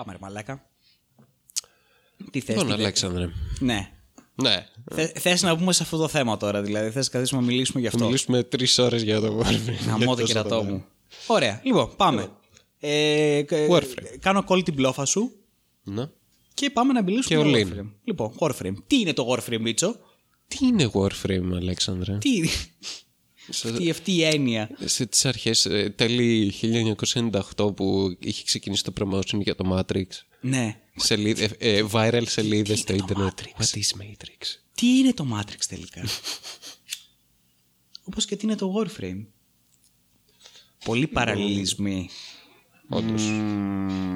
Πάμε ρε μαλάκα. Τι θες, Λοιπόν, τι Αλέξανδρε. Ναι. Ναι. Θε, θες να πούμε σε αυτό το θέμα τώρα, δηλαδή. Θες να καθίσουμε να μιλήσουμε γι' Θα αυτό. μιλήσουμε τρεις ώρες για το Warframe. Να Για μου το τόσο κερατό το μου. Ωραία. Λοιπόν, πάμε. Ε, κα- Warframe. Κάνω call την πλόφα σου Ναι. και πάμε να μιλήσουμε Και για all in. Warframe. Λοιπόν, Warframe. Τι είναι το Warframe, Μίτσο; Τι είναι Warframe, Αλέξανδρε; Τι είναι αυτή, αυτή η έννοια. Σε τις αρχές, ε, τέλη 1998 που είχε ξεκινήσει το promotion για το Matrix. Ναι. Σελίδε, ε, ε, viral σελίδες στο είναι το ίντερνετ. Matrix? What is Matrix? Τι είναι το Matrix τελικά; Όπως και τι είναι το Warframe. Πολλοί παραλληλισμοί. Όντως.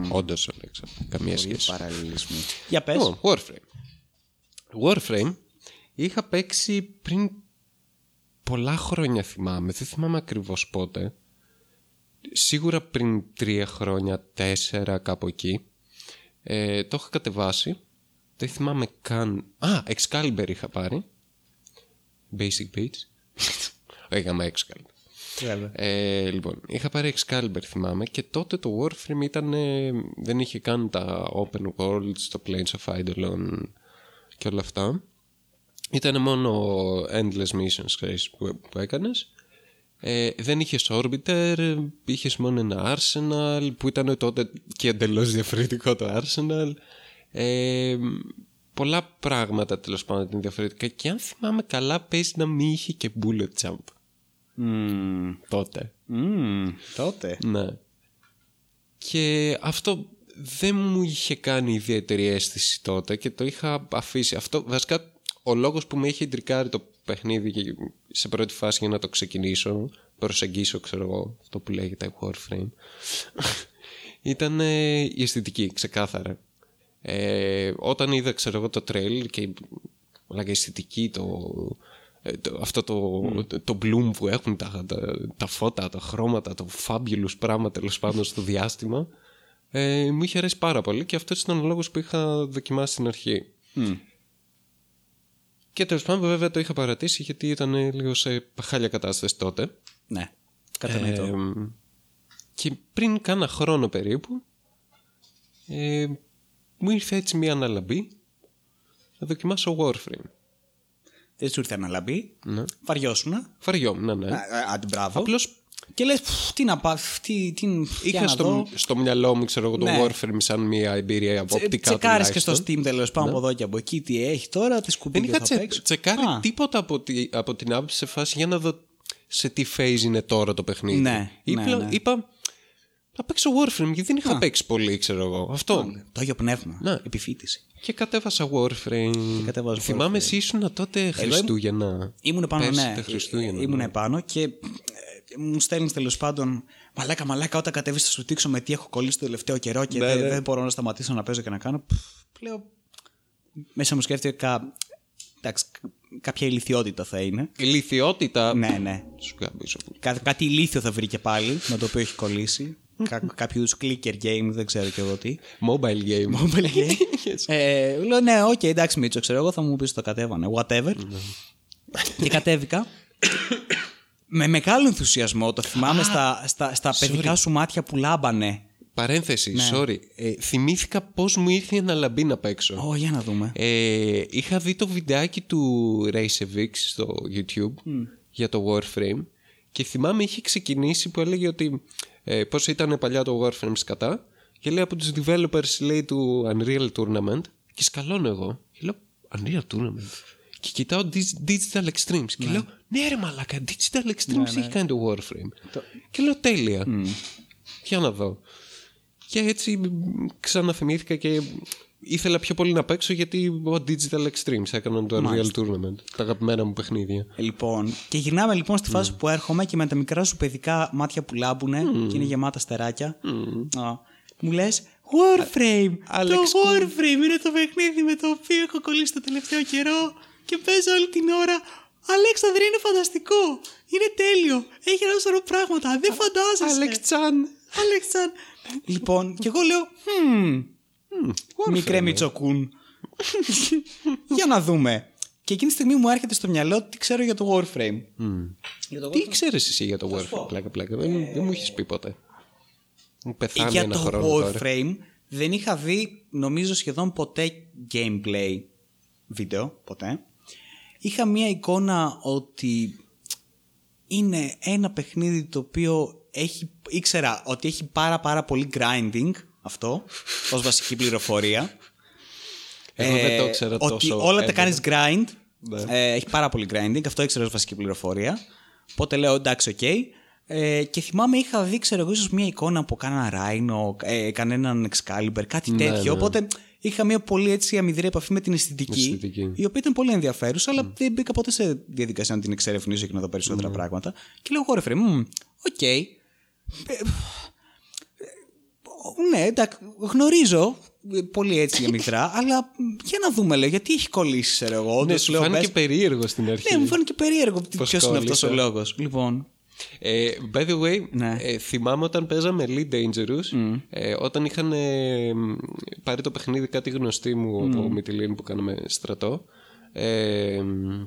Όντως, Αλέξανδρε. Καμία Πολλοί σχέση. παραλληλισμοί. Για πες. Λοιπόν, Warframe. Warframe είχα παίξει πριν πολλά χρόνια θυμάμαι. Δεν θυμάμαι ακριβώς πότε. Σίγουρα πριν τρία χρόνια, τέσσερα κάπου εκεί. Ε, το είχα κατεβάσει. Δεν θυμάμαι καν... Α, Excalibur είχα πάρει. Basic Beats. Είχαμε Excalibur. Βέβαια. Ε, λοιπόν, είχα πάρει Excalibur θυμάμαι και τότε το Warframe ήταν, ε, δεν είχε καν τα open worlds, το Planes of Eidolon και όλα αυτά. Ήταν μόνο endless missions ξέρεις, που, που έκανες. Ε, δεν είχες Orbiter, είχες μόνο ένα Arsenal που ήταν τότε και εντελώς διαφορετικό το Arsenal. Ε, πολλά πράγματα τέλος πάντων ήταν διαφορετικά και αν θυμάμαι καλά παίζει να μην είχε και bullet jump Μμμ. τότε. Μμμ. Τότε. Ναι. Και αυτό δεν μου είχε κάνει ιδιαίτερη αίσθηση τότε και το είχα αφήσει. Αυτό βασικά ο λόγος που με είχε τρικάρει το παιχνίδι και σε πρώτη φάση για να το ξεκινήσω, προσεγγίσω ξέρω εγώ αυτό που λέγεται Warframe, ήταν ε, η αισθητική ξεκάθαρα. Ε, όταν είδα ξέρω εγώ το τρέλ και η μαλάκα, η αισθητική, το, ε, το- αυτό το, το, το bloom που έχουν τα, τα, τα φώτα, τα χρώματα, το fabulous πράγμα τέλος πάντων στο διάστημα ε, μου είχε αρέσει πάρα πολύ και αυτός ήταν ο λόγος που είχα δοκιμάσει στην αρχή. Μμ. Και τέλος πάντων βέβαια το είχα παρατήσει γιατί ήταν ε, λίγο σε χάλια κατάσταση τότε. Ναι. Κατανοητό. Ε, και πριν κάνα χρόνο περίπου ε, μου ήρθε έτσι μια αναλαμπή να δοκιμάσω Warframe. Δεν σου ήρθε να λαμπεί. Ναι. Βαριώσουνα. Φαριόμουν, ναι. Άντε, μπράβο. Απλώς Και λες, τι να πάω, τι, τι, για είχα να στο, δω. στο μυαλό μου, ξέρω εγώ, το Ναι. Warframe σαν μια εμπειρία από Τε- οπτικά Τσεκάρεις και στο τουλάχιστον. Steam τέλος πάνω από εδώ και από εκεί τι έχει τώρα, τις Δεν σκουπίδια είχα θα τσε, παίξω. τσεκάρει Α, τίποτα από, τη, από την άποψη σε φάση για να δω σε τι phase είναι τώρα το παιχνίδι. Ναι, είπα, ναι, ναι. είπα θα παίξω Warframe γιατί δεν είχα παίξει πολύ, ξέρω εγώ. Αυτό. Το ίδιο πνεύμα. Ναι. Επιφύτηση. Και κατέβασα Warframe. κατέβαζα Θυμάμαι Warframe. εσύ ήσουν τότε Χριστούγεννα. Ήμουν πάνω, Πέρσι ναι. τα Χριστούγεννα. Ήμουν ναι. επάνω και ε, μου στέλνεις τέλος πάντων. Μαλάκα, μαλάκα, όταν κατέβεις θα σου δείξω με τι έχω κολλήσει το τελευταίο καιρό και Ναι, δεν, ναι. δεν μπορώ να σταματήσω να παίζω και να κάνω. Πφ, Λέω. Μέσα μου σκέφτηκα. Εντάξει, κάποια ηλικιότητα θα είναι. Ηλικιότητα; ναι, ναι. Σου γαμπήσω. Κά- κάτι ηλίθιο θα βρει και πάλι με το οποίο έχει κολλήσει. Κά- κάποιο είδους clicker game, δεν ξέρω κι εγώ τι. Mobile game. Mobile game. ε, λέω ναι, οκ, εντάξει, Μίτσο, ξέρω εγώ, θα μου πεις το κατέβαινε. Whatever. και κατέβηκα. με μεγάλο ενθουσιασμό. Το θυμάμαι στα, στα, στα παιδικά σου μάτια που λάμπανε. Παρένθεση, Ναι. sorry. Ε, θυμήθηκα πώς μου ήρθε να λάμπει να παίξω. Ω, για να δούμε. Ε, είχα δει το βιντεάκι του Racevix στο YouTube για το Warframe και θυμάμαι είχε ξεκινήσει που έλεγε ότι ε, πώς ήταν παλιά το Warframe σκατά και λέει από τους developers λέει του Unreal Tournament και σκαλώνω εγώ και λέω Unreal Tournament και κοιτάω Dig- Digital Extremes και λέω ναι ρε μαλάκα Digital Extremes έχει κάνει το Warframe και λέω τέλεια για να δω και έτσι μ, ξαναθυμήθηκα και ήθελα πιο πολύ να παίξω γιατί ο Digital Extremes έκαναν το Unreal Tournament. Τα αγαπημένα μου παιχνίδια. Λοιπόν, και γυρνάμε λοιπόν στη φάση που έρχομαι και με τα μικρά σου παιδικά μάτια που λάμπουνε και είναι γεμάτα στεράκια. Α, μου λες, Warframe! Alex το Cool. Warframe είναι το παιχνίδι με το οποίο έχω κολλήσει το τελευταίο καιρό και παίζω όλη την ώρα. Αλέξανδρε είναι φανταστικό! Είναι τέλειο! Έχει ένα σωρό πράγματα! Δεν φαντάζεσαι! Alex Chan! Αλέξαν. λοιπόν, και εγώ λέω, «Χμ, μικρέ Μιτσοκούν. για να δούμε. Και εκείνη τη στιγμή μου έρχεται στο μυαλό τι ξέρω για το Warframe. Για το Τι ξέρεις εσύ για το σου πω. Warframe, πλάκα πλάκα. Δεν, δεν μου έχεις πει ποτέ. Μου πεθάνει για ένα το χρόνο τώρα. Warframe δεν είχα δει νομίζω σχεδόν ποτέ gameplay βίντεο, ποτέ. Είχα μία εικόνα ότι είναι ένα παιχνίδι το οποίο έχει, ήξερα ότι έχει πάρα πάρα πολύ grinding αυτό ως βασική πληροφορία. Εγώ δεν το ήξερα ότι τόσο όλα τα έντονα. κάνεις grind. Ναι. Ε, έχει πάρα πολύ grinding. Αυτό ήξερα ως βασική πληροφορία. Οπότε λέω εντάξει, οκ. Ε, και θυμάμαι είχα δει, ξέρω εγώ, ίσως μια εικόνα από κανένα Rhino, ε, κανέναν Excalibur, κάτι Ναι, τέτοιο. ναι. Οπότε είχα μια πολύ έτσι αμυδρή επαφή με την αισθητική, Αισθητική. η οποία ήταν πολύ ενδιαφέρουσα, αλλά δεν μπήκα ποτέ σε διαδικασία να την εξερευνήσω και να δω περισσότερα Ναι. πράγματα. Και λέω εγώ ρε φίλε, μμ, οκ. Ε, ε, ναι, εντάξει, γνωρίζω ε, πολύ έτσι αμυδρά, αλλά για να δούμε, λέω, γιατί έχει κολλήσει, ξέρω εγώ. Ναι, όντως, σου λέω, φάνηκε μπες- περίεργο στην αρχή. Ναι, μου φάνηκε περίεργο Πώς ποιος είναι αυτός κόλλησε. ο λόγος. Λοιπόν. Ε, by the way, Ναι. ε, θυμάμαι όταν παίζαμε Elite Dangerous, ε, όταν είχαν ε, μ, πάρει το παιχνίδι κάτι γνωστή μου από Μιτιλίνη που κάναμε στρατό, ε, μ,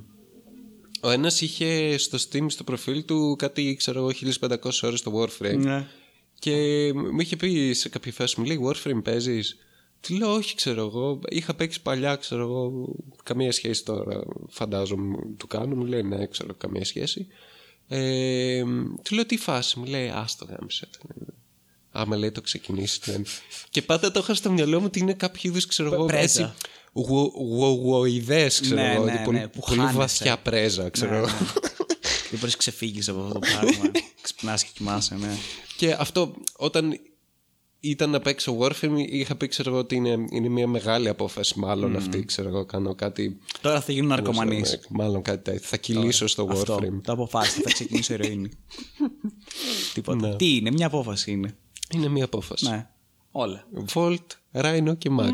ο ένας είχε στο Steam στο προφίλ του κάτι, ξέρω εγώ, 1500 ώρες στο Warframe. Ναι. και μου είχε πει σε κάποια φάση, μου λέει Warframe παίζεις; Του λέω όχι ξέρω εγώ είχα παίξει παλιά ξέρω εγώ καμία σχέση τώρα φαντάζομαι του κάνω μου λέει ναι ξέρω καμία σχέση ε, του λέω τι φάση μου λέει άστο γάμισε άμα λέει το ξεκινήσει δεν. και πάντα το είχα στο μυαλό μου ότι είναι κάποιο είδους ξέρω εγώ Πρέζα. έτσι γουογουοειδές ξέρω Ναι, εγώ ναι, ότι πολύ, ναι, που πολύ χάνεσαι. βαθιά πρέζα ξέρω εγώ Δεν μπορείς να ξεφύγεις από αυτό το πράγμα. Ξυπνάς και κοιμάσαι, ναι. Και αυτό όταν ήταν να παίξω Warframe είχα πει ξέρω εγώ ότι είναι, είναι μια μεγάλη απόφαση μάλλον αυτή ξέρω εγώ κάνω κάτι Τώρα θα γίνουν ναρκωμανεί. μάλλον κάτι τέτοιο θα κυλήσω στο Αυτό. Warframe Το αποφάσισα. Θα ξεκινήσω ηρωίνη. Τίποτα. Ναι. Τι είναι, μια απόφαση είναι. είναι μια απόφαση Ναι. Όλα. Volt, Rhino και Mag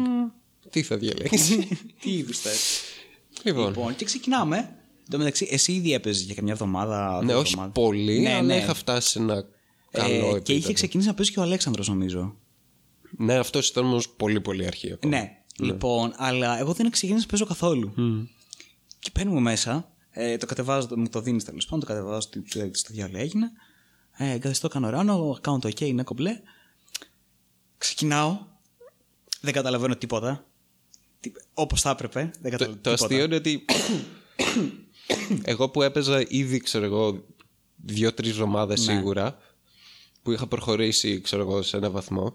τι θα διαλέξεις; Τι είδους θες. λοιπόν Λοιπόν, και ξεκινάμε. Εν τω μεταξύ, εσύ ήδη έπαιζες για καμιά εβδομάδα. ναι δύο όχι εβδομάδες. πολύ Ναι, αλλά ναι. είχα φτάσει σε ένα καλό Ε, επίπεδο και είχε ξεκινήσει να παίζει και ο Αλέξανδρος νομίζω. ναι αυτός ήταν όμως πολύ πολύ αρχή ακόμα. Ναι. Λοιπόν, αλλά εγώ δεν ξεκίνησα να παίζω καθόλου. Και παίρνουμε μέσα, ε, το κατεβάζω, μου το δίνεις τέλος πάντων, το κατεβάζω τι τι- τι στο διάλογο έγινε. Ε, εγκαθιστώ, κάνω ράνο, κάνω το OK, είναι κομπλέ. Ξεκινάω. Δεν καταλαβαίνω τίποτα. Όπως θα έπρεπε. Δεν Το, καταλαβαίνω το τίποτα. αστείο είναι ότι εγώ που έπαιζα ήδη, ξέρω εγώ, δύο-τρεις εβδομάδες Ναι. σίγουρα, που είχα προχωρήσει, ξέρω εγώ, σε ένα βαθμό,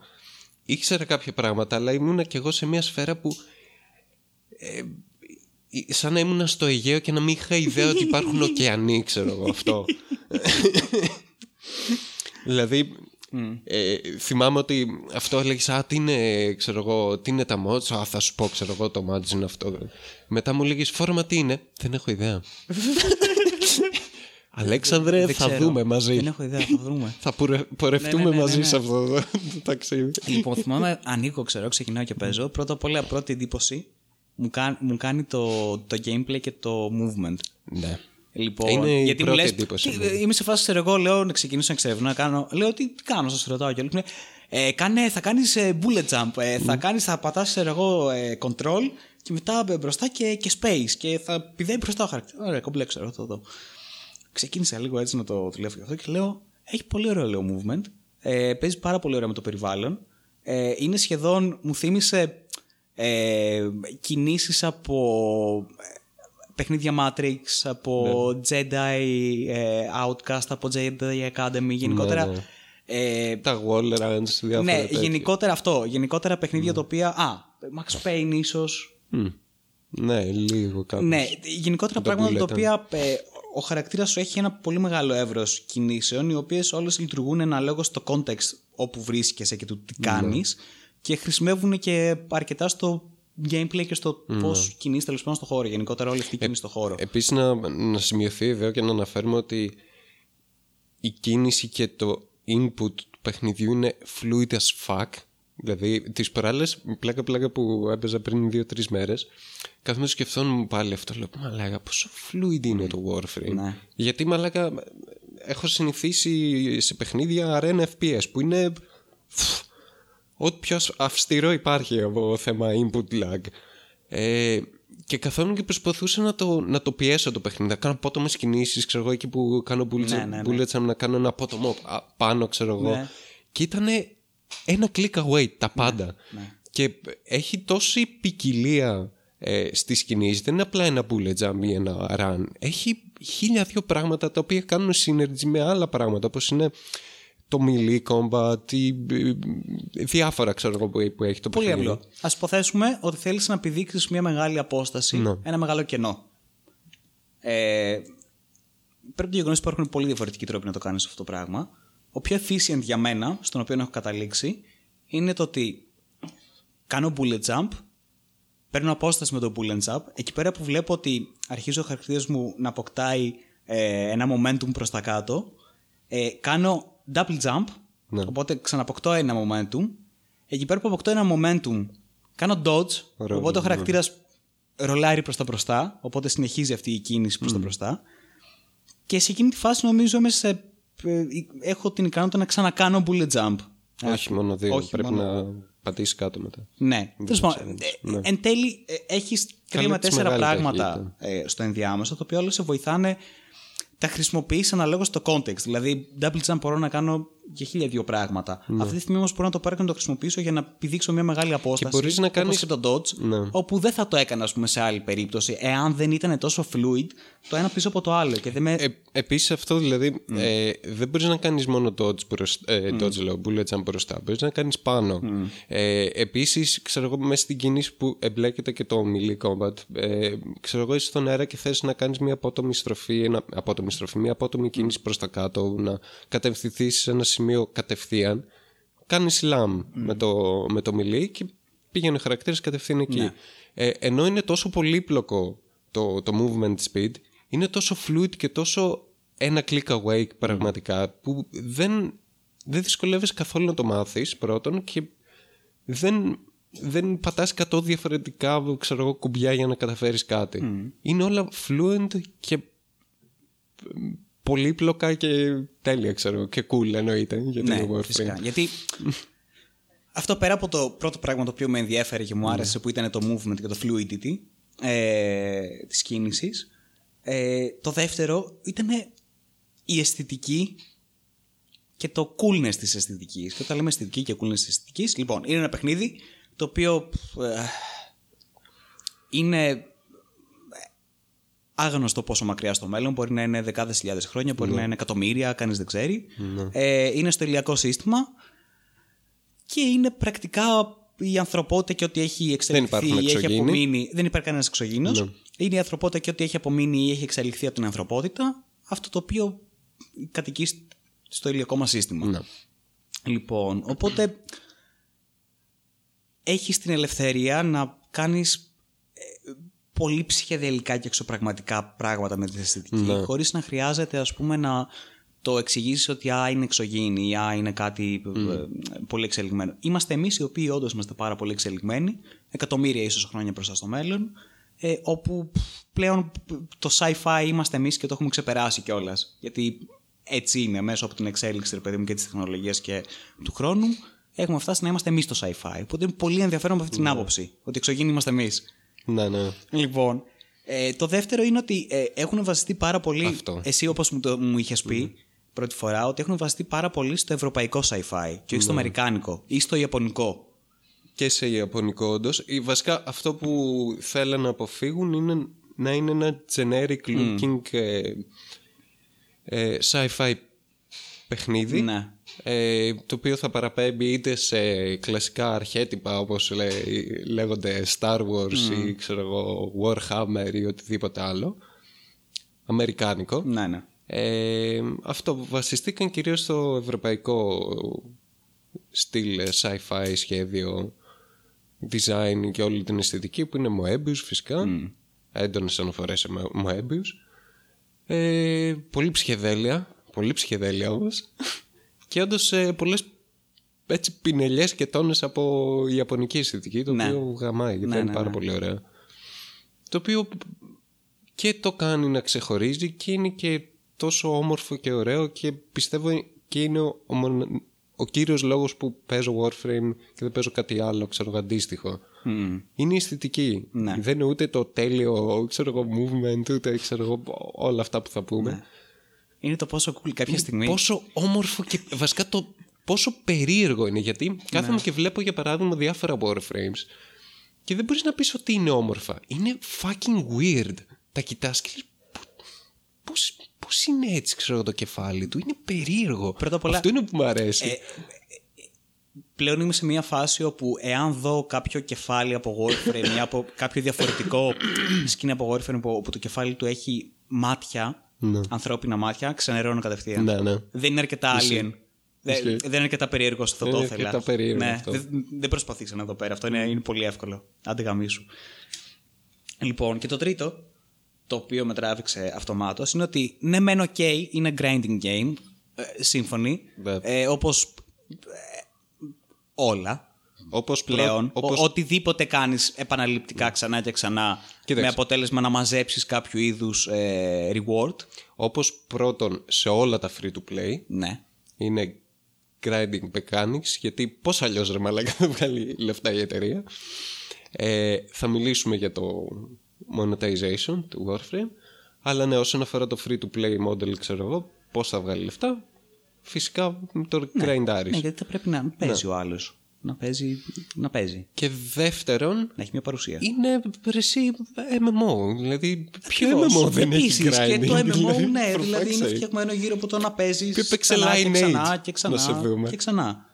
ήξερα κάποια πράγματα, αλλά ήμουνα κι εγώ σε μια σφαίρα που. Ε, ε, σαν να ήμουνα στο Αιγαίο και να μην είχα ιδέα ότι υπάρχουν ωκεανοί, ξέρω εγώ αυτό. δηλαδή, ε, θυμάμαι ότι αυτό έλεγες Α, τι είναι, ξέρω εγώ, τι είναι τα mods. Α, θα σου πω, ξέρω εγώ, το mods είναι αυτό. Μετά μου λέγεις Φόρμα τι είναι. Δεν έχω ιδέα. Αλέξανδρε, Δεν θα ξέρω. δούμε μαζί. Δεν έχω ιδέα, θα δούμε. Θα πορε- πορευτούμε Ναι, ναι, ναι, μαζί ναι. σε αυτό το, το ταξίδι. λοιπόν, θυμάμαι, ανοίγω, ξέρω, ξεκινάω και παίζω. Πρώτα απ' όλα, πρώτη εντύπωση μου, κα- μου κάνει το, το gameplay και το movement. ναι. Λοιπόν, Είναι η γιατί μου πρώτη λες, εντύπωση, τι- ναι. Είμαι σε φάση, ξέρω εγώ, λέω να ξεκινήσω να ξερευνώ, να κάνω. Λέω τι, τι κάνω, σας ρωτάω και λέει, ε, κάνε, θα κάνεις bullet jump, ε, θα, κάνεις, θα πατάς ξέρω εγώ, ε, control και μετά ε, μπροστά και, και space και θα πηδάει μπροστά ο χαρακτήρας. Ωραία, κομπλέ, ξέρω αυτό εδώ. Ξεκίνησα λίγο έτσι να το δουλεύω και αυτό και λέω, έχει πολύ ωραίο λέω movement, ε, παίζει πάρα πολύ ωραία με το περιβάλλον, ε, είναι σχεδόν, μου θύμισε ε, κινήσεις από παιχνίδια Matrix, από Jedi ε, Outcast, από Jedi Academy, γενικότερα. ναι. Ε, Τα wall runs, διάφορα ναι, τέτοια. γενικότερα αυτό. Γενικότερα παιχνίδια τα οποία. Α, Max Payne ίσως. Μμ. Ναι, λίγο κάπως. Ναι, γενικότερα Το πράγματα τα bullet, οποία ε, ο χαρακτήρας σου έχει ένα πολύ μεγάλο εύρος κινήσεων, οι οποίες όλες λειτουργούν αναλόγως στο context όπου βρίσκεσαι και του τι κάνεις και χρησιμεύουν και αρκετά στο gameplay και στο πώς κινείσαι τέλος πάντων στο χώρο. Γενικότερα όλη αυτή η κίνηση στο χώρο. Επίσης να, να σημειωθεί εδώ και να αναφέρουμε ότι η κίνηση και το input του παιχνιδιού είναι fluid as fuck. Δηλαδή, τις προάλλες, πλάκα πλάκα που έπαιζα πριν δύο-τρεις μέρες, καθόμαι και σκεφτόμουν πάλι αυτό, λέω, μαλάκα, πόσο fluid είναι το Warframe. Ναι. Γιατί, μαλάκα, έχω συνηθίσει σε παιχνίδια Arena FPS, που είναι ό,τι πιο αυστηρό υπάρχει από θέμα input lag. Ε, και καθόμουν και προσπαθούσα να το, να το πιέσω το παιχνίδι. Να κάνω απότομες κινήσεις, ξέρω εγώ, εκεί που κάνω bullet, Ναι, ναι, ναι. bullet jump, να κάνω ένα απότομο α, πάνω, ξέρω εγώ. Ναι. Και ήταν ένα click away τα πάντα. ναι. Και έχει τόση ποικιλία ε, στις κινήσεις. Δεν είναι απλά ένα bullet jump ή ένα run. Έχει χίλια δύο πράγματα τα οποία κάνουν synergy με άλλα πράγματα όπως είναι το melee combat ή ε, διάφορα ξέρω εγώ που, που έχει το Πολύ παιχνίδι. απλό. Α υποθέσουμε ότι θέλεις να επιδείξεις μια μεγάλη απόσταση, Ναι. ένα μεγάλο κενό. Ε, πρέπει το γεγονός ότι υπάρχουν πολύ διαφορετικοί τρόποι να το κάνεις αυτό το πράγμα. Ο πιο efficient για μένα, στον οποίο έχω καταλήξει, είναι το ότι κάνω bullet jump, παίρνω απόσταση με το bullet jump, εκεί πέρα που βλέπω ότι αρχίζει ο χαρακτήρας μου να αποκτάει ε, ένα momentum προς τα κάτω, ε, κάνω double jump, Ναι. οπότε ξαναποκτώ ένα momentum. Εκεί πέρα που αποκτώ ένα momentum, κάνω dodge, Ρόλο, οπότε ο ναι. χαρακτήρας ρολάρει προς τα μπροστά, οπότε συνεχίζει αυτή η κίνηση προς τα μπροστά. Και σε εκείνη τη φάση νομίζω μέσα σε, ε, έχω την ικανότητα να ξανακάνω bullet jump. Όχι μόνο δύο, όχι πρέπει μόνο- να πατήσεις κάτω μετά. Ναι. Τέλος πάντων, challenge, ε, ναι. Εν τέλει, έχεις τρία Καλή με της τέσσερα μεγάλη πράγματα ε, στο ενδιάμεσο, τα οποία όλα σε βοηθάνε. Τα χρησιμοποιείς αναλόγως στο context. Δηλαδή, double jump μπορώ να κάνω και χίλια δύο πράγματα. Ναι. Αυτή τη στιγμή όμως μπορώ να το πάρω και να το χρησιμοποιήσω για να επιδείξω μια μεγάλη απόσταση. μπορείς να όπως κάνεις- και το dodge, Ναι. όπου δεν θα το έκανα, ας πούμε, σε άλλη περίπτωση, εάν δεν ήταν τόσο fluid το ένα πίσω από το άλλο. Και δεν με... Ε, Επίσης αυτό δηλαδή ε, δεν μπορείς να κάνεις μόνο dodge, προς, ε, dodge λέω, bullet jump μπροστά. Μπορείς να κάνεις πάνω. Ε, Επίσης, ξέρω εγώ, μέσα στην κίνηση που εμπλέκεται και το melee combat, ε, ξέρω εγώ, είσαι στον αέρα και θες να κάνεις μια απότομη στροφή, ένα, απότομη στροφή, μια απότομη κίνηση προς τα κάτω, να κατευθυνθεί σε ένα σημείο κατευθείαν. Κάνει slam με, το, με το melee και πήγαινε ο χαρακτήρας κατευθείαν εκεί. Ναι. Ε, ενώ είναι τόσο πολύπλοκο το, το movement speed, είναι τόσο fluid και τόσο ένα click away πραγματικά που δεν, δεν δυσκολεύεσαι καθόλου να το μάθεις πρώτον και δεν, δεν πατάς 100 διαφορετικά ξέρω εγώ, κουμπιά για να καταφέρεις κάτι. Είναι όλα fluent και πολύπλοκα και τέλεια ξέρω εγώ, και cool εννοείται για την Ναι, Warframe. φυσικά. Γιατί αυτό πέρα από το πρώτο πράγμα το οποίο με ενδιέφερε και μου άρεσε που ήταν το movement και το fluidity ε, της κίνησης ε, το δεύτερο ήταν η αισθητική και το coolness της αισθητικής. Και όταν λέμε αισθητική και coolness της αισθητικής, λοιπόν, είναι ένα παιχνίδι το οποίο ε, είναι άγνωστο πόσο μακριά στο μέλλον. Μπορεί να είναι δεκάδες χιλιάδες χρόνια, μπορεί να είναι εκατομμύρια, κανείς δεν ξέρει. Ε, είναι στο ηλιακό σύστημα και είναι πρακτικά η ανθρωπότητα και ό,τι έχει εξελιχθεί υπάρχουν ή έχει εξωγήινοι. απομείνει. Δεν υπάρχει κανένας εξωγήινος. Ναι. Είναι η ανθρωπότητα και ό,τι έχει απομείνει ή έχει εξελιχθεί από την ανθρωπότητα. Αυτό το οποίο κατοικεί στο ηλιακό μας σύστημα. Ναι. Λοιπόν, οπότε έχεις την ελευθερία να κάνεις ε, πολύ ψυχεδελικά και εξωπραγματικά πράγματα με τη αισθητική Ναι. χωρίς να χρειάζεται ας πούμε να το εξηγήσεις ότι α, είναι εξωγήινη ή α, είναι κάτι ε, πολύ εξελιγμένο. Είμαστε εμείς οι οποίοι όντως είμαστε πάρα πολύ εξελιγμένοι, εκατομμύρια ίσως χρόνια μπροστά στο μέλλον, ε, όπου πλέον το sci-fi είμαστε εμείς και το έχουμε ξεπεράσει κιόλας. Γιατί έτσι είναι, μέσω από την εξέλιξη ρε παιδί μου, και της τεχνολογίας και του χρόνου, έχουμε φτάσει να είμαστε εμείς το sci-fi. Οπότε είναι πολύ ενδιαφέρον από αυτή την άποψη, ότι εξωγήινοι είμαστε εμείς. Ναι, ναι. Λοιπόν, ε, το δεύτερο είναι ότι ε, έχουν βασιστεί πάρα πολύ. Αυτό. Εσύ, όπως μου, το, μου είχες πει πρώτη φορά, ότι έχουν βασιστεί πάρα πολύ στο ευρωπαϊκό sci-fi και όχι στο αμερικάνικο ή στο ιαπωνικό. και σε ιαπωνικό όντως. Βασικά αυτό που θέλουν να αποφύγουν είναι να είναι ένα generic looking ε, ε, sci-fi παιχνίδι Ναι. Ε, το οποίο θα παραπέμπει είτε σε κλασικά αρχέτυπα όπως λέ- λέγονται Star Wars ή ξέρω εγώ Warhammer ή οτιδήποτε άλλο. Αμερικάνικο. Ναι, ναι. ε, αυτό βασιστήκαν κυρίως στο ευρωπαϊκό στυλ ε, sci-fi σχέδιο design και όλη την αισθητική που είναι Moebius φυσικά. Mm. έντονες αναφορές σε Mo- Moebius. Ε, πολύ ψυχεδέλεια. Πολύ ψυχεδέλεια όμως και όντως ε, πολλές έτσι πινελιές και τόνες από ιαπωνική αισθητική το Ναι. οποίο γαμάει γιατί Ναι, είναι ναι, πάρα ναι. πολύ ωραία το οποίο και το κάνει να ξεχωρίζει και είναι και τόσο όμορφο και ωραίο και πιστεύω και είναι ο, ο, μονα- ο κύριος λόγος που παίζω Warframe και δεν παίζω κάτι άλλο ξέρω εγώ, αντίστοιχο. Μμμ. Είναι η αισθητική. Ναι. Δεν είναι ούτε το τέλειο ξέρω εγώ, movement, ούτε ξέρω εγώ, όλα αυτά που θα πούμε. Είναι το πόσο cool κάποια στιγμή. Πόσο όμορφο και βασικά το, πόσο περίεργο είναι. Γιατί κάθομαι και βλέπω για παράδειγμα διάφορα warframes και δεν μπορείς να πεις ότι είναι όμορφα. Είναι fucking weird. Τα κοιτάς και λες, πώς, πώς είναι έτσι ξέρω το κεφάλι του. Είναι περίεργο. Πρώτα απ' όλα- Αυτό είναι που μου αρέσει. Ε, πλέον είμαι σε μια φάση όπου εάν δω κάποιο κεφάλι από Warframe ή από κάποιο διαφορετικό σκηνή από Warframe που, όπου το κεφάλι του έχει μάτια, Ναι. ανθρώπινα μάτια, ξενερώνω κατευθείαν. Ναι, ναι. Δεν είναι αρκετά alien. Δεν, Ισχύει. δεν είναι αρκετά περίεργο αυτό Δεν το είναι ήθελα. αρκετά περίεργο ναι, αυτό. Δεν, δεν προσπαθήσαμε εδώ πέρα. Αυτό είναι, είναι πολύ εύκολο. Άντε γαμίσου. Λοιπόν, και το τρίτο, το οποίο με τράβηξε αυτομάτως, είναι ότι ναι, μεν ok, είναι grinding game, ε, σύμφωνοι, Ναι. ε, όπως ε, όλα όπως πλέον. Πρό, όπως, Ο- οτιδήποτε κάνεις επαναληπτικά ξανά και ξανά Κοίταξε. με αποτέλεσμα να μαζέψεις κάποιο είδους ε, reward. όπως πρώτον σε όλα τα free to play Ναι. είναι grinding mechanics γιατί πώς αλλιώς ρε μαλάκα θα βγάλει λεφτά η εταιρεία ε, θα μιλήσουμε για το monetization του Warframe αλλά ναι όσον αφορά το free to play model ξέρω εγώ πώς θα βγάλει λεφτά φυσικά με το grindaris Ναι, γιατί θα πρέπει να παίζει ο άλλος. Να παίζει, να παίζει. και δεύτερον Να έχει μια παρουσία. είναι ρε, εσύ MMO δηλαδή ποιο Ακριβώς. MMO δεν Επίσης, έχει grinding Και το MMO, δηλαδή, ναι, for δηλαδή fuck's είναι sake. φτιαγμένο γύρω από το να παίζεις Ποιο έπαιξε ξανά και Lineage, ξανά και να σε ξανά δούμε. και ξανά.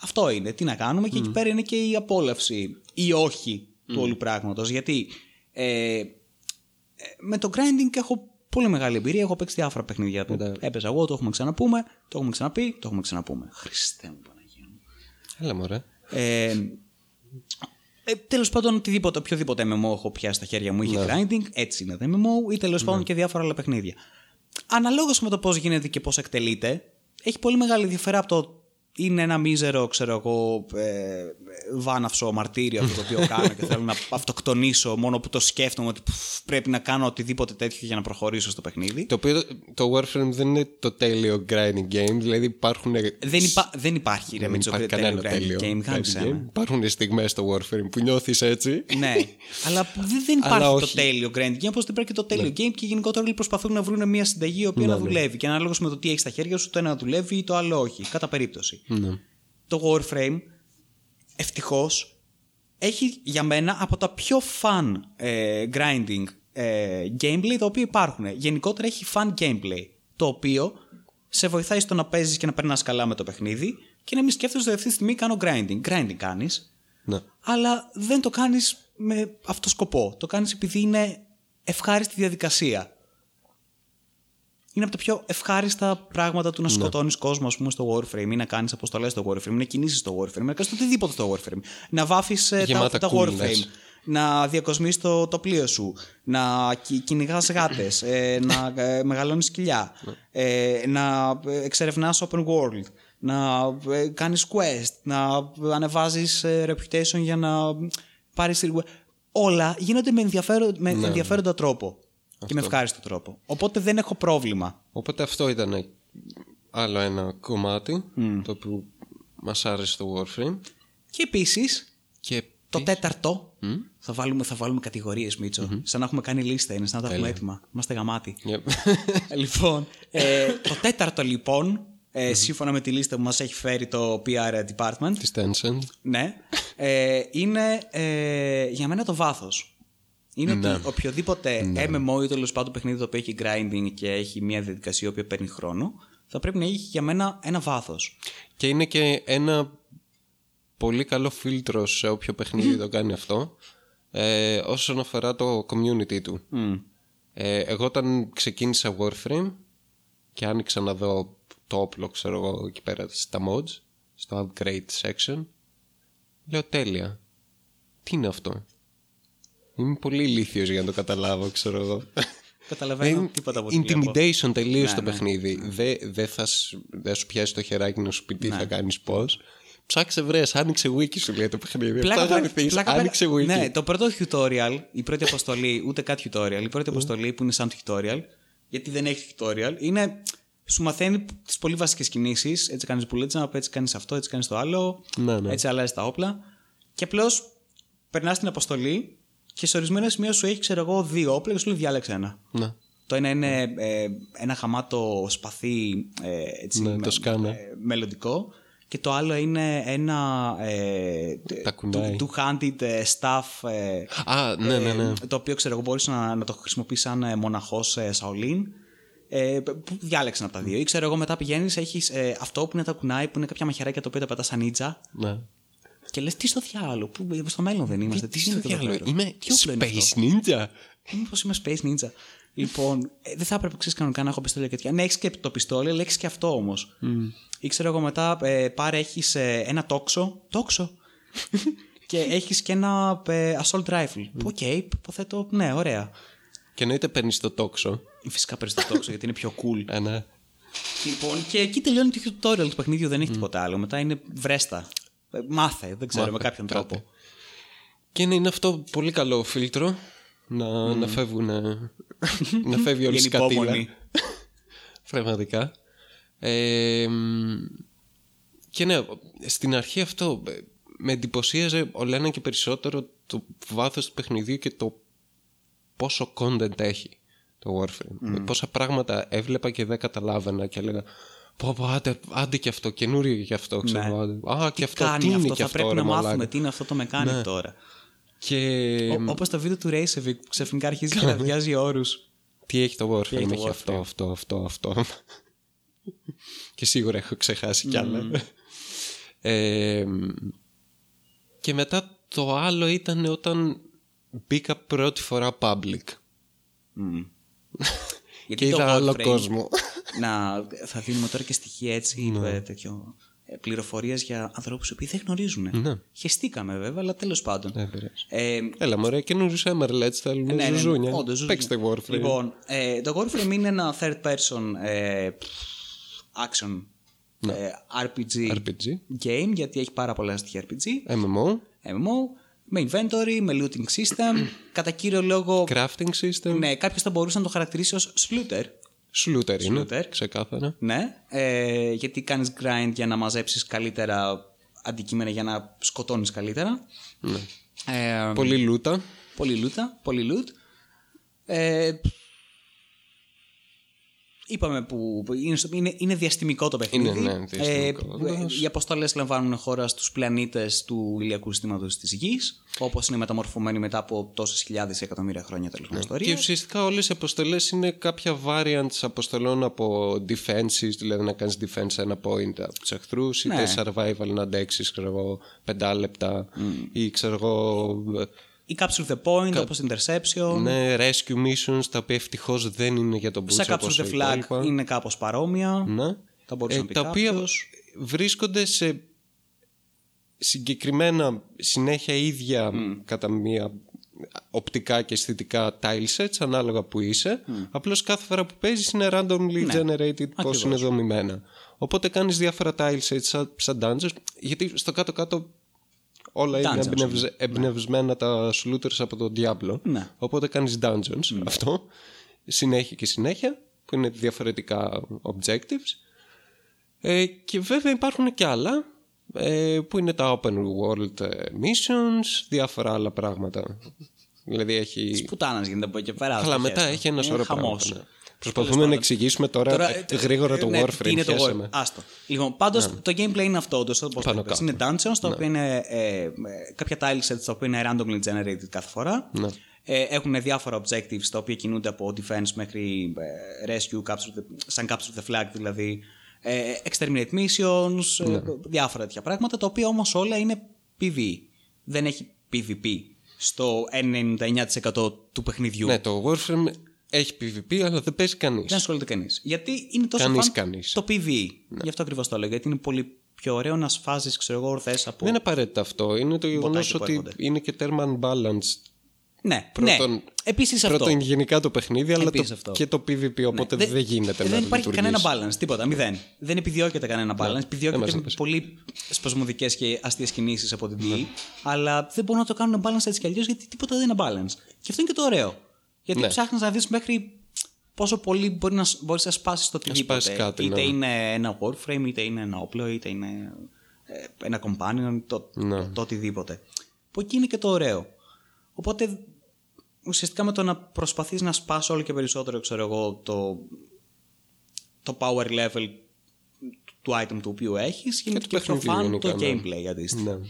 Αυτό είναι. Τι να κάνουμε και εκεί πέρα είναι και η απόλαυση ή όχι του όλου πράγματος. Γιατί ε, ε, με το grinding έχω πολύ μεγάλη εμπειρία. Έχω παίξει διάφορα παιχνίδια που Ναι. έπαιζα εγώ, το έχουμε ξαναπούμε, το έχουμε ξαναπεί, το έχουμε ξαναπούμε. Χριστέ μου, Παναγία μου. Έλα μωρέ. Ε, ε, τέλος πάντων, οτιδήποτε, οποιοδήποτε MMO έχω πιάσει στα χέρια μου είχε grinding, έτσι είναι. Το MMO, ή τέλος πάντων και διάφορα άλλα παιχνίδια. Αναλόγως με το πώς γίνεται και πώς εκτελείται, έχει πολύ μεγάλη διαφορά από το είναι ένα μίζερο, ξέρω εγώ, ε, βάναυσο μαρτύριο αυτό το οποίο κάνω και θέλω να αυτοκτονήσω μόνο που το σκέφτομαι ότι πφ, πρέπει να κάνω οτιδήποτε τέτοιο για να προχωρήσω στο παιχνίδι. Το οποίο το Warframe δεν είναι το τέλειο grinding game, δηλαδή υπάρχουν. Δεν, υπά, δεν υπάρχει ρε δεν Μίτσο, υπάρχει τέλειο κανένα grinding τέλειο. game, grinding γάμισε με. game. Υπάρχουν στιγμές στο Warframe που νιώθεις έτσι. ναι, αλλά δεν, δεν Αλλά υπάρχει το όχι. Ναι. τέλειο grinding game, όπως δεν υπάρχει και το τέλειο game και γενικότερα όλοι προσπαθούν να βρουν μια συνταγή η οποία να δουλεύει. Και ανάλογα με το τι έχεις στα χέρια σου, το ένα δουλεύει ή το άλλο όχι. Κατά περίπτωση. Ναι. Το Warframe, ευτυχώς, έχει για μένα από τα πιο fun ε, grinding ε, gameplay τα οποία υπάρχουν. Γενικότερα έχει fun gameplay. Το οποίο σε βοηθάει στο να παίζεις και να περνάς καλά με το παιχνίδι και να μην σκέφτεσαι ότι αυτή τη στιγμή κάνω grinding. Grinding κάνεις, Ναι. αλλά δεν το κάνεις με αυτό σκοπό. Το κάνεις επειδή είναι ευχάριστη διαδικασία. Είναι από τα πιο ευχάριστα πράγματα του να σκοτώνεις κόσμο, ας πούμε, στο Warframe ή να κάνεις αποστολές στο Warframe, να κινήσεις στο Warframe, να κάνεις οτιδήποτε στο Warframe. Να βάφεις τα, Γεμάτα τα coolness. Warframe, να διακοσμείς το, το πλοίο σου, να κυνηγάς γάτες, ε, να ε, μεγαλώνεις σκυλιά, ε, να εξερευνάς open world, να ε, κάνεις quest, να ανεβάζεις reputation για να πάρεις. Όλα γίνονται με, ενδιαφέρον, με ενδιαφέροντα τρόπο. Και με ευχάριστο τρόπο. Οπότε δεν έχω πρόβλημα. Οπότε αυτό ήταν άλλο ένα κομμάτι το οποίο μας άρεσε το Warframe. Και επίσης, Και το τέταρτο. Θα βάλουμε, θα βάλουμε κατηγορίες, Μίτσο. Σαν να έχουμε κάνει λίστα, είναι σαν να τα έχουμε έτοιμα. Είμαστε γαμάτοι. Yep. λοιπόν, ε, το τέταρτο λοιπόν, ε, σύμφωνα με τη λίστα που μας έχει φέρει το PR department, Της Tencent. ναι, ε, είναι ε, για μένα το βάθος. Είναι Ναι. ότι οποιοδήποτε MMO ή τέλος πάντων παιχνίδι το οποίο έχει grinding και έχει μια διαδικασία που παίρνει χρόνο, θα πρέπει να έχει για μένα ένα βάθος. Και είναι και ένα πολύ καλό φίλτρο σε όποιο παιχνίδι το κάνει αυτό ε, όσον αφορά το community του. Ε, εγώ όταν ξεκίνησα Warframe και άνοιξα να δω το όπλο, ξέρω εγώ, εκεί πέρα στα mods, στο upgrade section, λέω τέλεια. Τι είναι αυτό; Είμαι πολύ ηλίθιος για να το καταλάβω, ξέρω εγώ. Καταλαβαίνω Είναι τίποτα από ό,τι βλέπω. Intimidation τελείως Ναι, το ναι. παιχνίδι. Δεν δε θα σ- δεν σου πιάσει το χεράκι να σου πει τι θα κάνεις πώς. Ψάξε βρες, άνοιξε wiki σου λέει το παιχνίδι. Πλάκα, Αυτό θα πλάκα, ρυθείς, πλάκα, άνοιξε wiki. Ναι, το πρώτο tutorial, η πρώτη αποστολή, ούτε καν tutorial, η πρώτη αποστολή που είναι σαν tutorial, γιατί δεν έχει tutorial, είναι σου μαθαίνει τις πολύ βασικές κινήσεις. Έτσι κάνεις bullet jump, έτσι κάνεις αυτό, έτσι κάνεις το άλλο. Ναι, ναι. Έτσι αλλάζει τα όπλα. Και απλώς περνάς την αποστολή και σε ορισμένα σημεία σου έχει, ξέρω εγώ, δύο όπλα και σου λέει διάλεξε ένα. Ναι. Το ένα είναι ε, ένα χαμάτο σπαθί ε, έτσι, Ναι, το σκάνα. ε, μελλοντικό και το άλλο είναι ένα ε, Τα κουνάει. two- two-handed ε, staff ε, Α, ναι, ναι, ναι. ε, το οποίο ξέρω εγώ μπορείς να, να το χρησιμοποιείς σαν ε, μοναχός ε, Shaolin ε, που διάλεξε από τα δύο ή ξέρω εγώ μετά πηγαίνεις έχεις ε, αυτό που είναι τα κουνάει που είναι κάποια μαχαιράκια το οποίο τα πετάς σαν νίτσα ναι. Και λες τι στο διάλογο που στο μέλλον δεν είμαστε τι, γίνεται εδώ πέρα; Είμαι Τι όπλο είναι αυτό; Space Ninja. Μήπως είμαι Space Ninja. λοιπόν, ε, δεν θα έπρεπε ξέρεις, κανονικά να έχω πιστόλια και τέτοια. Ναι, έχεις και το πιστόλι, αλλά έχεις και αυτό όμως. Ή ξέρω εγώ μετά, ε, πάρε, έχεις ένα τόξο. Τόξο; και έχεις και ένα ε, assault rifle. Που, Οκ, υποθέτω, ναι, ωραία. Και εννοείται παίρνεις το τόξο. Φυσικά παίρνεις το τόξο γιατί είναι πιο cool. Ε, ναι. λοιπόν, και εκεί τελειώνει το tutorial του παιχνιδιού, δεν έχει τίποτα άλλο. Μετά είναι βρες τα. Ε, Μάθε, δεν ξέρω, με Μάθε κάποιον κάτι. τρόπο. Και είναι, είναι αυτό πολύ καλό φίλτρο να, να φεύγουν. ε, να φεύγει όλη η σκατήλα. Γενικόμονη. Πραγματικά. Ε, μ, και ναι, στην αρχή αυτό ε, με εντυπωσίαζε όλο ένα και περισσότερο το βάθος του παιχνιδιού και το πόσο content έχει το Warframe. Με πόσα πράγματα έβλεπα και δεν καταλάβαινα και έλεγα πω, πω άντε, άντε και αυτό, καινούριο και αυτό, ξέρω. Ναι. άντε. Α, και αυτό, Κάνει τι είναι αυτό, και θα αυτό, πρέπει ρε να μάθουμε μαλάκα. τι είναι αυτό το mechanic τώρα. Και Όπως το βίντεο του Reisevik που ξαφνικά αρχίζει και αδειάζει όρους. τι έχει το Warframe, έχει το έχει, Warframe. αυτό, αυτό, αυτό, αυτό. και σίγουρα έχω ξεχάσει κι άλλα. Ε, και μετά το άλλο ήταν όταν μπήκα πρώτη φορά public. Γιατί και το είδα άλλο Warframe- κόσμο. Να, θα δίνουμε τώρα και στοιχεία έτσι, Ναι. ε, τέτοιο, ε, πληροφορίες για ανθρώπους που δεν γνωρίζουν. Ναι. Χεστήκαμε βέβαια, αλλά τέλος πάντων. Δεν πειράζει. Ε, Έλα μωρέ, καινούριους Emeralds θέλουμε ναι, ναι, ναι, ζουζούνια. όντως, ζουζούνια. Παίξτε Warframe. Λοιπόν, ε, το Warframe είναι ένα third person ε, action ε, RPG, RPG. game, γιατί έχει πάρα πολλά στοιχεία RPG. MMO. MMO, με inventory, με looting system. κατά κύριο λόγο, Crafting system. ναι, κάποιος θα μπορούσε να το χαρακτηρίσει ως slooter. Slooter είναι. Slooter. Ξεκάθαρα. Ναι, ε, γιατί κάνεις grind για να μαζέψεις καλύτερα αντικείμενα για να σκοτώνεις καλύτερα. Ναι. Ε, Πολύ λούτα. πολύ λούτα, πολύ loot. Ε, είπαμε που που είναι, στο- είναι, είναι διαστημικό το παιχνίδι. Είναι, ναι, διαστημικό. Ε, οι αποστολές λαμβάνουν χώρα στους πλανήτες του ηλιακού συστήματος της Γης, όπως είναι μεταμορφωμένοι μετά από τόσες χιλιάδες ή εκατομμύρια χρόνια τέλος πάντων Και ιστορίας. ουσιαστικά όλες οι αποστολές είναι κάποια variants αποστολών από defenses, δηλαδή να κάνεις defense σε ένα point από τους εχθρούς, είτε Ναι. survival να αντέξεις, ξέρω εγώ, πεντά λεπτά ή ξέρω εγώ, Η Capture the Point, όπως Interception. ναι, rescue missions, τα οποία ευτυχώς δεν είναι για τον Σαν Butcher Capture όπως the τα Flag υπόλοιπα. είναι κάπως παρόμοια. Ναι. Θα μπορούσε Ε, να πει τα οποία κάποιος. βρίσκονται σε συγκεκριμένα συνέχεια ίδια κατά μία οπτικά και αισθητικά tile sets ανάλογα που είσαι. Απλώς κάθε φορά που παίζεις είναι randomly generated πώς Ακριβώς. είναι δομημένα. Οπότε κάνεις διάφορα tile sets σαν, σαν dungeons γιατί στο κάτω-κάτω όλα είναι Dungeons, εμπνευζε- εμπνευσμένα τα shooters από τον Diablo. Ναι. Οπότε κάνεις dungeons αυτό συνέχεια και συνέχεια που είναι διαφορετικά objectives ε, και βέβαια υπάρχουν και άλλα ε, που είναι τα open world ε, missions, διάφορα άλλα πράγματα. Δηλαδή έχει... Πουτάνα γίνεται από εκεί και πέρα. Αλλά στο μετά χέστο. έχει ένα Είναι σωρό χαμός. πράγματα. Ναι. Προσπαθούμε να εξηγήσουμε τώρα, ε, ε, γρήγορα το ναι, Warframe. τι είναι το χέσαμε. Warframe. Άστο. Λοιπόν, πάντως το gameplay είναι αυτό. όντως, όπως Πάνω το είπες. κάτω. Είναι dungeons, τα οποία είναι ε, ε, κάποια tile sets τα οποία είναι randomly generated κάθε φορά. Ναι. Ε, έχουν διάφορα objectives τα οποία κινούνται από defense μέχρι ε, rescue, capture the, σαν capture the flag δηλαδή, ε, exterminate missions, Ναι. ε, διάφορα τέτοια πράγματα, τα οποία όμως όλα είναι PvE. Δεν έχει PvP στο 99% του παιχνιδιού. Ναι, το Warframe έχει PvP, αλλά δεν παίζει κανείς. Δεν ασχολείται κανείς. Γιατί είναι τόσο Κανείς, φαν κανείς. το PvE. Γι' αυτό ακριβώς το λέω. Γιατί είναι πολύ πιο ωραίο να σφάζεις, ξέρω εγώ, ορθές από. Δεν είναι απαραίτητο αυτό. Είναι το γεγονός Μποτάκι που ότι έρχονται. είναι και τέρμα unbalanced. Ναι, Πρώτον- ναι. Επίσης αυτό. Πρώτον, γενικά το παιχνίδι, αλλά Επίσης το, αυτό. και το PvP. Οπότε Ναι. δεν, γίνεται να Δεν υπάρχει λειτουργήσει. κανένα balance, τίποτα, μηδέν. Δεν επιδιώκεται κανένα balance. δεν μας Επιδιώκεται με έπαιζε. πολύ σπασμωδικές και αστείες κινήσεις από την DE. Αλλά δεν μπορούν να το κάνουν balance έτσι κι αλλιώς γιατί τίποτα δεν είναι balance. Και αυτό είναι και το ωραίο. Γιατί Ναι. ψάχνεις να δεις μέχρι πόσο πολύ μπορεί να, μπορείς να σπάσεις το οτιδήποτε. σπάσεις κάτι, είτε ναι. είναι ένα warframe, είτε είναι ένα όπλο, είτε είναι ε, ένα companion, το, Ναι. το, το οτιδήποτε. Που εκεί είναι και το ωραίο. Οπότε ουσιαστικά με το να προσπαθείς να σπάσει όλο και περισσότερο, ξέρω εγώ, το, το power level του item του οποίου έχεις, γίνεται του και, πιο παιχνιδιού fun γενικά, το ναι. gameplay αντίστοιχα. Ναι.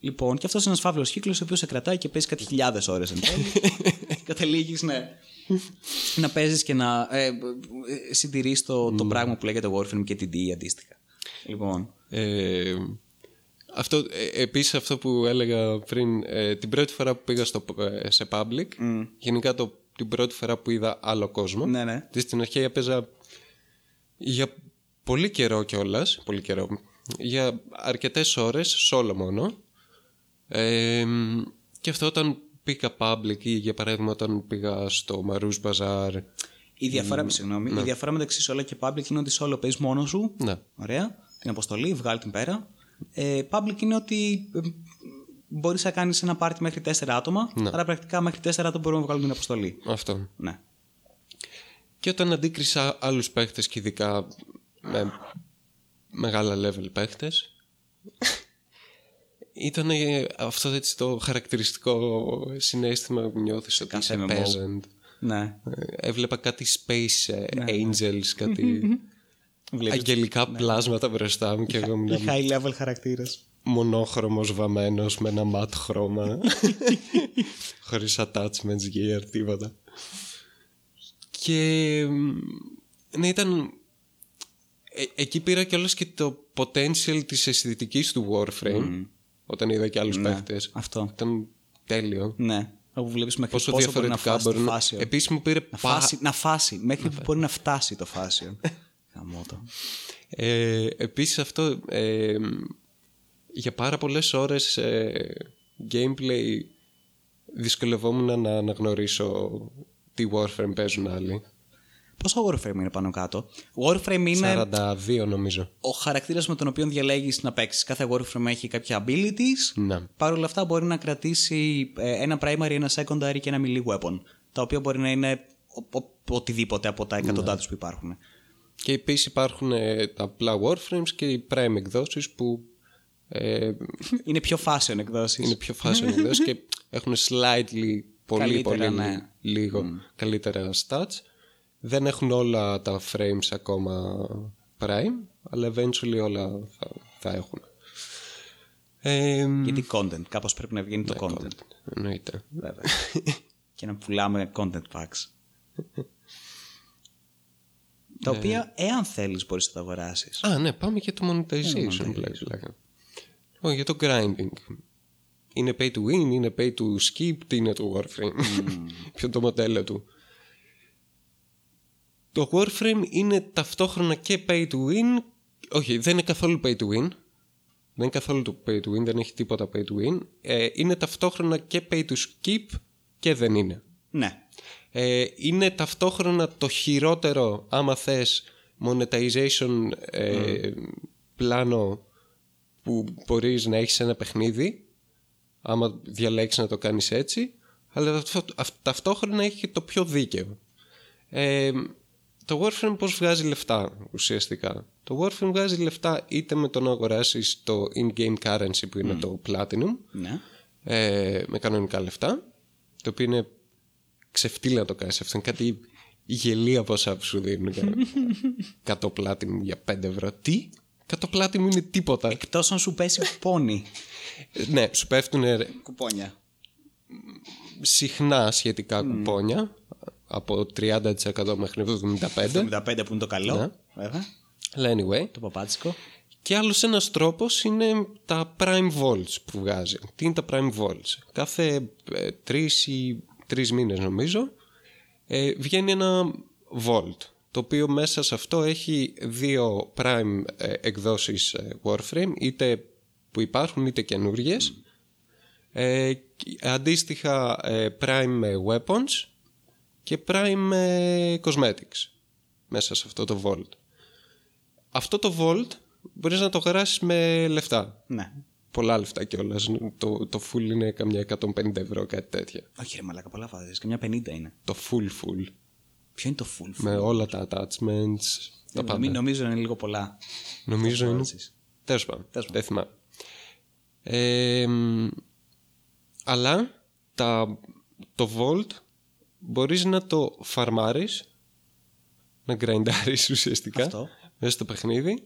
Λοιπόν, και αυτός είναι ένας φαύλος κύκλος ο οποίος σε κρατάει και παίζει κάτι χιλιάδες ώρες εν τέλει. Καταλήγεις ναι, να παίζεις και να ε, ε, συντηρείς το, το πράγμα που λέγεται Warframe και την DE αντίστοιχα. Λοιπόν, Ε, αυτό, ε, επίσης αυτό που έλεγα πριν, ε, την πρώτη φορά που πήγα στο, ε, σε public, γενικά το, την πρώτη φορά που είδα άλλο κόσμο, ναι, ναι. γιατί στην αρχή έπαιζα για πολύ καιρό κιόλας, πολύ καιρό, για αρκετές ώρες, solo μόνο. Ε, και αυτό όταν πήγα public ή για παράδειγμα όταν πήγα στο Marous Bazaar, Η διαφορά, συγγνώμη, η διαφορά μεταξύ solo και public είναι ότι solo παίζεις μόνος σου. ναι, Ωραία. Την αποστολή, βγάλει την πέρα. Ε, public είναι ότι ε, μπορείς να κάνεις ένα πάρτι μέχρι 4 άτομα. Άρα πρακτικά μέχρι 4 άτομα μπορούν να βγάλουν την αποστολή. αυτό. Ναι. Και όταν αντίκρισα άλλους παίχτες και ειδικά με μεγάλα level παίχτες ήταν αυτό έτσι το χαρακτηριστικό συνέστημα που νιώθεις ότι είσαι MMO. peasant. Ναι. Ε, Έβλεπα κάτι space ε, angels, κάτι Βλέπεις. αγγελικά πλάσματα μπροστά μου και εγώ Οι ήμουν high level χαρακτήρε. μονόχρωμος βαμμένος με ένα ματ χρώμα χωρίς attachments gear τίποτα και μ, ναι ήταν ε, εκεί πήρα κιόλας και το potential της αισθητικής του Warframe όταν είδα και άλλους παίχτες Αυτό. ήταν τέλειο Ναι. Όπου βλέπεις μέχρι πόσο, πόσο μπορεί να διαφορετικά φάσει μπορεί το να... fashion. Επίσης μου πήρε Να πα- φάσει, να φάσει. Μέχρι που μπορεί να φτάσει το fashion. Γαμώτο. Ε, επίσης αυτό ε, για πάρα πολλές ώρες ε, gameplay δυσκολευόμουν να αναγνωρίσω τι Warframe παίζουν άλλοι. Πόσο Warframe είναι πάνω κάτω; Warframe είναι 42 νομίζω. ο χαρακτήρας με τον οποίο διαλέγεις να παίξεις. Κάθε Warframe έχει κάποια abilities. Ναι. Παρ' όλα αυτά μπορεί να κρατήσει ε, ένα primary, ένα secondary και ένα melee weapon. Τα οποία μπορεί να είναι ο- ο- οτιδήποτε από τα εκατοντάδε που υπάρχουν. Και επίσης υπάρχουν ε, τα απλά Warframes και οι Prime εκδόσεις που ε, είναι πιο fashion εκδόσεις. είναι πιο fashion εκδόσεις και έχουν slightly πολύ Καλύτερα, πολύ ναι. λίγο καλύτερα stats. Δεν έχουν όλα τα frames ακόμα Prime, αλλά eventually όλα θα, θα έχουν. Ε, Γιατί content. Κάπως πρέπει να βγαίνει Ναι, το content. εννοείται. Βέβαια. και να πουλάμε content packs. τα οποία, εάν θέλεις, μπορείς να τα αγοράσεις. Α, ναι, πάμε για το monetization. πλάκα, πλάκα. Λοιπόν, για το grinding. Είναι pay to win, είναι pay to skip, τι είναι το Warframe. Ποιο είναι το μοντέλο του. Το Warframe είναι ταυτόχρονα και pay to win. Όχι, δεν είναι καθόλου pay to win. Δεν είναι καθόλου το pay to win, δεν έχει τίποτα pay to win. Ε, είναι ταυτόχρονα και pay to skip και δεν είναι. Ναι. Ε, είναι ταυτόχρονα το χειρότερο άμα θες monetization ε, πλάνο που μπορείς να έχεις σε ένα παιχνίδι άμα διαλέξεις να το κάνεις έτσι αλλά αυτό- αυ- ταυτόχρονα έχει και το πιο δίκαιο ε, το Warframe πώς βγάζει λεφτά ουσιαστικά; Το Warframe βγάζει λεφτά είτε με το να αγοράσεις το in-game currency που είναι το Platinum ναι. ε, με κανονικά λεφτά, το οποίο είναι ξεφτύλα να το κάνεις αυτό. Είναι κάτι γελία ποσά που σου δίνουν. 100 πλάτη μου για 5 ευρώ. Τι; 100 πλάτη μου είναι τίποτα. Εκτός αν σου πέσει κουπόνι. Ε, ναι, σου πέφτουν Κουπόνια. συχνά σχετικά κουπόνια από 30% μέχρι 75%. 75 που είναι το καλό. Ναι. Βέβαια. Αλλά anyway. Το παπάτσικο. Και άλλος ένας τρόπος είναι τα Prime Volts που βγάζει. Τι είναι τα Prime Volts. Κάθε ε, τρεις ή τρεις μήνες νομίζω ε, βγαίνει ένα Volt το οποίο μέσα σε αυτό έχει δύο Prime ε, εκδόσεις ε, Warframe είτε που υπάρχουν είτε καινούργιες ε, και αντίστοιχα ε, Prime Weapons και Prime ε, Cosmetics μέσα σε αυτό το Volt αυτό το Volt μπορείς να το αγοράσεις με λεφτά. Ναι. Πολλά λεφτά κιόλας. Το, το full είναι καμιά 150 ευρώ, κάτι τέτοια. Όχι, ρε Μαλάκα, πολλά βάζεις. Και μια 50 είναι. Το full full. Ποιο είναι το full. Με όλα τα attachments. Τα πάντα. Νομι- Νομίζω είναι λίγο πολλά. Νομίζω είναι. βάζεις; Τέλος πάντων. Τέλος Δεν θυμάμαι. Ε, μ, αλλά τα, το Volt μπορείς να το φαρμάρεις να γκραϊντάρεις ουσιαστικά Αυτό. μέσα στο παιχνίδι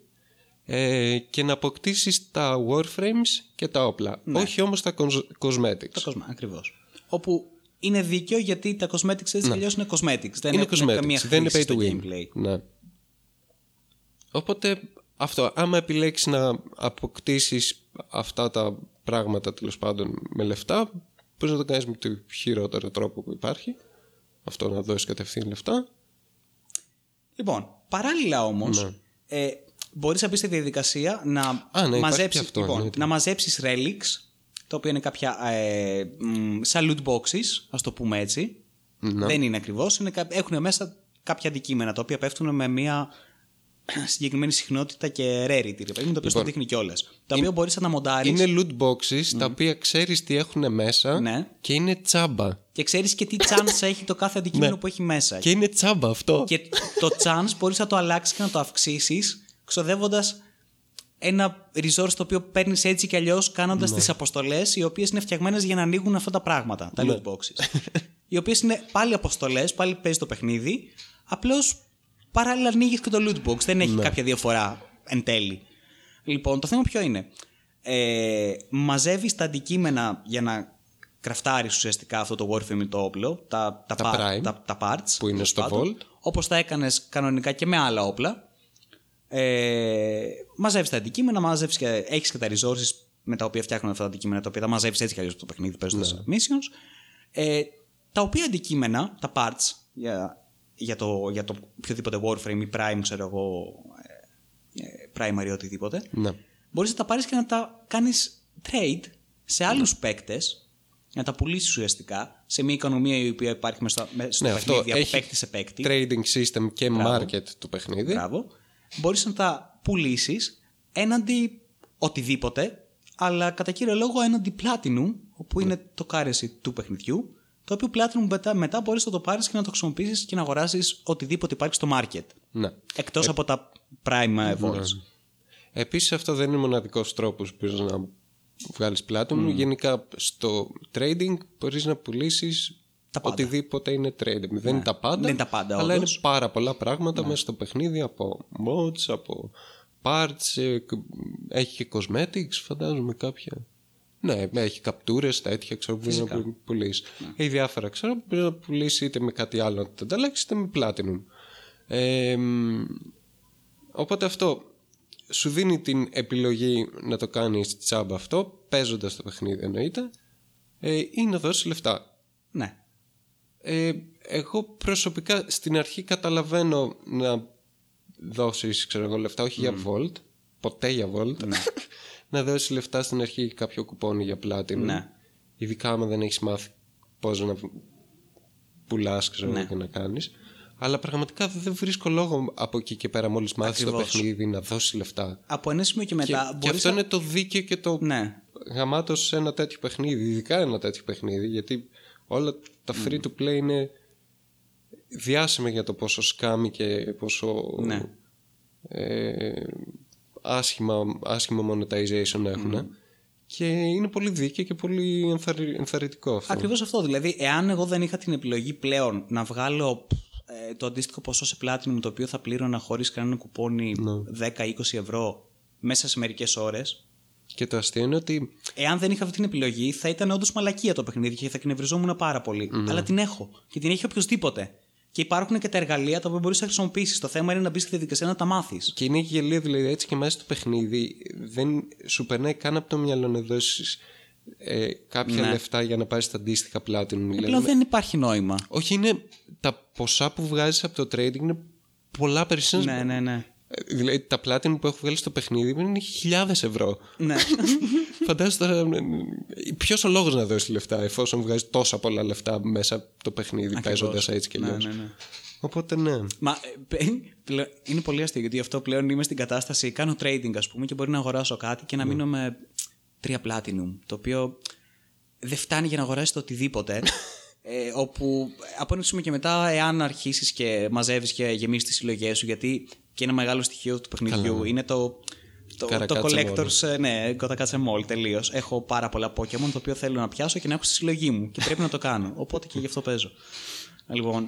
ε, και να αποκτήσεις τα warframes και τα όπλα. Όχι όμως τα cos- cosmetics. Τα κοσμά, ακριβώς. Όπου είναι δίκαιο γιατί τα cosmetics έτσι κι αλλιώς είναι cosmetics. Δεν είναι έχουν cosmetics, καμία δεν είναι χρήση pay to στο win. gameplay. Ναι. Οπότε αυτό, άμα επιλέξεις να αποκτήσεις αυτά τα πράγματα τέλος πάντων με λεφτά, μπορείς να το κάνεις με το χειρότερο τρόπο που υπάρχει. Αυτό να δώσεις κατευθείαν λεφτά. Λοιπόν, παράλληλα όμως, Ναι. ε, μπορείς να μπει στη διαδικασία να Α, ναι, υπάρχει μαζέψει και αυτό, λοιπόν, εννοείται. να μαζέψεις relics, τα οποία είναι κάποια ε, μ, σαν loot boxes, ας το πούμε έτσι. Ναι. Δεν είναι ακριβώς. Έχουν μέσα κάποια αντικείμενα τα οποία πέφτουν με μια συγκεκριμένη συχνότητα και rarity, ρε παιδί μου, το οποίο στο δείχνει κιόλας. Τα οποία μπορείς να μοντάρεις Λοιπόν, Είναι loot boxes τα οποία ξέρεις τι έχουν μέσα Ναι. και είναι τσάμπα. και ξέρεις και τι chance έχει το κάθε αντικείμενο που έχει μέσα. Ναι. Και είναι τσάμπα αυτό. Και το chance μπορείς να το αλλάξεις και να το αυξήσεις, ξοδεύοντας ένα resource το οποίο παίρνεις έτσι κι αλλιώς κάνοντας Ναι. τις αποστολές, οι οποίες είναι φτιαγμένες για να ανοίγουν αυτά τα πράγματα, τα Ναι. loot boxes. οι οποίες είναι πάλι αποστολές, πάλι παίζει το παιχνίδι, απλώς παράλληλα ανοίγεις και το loot box. Δεν Ναι. έχει κάποια διαφορά εν τέλει. Λοιπόν, το θέμα ποιο είναι. Ε, μαζεύεις τα αντικείμενα για να κραφτάρεις ουσιαστικά αυτό το Warframe το όπλο, τα, τα, Τα par- prime, τα, τα parts. που είναι τέλος στο πάντων, vault. Όπως τα έκανες κανονικά και με άλλα όπλα. Ε, μαζεύεις τα αντικείμενα, μαζεύεις και, έχεις και τα resources με τα οποία φτιάχνουν αυτά τα αντικείμενα, τα οποία τα μαζεύεις έτσι κι αλλιώς από το παιχνίδι παίζοντας Ναι. missions. Ε, τα οποία αντικείμενα, τα parts, για, για, το, για το οποιοδήποτε Warframe ή Prime, ξέρω εγώ, ε, ε, Primary οτιδήποτε, Ναι. μπορείς να τα πάρεις και να τα κάνεις trade σε Ναι. άλλους παίκτες, να τα πουλήσεις ουσιαστικά σε μια οικονομία η οποία υπάρχει μες στο, μες στο Ναι, αυτό παιχνίδι από έχει παίκτη σε παίκτη. trading system και Μπράβο. market το παιχνίδι. Μπράβο. Μπορείς να τα πουλήσεις έναντι οτιδήποτε, αλλά κατά κύριο λόγο έναντι Platinum, όπου είναι το currency του παιχνιδιού, το οποίο Platinum μετά, μετά μπορείς να το πάρεις και να το χρησιμοποιήσεις και να αγοράσεις οτιδήποτε υπάρχει στο market. Ναι. Εκτός από τα Prime ε, Vaults. Επίσης αυτό δεν είναι μοναδικός τρόπος που μπορείς να βγάλεις platinum. Γενικά στο trading μπορείς να πουλήσεις Τα πάντα. Ναι. οτιδήποτε είναι trading. Δεν είναι τα πάντα, Δεν είναι τα πάντα, αλλά όντως. είναι πάρα πολλά πράγματα μέσα στο παιχνίδι από mods, από parts, ε, κ- έχει και cosmetics φαντάζομαι κάποια. Ναι, έχει καπτούρες, τέτοια ξέρω που μπορεί να που- πουλήσει. Έχει διάφορα ξέρω που μπορεί να πουλήσει είτε με κάτι άλλο να τα ανταλλάξεις είτε με platinum. Ε, μ, οπότε αυτό σου δίνει την επιλογή να το κάνεις τσάμπα αυτό, παίζοντας το παιχνίδι εννοείται, ε, ή να δώσεις λεφτά. Ναι. Ε, εγώ προσωπικά στην αρχή καταλαβαίνω να δώσεις ξέρω εγώ, λεφτά, όχι για Volt, ποτέ για Volt, να δώσεις λεφτά στην αρχή για κάποιο κουπόνι για Platinum. Ναι. Ειδικά άμα δεν έχεις μάθει πώς να πουλάς ξέρω, εγώ, Ναι. και να κάνεις. Αλλά πραγματικά δεν βρίσκω λόγο από εκεί και πέρα μόλις μάθεις το Ακριβώς. παιχνίδι να δώσεις λεφτά. Από ένα σημείο και Και, μετά και μπορείς αυτό να- είναι το δίκαιο και το Ναι. γαμάτο σε ένα τέτοιο παιχνίδι, ειδικά ένα τέτοιο παιχνίδι, γιατί όλα τα free to play είναι διάσημα για το πόσο σκάμι και πόσο Ναι. ε, άσχημα, άσχημο monetization έχουν. Και είναι πολύ δίκαιο και πολύ ενθαρρυ, ενθαρρυντικό αυτό. Ακριβώς αυτό. Δηλαδή, εάν εγώ δεν είχα την επιλογή πλέον να βγάλω ε, το αντίστοιχο ποσό σε Platinum το οποίο θα πλήρωνα χωρίς κανένα κουπόνι Ναι. 10-20 ευρώ μέσα σε μερικές ώρες. Και το αστείο είναι ότι Εάν δεν είχα αυτή την επιλογή, θα ήταν όντως μαλακία το παιχνίδι και θα κνευριζόμουν πάρα πολύ. Ναι. Αλλά την έχω. Και την έχει οποιοδήποτε. Και υπάρχουν και τα εργαλεία τα οποία μπορείς να χρησιμοποιήσεις. Το θέμα είναι να μπεις στη διαδικασία να τα μάθεις. Και είναι γελίο, δηλαδή έτσι και μέσα στο παιχνίδι δεν σου περνάει καν από το μυαλό να δώσεις ε, κάποια Ναι. λεφτά για να πάρεις τα αντίστοιχα platinum. Δηλαδή, Πλέον δεν υπάρχει νόημα. Όχι, είναι τα ποσά που βγάζεις από το trading είναι πολλά περισσότερα. Ναι, ναι, ναι. Ε, Δηλαδή τα platinum που έχω βγάλει στο παιχνίδι είναι χιλιάδες ευρώ. ναι. Φαντάζεσαι τώρα. Ποιος ο λόγος να δώσει λεφτά εφόσον βγάζει τόσα πολλά λεφτά μέσα από το παιχνίδι παίζοντας έτσι κι Ναι, αλλιώς. ναι, ναι. Οπότε ναι. Μα ε, παι- πλέον- είναι πολύ αστείο γιατί αυτό πλέον είμαι στην κατάσταση. Κάνω trading, ας πούμε, και μπορεί να αγοράσω κάτι και να μείνω με τρία platinum. Το οποίο δεν φτάνει για να αγοράσει το οτιδήποτε. ε, όπου από ένα σημείο και μετά, εάν αρχίσεις και μαζεύεις και γεμίσει τις συλλογές σου, γιατί και ένα μεγάλο στοιχείο του παιχνιδιού είναι το. Το, το Καρακάτσε collectors, ε, ναι, κάτσε μόλ τελείως. Έχω πάρα πολλά Pokémon το οποίο θέλω να πιάσω και να έχω στη συλλογή μου και πρέπει να το κάνω. Οπότε και γι' αυτό παίζω. Λοιπόν,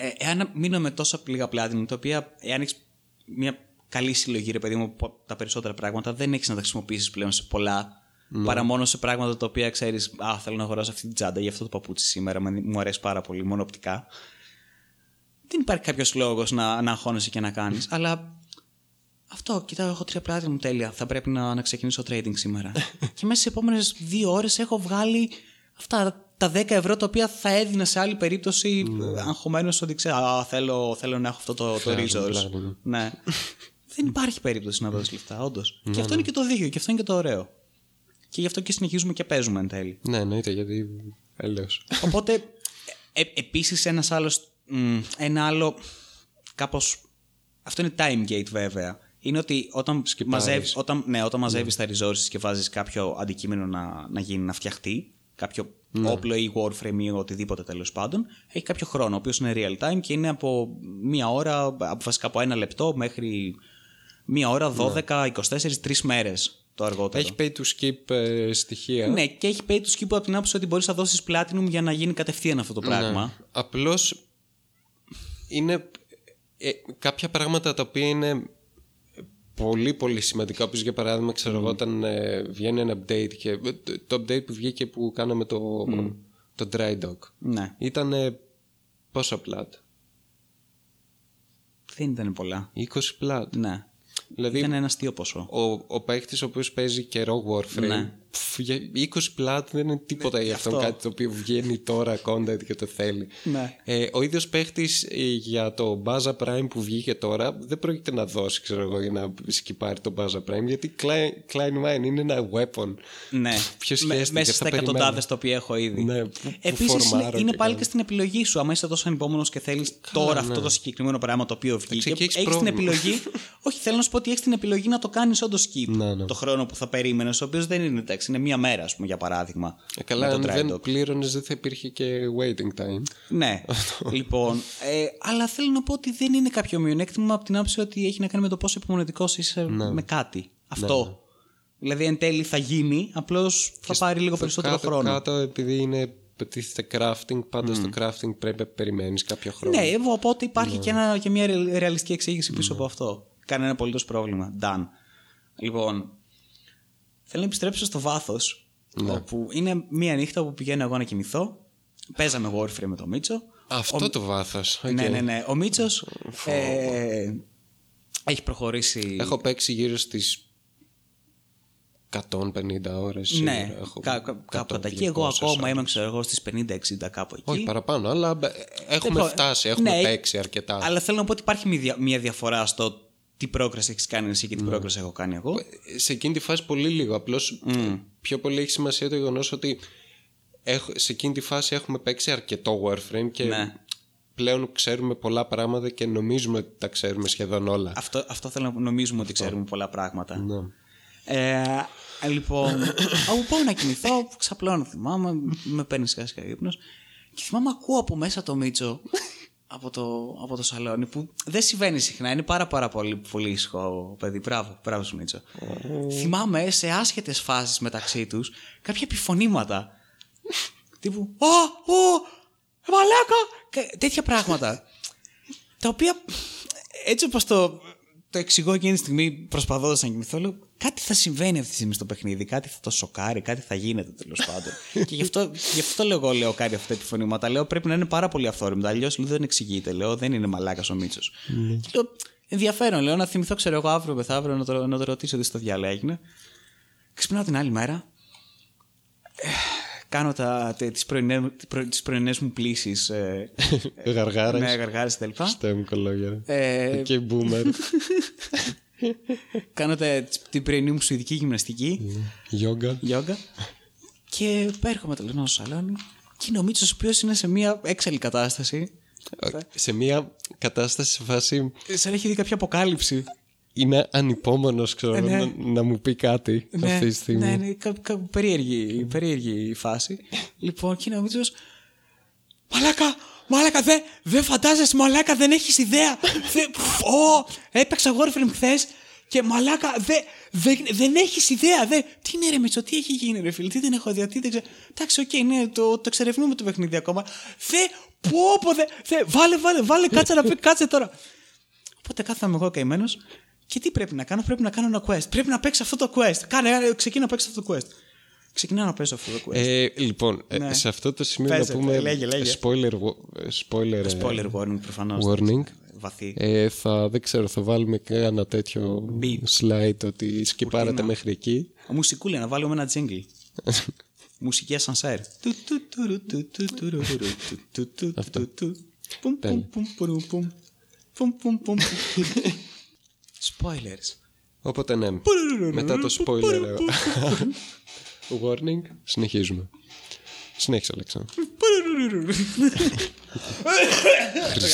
ε, εάν μείνω με τόσα λίγα platinum, τα οποία εάν έχεις μια καλή συλλογή, ρε παιδί μου, από τα περισσότερα πράγματα. Δεν έχεις να τα χρησιμοποιήσεις πλέον σε πολλά. Παρά μόνο σε πράγματα τα οποία ξέρεις, Α, θέλω να αγοράσω αυτή την τσάντα για αυτό το παπούτσι σήμερα. με- Μου αρέσει πάρα πολύ, μόνο οπτικά. Δεν υπάρχει κάποιος λόγος να, να αγχώνεσαι και να κάνεις. αλλά αυτό, κοιτάω, έχω τρία πλάτη μου τέλεια. Θα πρέπει να, να ξεκινήσω trading σήμερα. και μέσα στις επόμενες δύο ώρες έχω βγάλει αυτά τα 10 ευρώ τα οποία θα έδινα σε άλλη περίπτωση ναι. αγχωμένος ότι ξέρω, Α, θέλω, θέλω να έχω αυτό το, το Χρειάζομαι resource. πλάτη, ναι. ναι. Δεν υπάρχει περίπτωση να δώσεις λεφτά, όντως. και αυτό είναι και το δίκαιο και αυτό είναι και το ωραίο. Και γι' αυτό και συνεχίζουμε και παίζουμε εν τέλει. Ναι, εννοείται γιατί. Έλεος. Οπότε, ε, επίσης ένας άλλος, μ, ένα άλλο, κάπως, αυτό είναι time gate βέβαια. Είναι ότι όταν, Σκυπάρεις. μαζεύεις, όταν, ναι, όταν μαζεύεις τα resources και βάζεις κάποιο αντικείμενο να, να γίνει, να φτιαχτεί, κάποιο όπλο ή warframe ή οτιδήποτε τέλος πάντων, έχει κάποιο χρόνο, ο οποίος είναι real time και είναι από μία ώρα, από βασικά από ένα λεπτό μέχρι μία ώρα, 12, 24, τρεις μέρες το αργότερο. Έχει pay to skip ε, στοιχεία. Ναι, και έχει pay to skip από την άποψη ότι μπορείς να δώσεις platinum για να γίνει κατευθείαν αυτό το πράγμα. Απλώς είναι ε, κάποια πράγματα τα οποία είναι πολύ πολύ σημαντικά όπως για παράδειγμα ξέρω εγώ όταν ε, βγαίνει ένα update και το, το update που βγήκε που κάναμε το, το dry dock Ναι, ήταν ε, πόσα πλάτ δεν ήταν πολλά. 20 πλάτ Ναι. δηλαδή Ήταν ένα αστείο ποσό. ο, ο παίχτης ο οποίος παίζει καιρό Warframe Ναι. Πφ, για 20 πλάτ δεν είναι τίποτα για αυτόν αυτό. κάτι το οποίο βγαίνει τώρα content και το θέλει Ναι. ε, ο ίδιος παίχτης ε, για το Baza Prime που βγήκε τώρα δεν πρόκειται να δώσει ξέρω εγώ για να σκυπάρει το Baza Prime γιατί Klein, Klein Mine είναι ένα weapon Ναι. Ποιος Με- σχέστηκε, μέσα θα στα περιμένω. εκατοντάδες τα οποία έχω ήδη. Ναι, που- που Επίσης είναι, φορμάρω είναι και πάλι κάνω. και στην επιλογή σου. Άμα είσαι τόσο ανυπόμονος και θέλεις τώρα αυτό το συγκεκριμένο πράγμα το οποίο βγήκε. εκεί έχεις Έχεις την πρόβλημα. επιλογή. Όχι, θέλω να σου πω ότι έχεις την επιλογή να το κάνεις όντως skip. Ναι, ναι. Το χρόνο που θα περίμενες, ο οποίος δεν είναι εντάξει, είναι μία μέρα, ας πούμε, για παράδειγμα. Ε, καλά με αν το dry δεν dock. πλήρωνες δεν θα υπήρχε και waiting time Ναι. λοιπόν, ε, αλλά θέλω να πω ότι δεν είναι κάποιο μειονέκτημα από την άποψη ότι έχει να κάνει με το πόσο υπομονετικός είσαι Ναι. με κάτι. Αυτό. Δηλαδή εν τέλει θα γίνει, απλώς θα πάρει λίγο περισσότερο κάτω, χρόνο. κάτω επειδή είναι πετύχεται crafting πάντα στο crafting πρέπει να περιμένεις κάποιο χρόνο Ναι, εγώ, οπότε υπάρχει και, ένα, και μια ρεαλ- ρεαλιστική εξήγηση πίσω από αυτό. Κανένα απολύτως πρόβλημα. Done. Λοιπόν, θέλω να επιστρέψω στο βάθος. Όπου είναι μία νύχτα που πηγαίνω εγώ να κοιμηθώ. Παίζαμε Warframe με το Μίτσο. Αυτό το βάθος οκ. Ναι, ναι, ναι. Ο Μίτσος ε, έχει προχωρήσει. Έχω παίξει γύρω στις 150 ώρες ναι, σίγουρα. Έχω κα, κα, 100, κάπου κατά εκεί. Εγώ 200 ακόμα είμαι, ώρες. ξέρω εγώ, στις 50-60 κάπου εκεί. Όχι παραπάνω, αλλά ε, έχουμε Λοιπόν, φτάσει, έχουμε ναι, παίξει αρκετά. Αλλά θέλω να πω ότι υπάρχει μια δια- μια διαφορά στο τι progress έχεις κάνει εσύ και τι Ναι. progress έχω κάνει εγώ. Σε εκείνη τη φάση πολύ λίγο. Απλώς πιο πολύ έχει σημασία το γεγονός ότι έχω, σε εκείνη τη φάση έχουμε παίξει αρκετό Warframe και Ναι. πλέον ξέρουμε πολλά πράγματα και νομίζουμε ότι τα ξέρουμε σχεδόν όλα. Αυτό, αυτό θέλω να νομίζουμε ότι ξέρουμε πολλά πράγματα. Ναι. Ε, λοιπόν, όπου πάω να κοιμηθώ, ξαπλώνω, θυμάμαι, με παίρνεις σιγά σιγά ύπνος και θυμάμαι ακούω από μέσα το Μίτσο από το, από το σαλόνι που δεν συμβαίνει συχνά, είναι πάρα πάρα πολύ, πολύ ήσυχο παιδί, μπράβο, μπράβο σου Μίτσο. θυμάμαι σε άσχετες φάσεις μεταξύ τους κάποια επιφωνήματα. Τύπου «Ω, ω, ε, μαλάκα» και τέτοια πράγματα. Τα οποία έτσι όπως το, το εξηγώ εκείνη τη στιγμή προσπαθώντας να κοιμηθώ λέω κάτι θα συμβαίνει αυτή τη στιγμή στο παιχνίδι κάτι θα το σοκάρει, κάτι θα γίνεται τέλος πάντων. Και γι' αυτό, γι αυτό λέω εγώ λέω κάνει αυτά τα επιφωνήματα λέω πρέπει να είναι πάρα πολύ αυθόρμητα αλλιώς δεν εξηγείται λέω δεν είναι μαλάκας ο Μίτσος. Και λέω ενδιαφέρον λέω να θυμηθώ ξέρω εγώ αύριο μεθαύριο να το, να το ρωτήσω τι στο διάλογο έγινε. Ξυπνάω την άλλη μέρα ε, κάνω τα, τε- τις, πρωινές, τις πρωινές μου πλήσεις ε, Γαργάρες. ναι, γαργάρες και τα λοιπά. Στο μικρολόγιο. Ε, Και boomer. κάνω τα- την πρωινή μου σου ειδική γυμναστική, Yoga. γιόγκα. Και έρχομαι το λεπτό στο σαλόνι. Και είναι ο Μίτσος ο οποίος είναι σε μια έξαλλη κατάσταση. Σε μια κατάσταση σε φάση Σαν έχει δει κάποια αποκάλυψη. Είναι ανυπόμονος ξέρω, ναι. να, να μου πει κάτι αυτή τη στιγμή. ναι, ναι, κα, κα, περίεργη, περίεργη η φάση. λοιπόν, και είναι ο Μίτσος, Μαλάκα, μαλάκα, δεν δε φαντάζεσαι, μαλάκα, δεν έχεις ιδέα. Δε, πφ, ω, έπαιξα Warframe χθες και μαλάκα, δε, δε, δεν έχεις ιδέα. Δε, τι είναι ρε Μίτσο, τι έχει γίνει ρε φίλε, τι δεν έχω δει, τι δεν ξέρω. Εντάξει, οκ, ναι, το, το εξερευνούμε το παιχνίδι ακόμα. Δε, πω, πω, δε, δε, βάλε, βάλε, βάλε, κάτσε να πει, κάτσε τώρα. Οπότε κάθαμε εγώ καημένος Και τι πρέπει να κάνω, πρέπει να κάνω ένα quest. Πρέπει να παίξει αυτό το quest. Κάνε, ε, ξεκινά να παίξει αυτό το quest. Ξεκινάω να παίζω αυτό το quest. Ε, λοιπόν, ε, Ναι. σε αυτό το σημείο Παίζεται, να πούμε λέγε, λέγε. spoiler, wo- ε, spoiler, ε, Spoiler warning προφανώς. warning. Βαθύ. Ε, θα, δεν ξέρω, θα βάλουμε και ένα τέτοιο Beat. slide ότι σκυπάρατε Κουρτίνα. μέχρι εκεί. Μουσικούλια, να βάλουμε ένα jingle. Μουσική ασανσέρ. Spoilers. Οπότε ναι, μετά το spoiler ε, warning, συνεχίζουμε. Συνέχισε, Αλέξανδρο.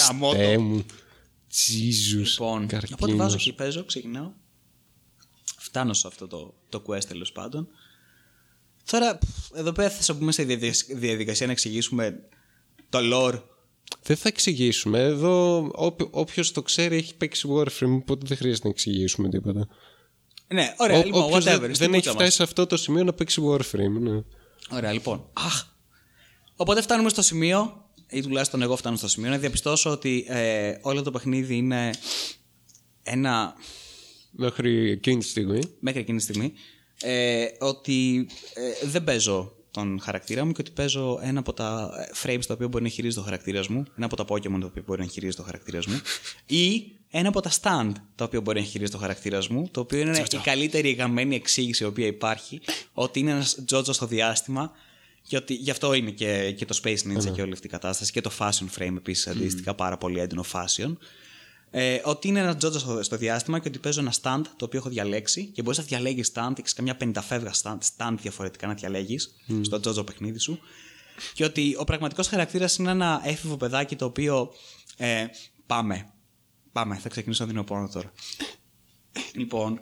Γαμώτο. Χριστέ μου. Jesus. Λοιπόν, οπότε καρκίνος. βάζω και παίζω, ξεκινάω. Φτάνω σε αυτό το, το quest τέλος πάντων. Τώρα, πφ, εδώ πέρα θα μπούμε σε διαδικασ- διαδικασία να εξηγήσουμε το lore. Δεν θα εξηγήσουμε. Εδώ όποιος το ξέρει έχει παίξει Warframe, οπότε δεν χρειάζεται να εξηγήσουμε τίποτα. Ναι, ωραία, Ό- λοιπόν, όποιος whatever. δεν, στην δεν έχει κούτσα φτάσει μας. σε αυτό το σημείο να παίξει Warframe. Ναι. Ωραία, λοιπόν. Αχ. Οπότε φτάνουμε στο σημείο, ή τουλάχιστον εγώ φτάνω στο σημείο, να διαπιστώσω ότι ε, όλο το παιχνίδι είναι ένα. Μέχρι εκείνη τη στιγμή. μέχρι εκείνη τη στιγμή. Ε, ότι ε, δεν παίζω τον χαρακτήρα μου και ότι παίζω ένα από τα ε, frames τα οποία μπορεί να χειρίζει το χαρακτήρας μου, ένα από τα Pokémon τα οποία μπορεί να χειρίζει το χαρακτήρας μου, ή ένα από τα stand τα οποία μπορεί να χειρίζει το χαρακτήρας μου, το οποίο είναι η καλύτερη γαμμένη εξήγηση η οποία υπάρχει, ότι είναι ένας Τζότζο στο διάστημα και ότι γι' αυτό είναι και, και το Space Ninja και όλη αυτή η κατάσταση και το Fashion Frame επίσης αντίστοιχα, πάρα πολύ έντονο fashion. Ε, ότι είναι ένας Τζότζο στο, στο διάστημα και ότι παίζω ένα stand το οποίο έχω διαλέξει και μπορείς να διαλέγεις stand, έχεις καμιά πενταφεύγα stand, stand διαφορετικά να διαλέγεις στο Τζότζο παιχνίδι σου. Και ότι ο πραγματικός χαρακτήρας είναι ένα έφηβο παιδάκι το οποίο. Ε, πάμε. Πάμε, θα ξεκινήσω να δίνω πόνο τώρα. λοιπόν,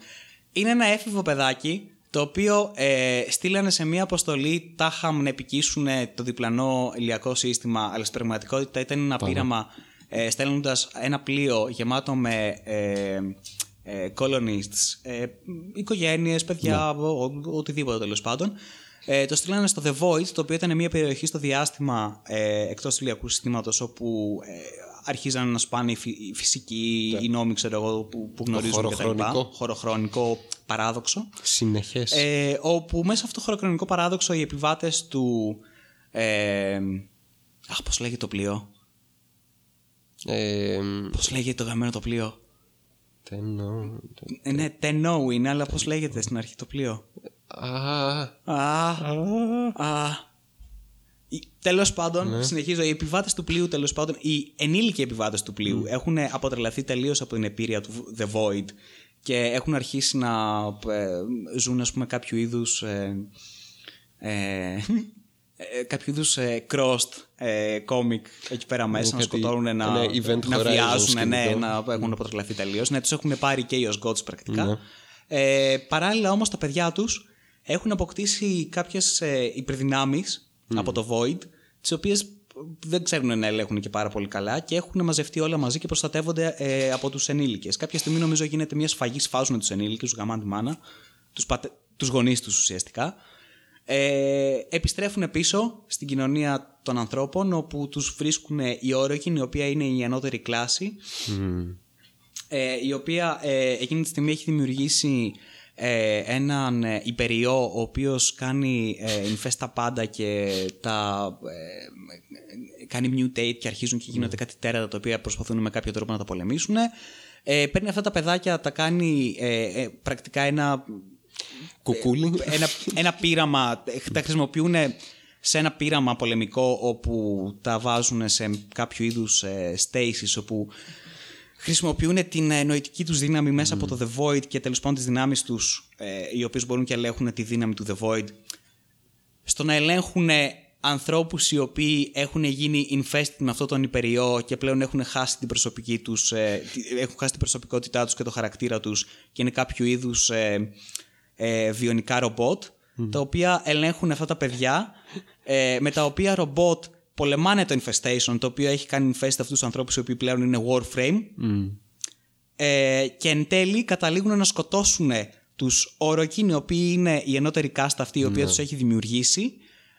είναι ένα έφηβο παιδάκι το οποίο ε, στείλανε σε μια αποστολή τάχαμ να επικίσουν το διπλανό ηλιακό σύστημα, αλλά στην πραγματικότητα ήταν ένα πείραμα ε, στέλνοντας ένα πλοίο γεμάτο με ε, ε, colonists, ε, οικογένειες, παιδιά, ο- ο- οτιδήποτε τέλος πάντων. Ε, το στείλανε στο The Void, το οποίο ήταν μια περιοχή στο διάστημα ε, εκτός του ηλιακού συστήματος όπου ε, αρχίζαν να σπάνε οι, φυ- οι φυσικοί, οι νόμοι ξέρω εγώ, που, που γνωρίζουμε κτλ. χωροχρονικό. Χωροχρονικό παράδοξο. Συνεχές. Ε, όπου μέσα σε αυτό το χωροχρονικό παράδοξο οι επιβάτες του... Ε, αχ, πώς λέγεται το πλοίο; Ε, Πώς λέγεται το γαμμένο το πλοίο; δεν εννοώ. Ε, ναι, Tenno είναι, αλλά πώς λέγεται στην αρχή το πλοίο; Α, Α, α. Τέλος πάντων, συνεχίζω. Οι επιβάτες του πλοίου, τέλος πάντων, οι ενήλικοι επιβάτες του πλοίου έχουν αποτρελαθεί τελείως από την επίρρεια του The Void και έχουν αρχίσει να ε, ζουν, ας πούμε, κάποιο είδους. Ε, ε, ε, κάποιο είδους ε, crossed ε, comic εκεί πέρα μέσα, να κάτι- σκοτώνουν, να, ένα event να Horizon βιάζουν, ναι, σκηνικό. να έχουν αποτρελαθεί τελείως. Ναι, τους έχουν πάρει και οι Gods πρακτικά. Ε, παράλληλα όμως τα παιδιά τους έχουν αποκτήσει κάποιες ε, υπερδυνάμεις από το Void τις οποίες δεν ξέρουν να ελέγχουν και πάρα πολύ καλά και έχουν μαζευτεί όλα μαζί και προστατεύονται ε, από τους ενήλικες. Κάποια στιγμή νομίζω γίνεται μια σφαγή, σφάζουν τους ενήλικες, τους γαμάνε τη μάνα, τους, πατε... τους γονείς τους ουσιαστικά. Ε, επιστρέφουν πίσω στην κοινωνία των ανθρώπων όπου τους βρίσκουν οι όροκοι, η οποία είναι η ανώτερη κλάση ε, η οποία ε, εκείνη τη στιγμή έχει δημιουργήσει ε, έναν ε, υπεριό ο οποίος κάνει ε, infest τα πάντα και τα ε, κάνει mutate και αρχίζουν και γίνονται κάτι τέρατα τα οποία προσπαθούν με κάποιο τρόπο να τα πολεμήσουν. Ε, παίρνει αυτά τα παιδάκια, τα κάνει ε, ε, πρακτικά ένα κουκούλι. ένα, ένα πείραμα, τα χρησιμοποιούν σε ένα πείραμα πολεμικό όπου τα βάζουν σε κάποιο είδους ε, stasis όπου χρησιμοποιούν την ε, νοητική τους δύναμη μέσα από το The Void και τέλος πάντων τις δυνάμεις τους ε, οι οποίες μπορούν και ελέγχουν τη δύναμη του The Void στο να ελέγχουν ανθρώπους οι οποίοι έχουν γίνει infested με αυτόν τον υπεριό και πλέον έχουν χάσει την προσωπική τους, ε, τη- έχουν χάσει την προσωπικότητά τους και το χαρακτήρα τους και είναι κάποιο είδους ε, ε, βιονικά ρομπότ τα οποία ελέγχουν αυτά τα παιδιά ε, με τα οποία ρομπότ πολεμάνε το infestation το οποίο έχει κάνει infest αυτούς τους ανθρώπους οι οποίοι πλέον είναι warframe. Ε, και εν τέλει καταλήγουν να σκοτώσουν τους οροκίνοι οι οποίοι είναι η ενώτερη κάστα αυτή η οποία τους έχει δημιουργήσει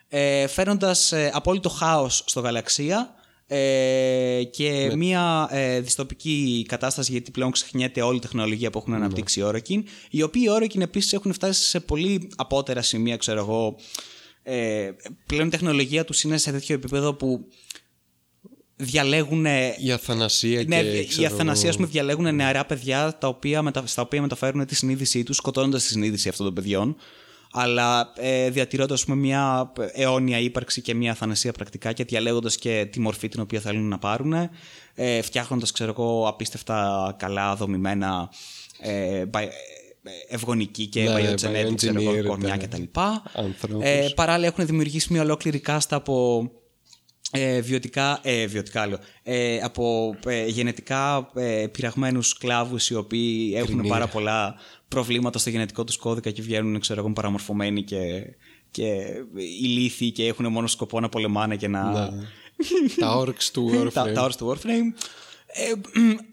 ε, φέρνοντας ε, απόλυτο χάος στο γαλαξία ε, και μια ε, δυστοπική κατάσταση γιατί πλέον ξεχνιέται όλη η τεχνολογία που έχουν αναπτύξει οι Orokin οι οποίοι οι Orokin επίσης έχουν φτάσει σε πολύ απότερα σημεία ξέρω εγώ. Ε, πλέον η τεχνολογία τους είναι σε τέτοιο επίπεδο που διαλέγουν Η αθανασία ναι, και. η ξέρω αθανασία, ας εγώ, πούμε, διαλέγουν νεαρά παιδιά τα οποία, μετα- στα οποία μεταφέρουν τη συνείδησή τους, σκοτώνοντας τη συνείδηση αυτών των παιδιών, αλλά ε, διατηρώντας μια αιώνια ύπαρξη και μια αθανασία πρακτικά και διαλέγοντας και τη μορφή την οποία θέλουν να πάρουν, ε, φτιάχνοντας, ξέρω εγώ, απίστευτα καλά δομημένα ε, μπα- ε, ευγονική και Ναι, biogenetic, ξέρω εγώ, bioengineered, κορμιά ναι. κτλ. Ανθρώπους. Ε, παράλληλα έχουν δημιουργήσει μια ολόκληρη κάστα από ε, βιωτικά, ε, βιωτικά λέω, ε, από ε, γενετικά ε, πειραγμένους κλάβους οι οποίοι έχουν Κρινία. πάρα πολλά προβλήματα στο γενετικό τους κώδικα και βγαίνουν ξέρω εγώ παραμορφωμένοι και, και ηλίθιοι και έχουν μόνο σκοπό να πολεμάνε και να... τα orcs του Warframe. τα, τα όρους του Warframe. Ε,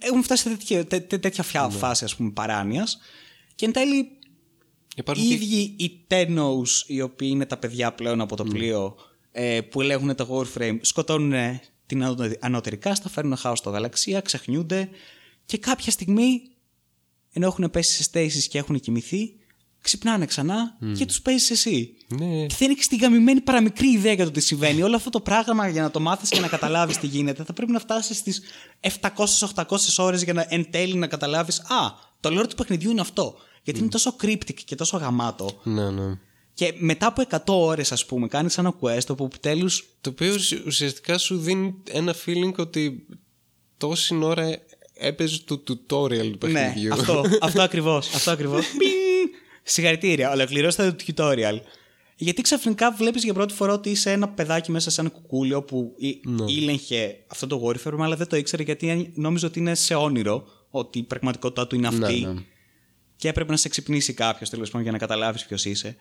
έχουν φτάσει σε τέτοια, τέ- τέ- τέτοια φιά- φάση ας πούμε παράνοιας. Και εν τέλει Υπάρχουν οι και- ίδιοι οι Tenos, οι οποίοι είναι τα παιδιά πλέον από το πλοίο, ε, που ελέγχουν τα Warframe, σκοτώνουν ε, την ανώτερη- ανώτερη κάστα, φέρνουν χάος στο γαλαξία, ξεχνιούνται και κάποια στιγμή, ενώ έχουν πέσει σε στέσεις και έχουν κοιμηθεί, ξυπνάνε ξανά και τους παίζεις εσύ. Ναι. Και δεν έχεις την γαμημένη παραμικρή ιδέα για το τι συμβαίνει. Όλο αυτό το πράγμα για να το μάθεις και να καταλάβεις τι γίνεται θα πρέπει να φτάσεις στις 700-800 ώρες για να εν τέλει να καταλάβεις «Α, το lore του παιχνιδιού είναι αυτό». Γιατί είναι τόσο cryptic και τόσο γαμάτο. Ναι, ναι. Και μετά από 100 ώρες ας πούμε κάνεις ένα quest όπου επιτέλου. Το οποίο ουσ- ουσιαστικά σου δίνει ένα feeling ότι τόση ώρα έπαιζε το tutorial του Ναι, παιχνιδιού. αυτό, αυτό ακριβώς. Αυτό ακριβώς. Μπινγκ! Συγχαρητήρια, ολοκληρώστε το tutorial. Γιατί ξαφνικά βλέπεις για πρώτη φορά ότι είσαι ένα παιδάκι μέσα σε ένα κουκούλιο που εί- Ναι. ήλεγχε αυτό το Warframe, αλλά δεν το ήξερε γιατί νόμιζε ότι είναι σε όνειρο, ότι η πραγματικότητά του είναι αυτή. Ναι, ναι. Και έπρεπε να σε ξυπνήσει κάποιος τέλος πάντων για να καταλάβεις ποιος είσαι.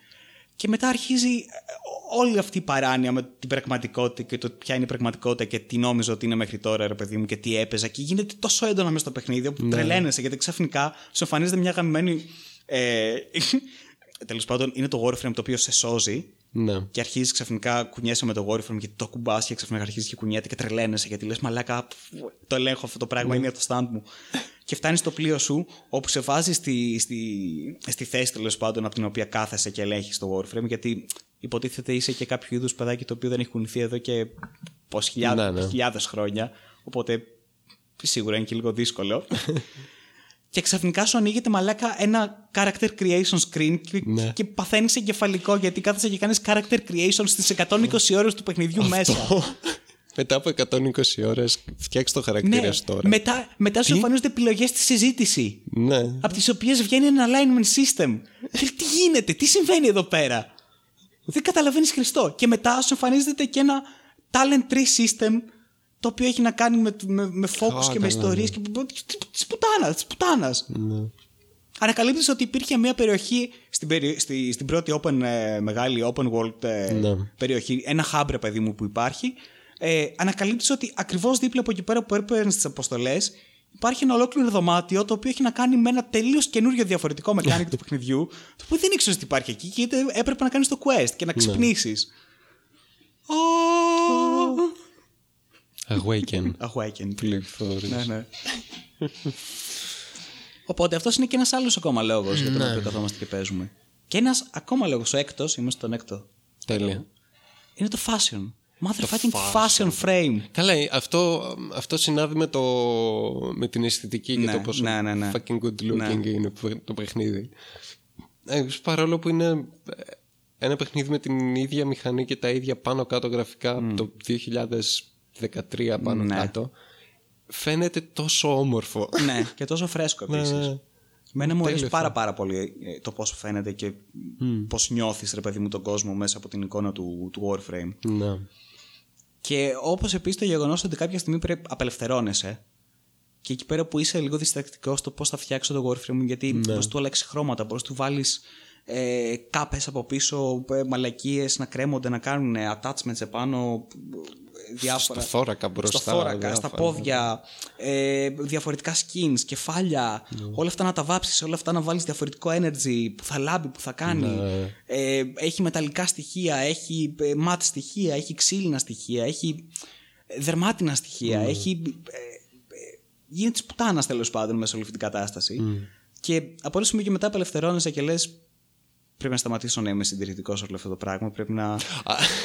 Και μετά αρχίζει ε, όλη αυτή η παράνοια με την πραγματικότητα και το ποια είναι η πραγματικότητα και τι νόμιζα ότι είναι μέχρι τώρα, ρε παιδί μου, και τι έπαιζα. Και γίνεται τόσο έντονα μέσα στο παιχνίδι που τρελαίνεσαι γιατί ξαφνικά σου εμφανίζεται μια γαμμένη. Ε, Τέλος πάντων, είναι το Warframe το οποίο σε σώζει Ναι. και αρχίζει ξαφνικά κουνιέσαι με το Warframe γιατί το κουμπάς και ξαφνικά αρχίζει και κουνιέται και τρελαίνεσαι γιατί λες μαλάκα. πφ, Το ελέγχω αυτό το πράγμα, είναι το stand μου. Και φτάνεις στο πλοίο σου όπου σε βάζεις στη, στη, στη θέση τέλος πάντων από την οποία κάθεσαι και ελέγχεις το Warframe γιατί υποτίθεται είσαι και κάποιο είδους παιδάκι το οποίο δεν έχει κουνηθεί εδώ και πόσες χιλιάδες, Ναι, ναι. χιλιάδες χρόνια. Οπότε σίγουρα είναι και λίγο δύσκολο. Και ξαφνικά σου ανοίγεται μαλάκα ένα character creation screen και, Ναι. και παθαίνεις εγκεφαλικό γιατί κάθεσαι και κάνεις character creation στις 120 ώρες του παιχνιδιού μέσα. Μετά από 120 ώρες φτιάξει το χαρακτήρα ναι, σου τώρα. μετά, μετά σου εμφανίζονται επιλογές στη συζήτηση. Ναι. Από τις οποίες βγαίνει ένα alignment system. Και τι γίνεται, τι συμβαίνει εδώ πέρα; Δεν καταλαβαίνεις Χριστό. Και μετά σου εμφανίζεται και ένα talent tree system το οποίο έχει να κάνει με, με, με focus Α, και με καλά, ιστορίες. Και... Της πουτάνας, της πουτάνας. ναι. Ανακαλύπτεις ότι υπήρχε μια περιοχή στην, περι... στη... στην πρώτη open, ε, μεγάλη open world ε, Ναι. περιοχή, ένα hub ρε παιδί μου που υπάρχει. Ε, ανακαλύπτεις ότι ακριβώς δίπλα από εκεί πέρα που έπαιρνες τις αποστολές υπάρχει ένα ολόκληρο δωμάτιο το οποίο έχει να κάνει με ένα τελείως καινούριο διαφορετικό mechanic του παιχνιδιού το οποίο δεν ήξερες ότι υπάρχει εκεί και έπρεπε να κάνεις το quest και να ξυπνήσεις. Awaken. Awaken. Πληροφόρηση. Ναι, ναι. Οπότε αυτός είναι και ένας άλλος ακόμα λόγος για τον οποίο καθόμαστε και παίζουμε. Και ένας ακόμα λόγος, ο έκτος, είμαστε στον έκτο, Τέλεια. είναι το fashion. Motherfucking fashion. frame. Καλά, ε, αυτό, αυτό συνάδει με, το, με την αισθητική και Ναι, το πόσο ναι, ναι, ναι. fucking good looking Ναι. είναι το παιχνίδι. Ε, παρόλο που είναι ε, ένα παιχνίδι με την ίδια μηχανή και τα ίδια πάνω κάτω γραφικά από το 2013 πάνω Ναι. κάτω, φαίνεται τόσο όμορφο. ναι, και τόσο φρέσκο επίσης. Ναι. Εμένα μου αρέσει Τέλειο πάρα πάρα πολύ ε, το πώς φαίνεται και πώς νιώθεις ρε παιδί μου τον κόσμο μέσα από την εικόνα του, του Warframe. ναι. Και όπως επίσης το γεγονός ότι κάποια στιγμή πρέπει απελευθερώνεσαι και εκεί πέρα που είσαι λίγο διστακτικός στο πώς θα φτιάξω το Warframe γιατί Ναι. μπορείς του αλλάξεις χρώματα, μπορείς του βάλεις ε, κάπες από πίσω, ε, μαλακίες να κρέμονται, να κάνουν ε, attachments επάνω, ε, διάφορα. Στο θώρακα μπροστά. στο θώρακα, στα διάφορα. πόδια, ε, διαφορετικά skins, κεφάλια, Ναι. όλα αυτά να τα βάψεις, όλα αυτά να βάλεις διαφορετικό energy που θα λάμπει, που θα κάνει. Ναι. Ε, έχει μεταλλικά στοιχεία, έχει ε, matte στοιχεία, έχει ξύλινα στοιχεία, έχει... Ε, δερμάτινα στοιχεία. Έχει. Ε, ε, γίνεται της πουτάνας τέλος πάντων μέσα σε όλη αυτή την κατάσταση. Και από ένα σημείο και μετά απελευθερώνεσαι και λες. Πρέπει να σταματήσω να είμαι συντηρητικός σε όλο αυτό το πράγμα. Πρέπει να,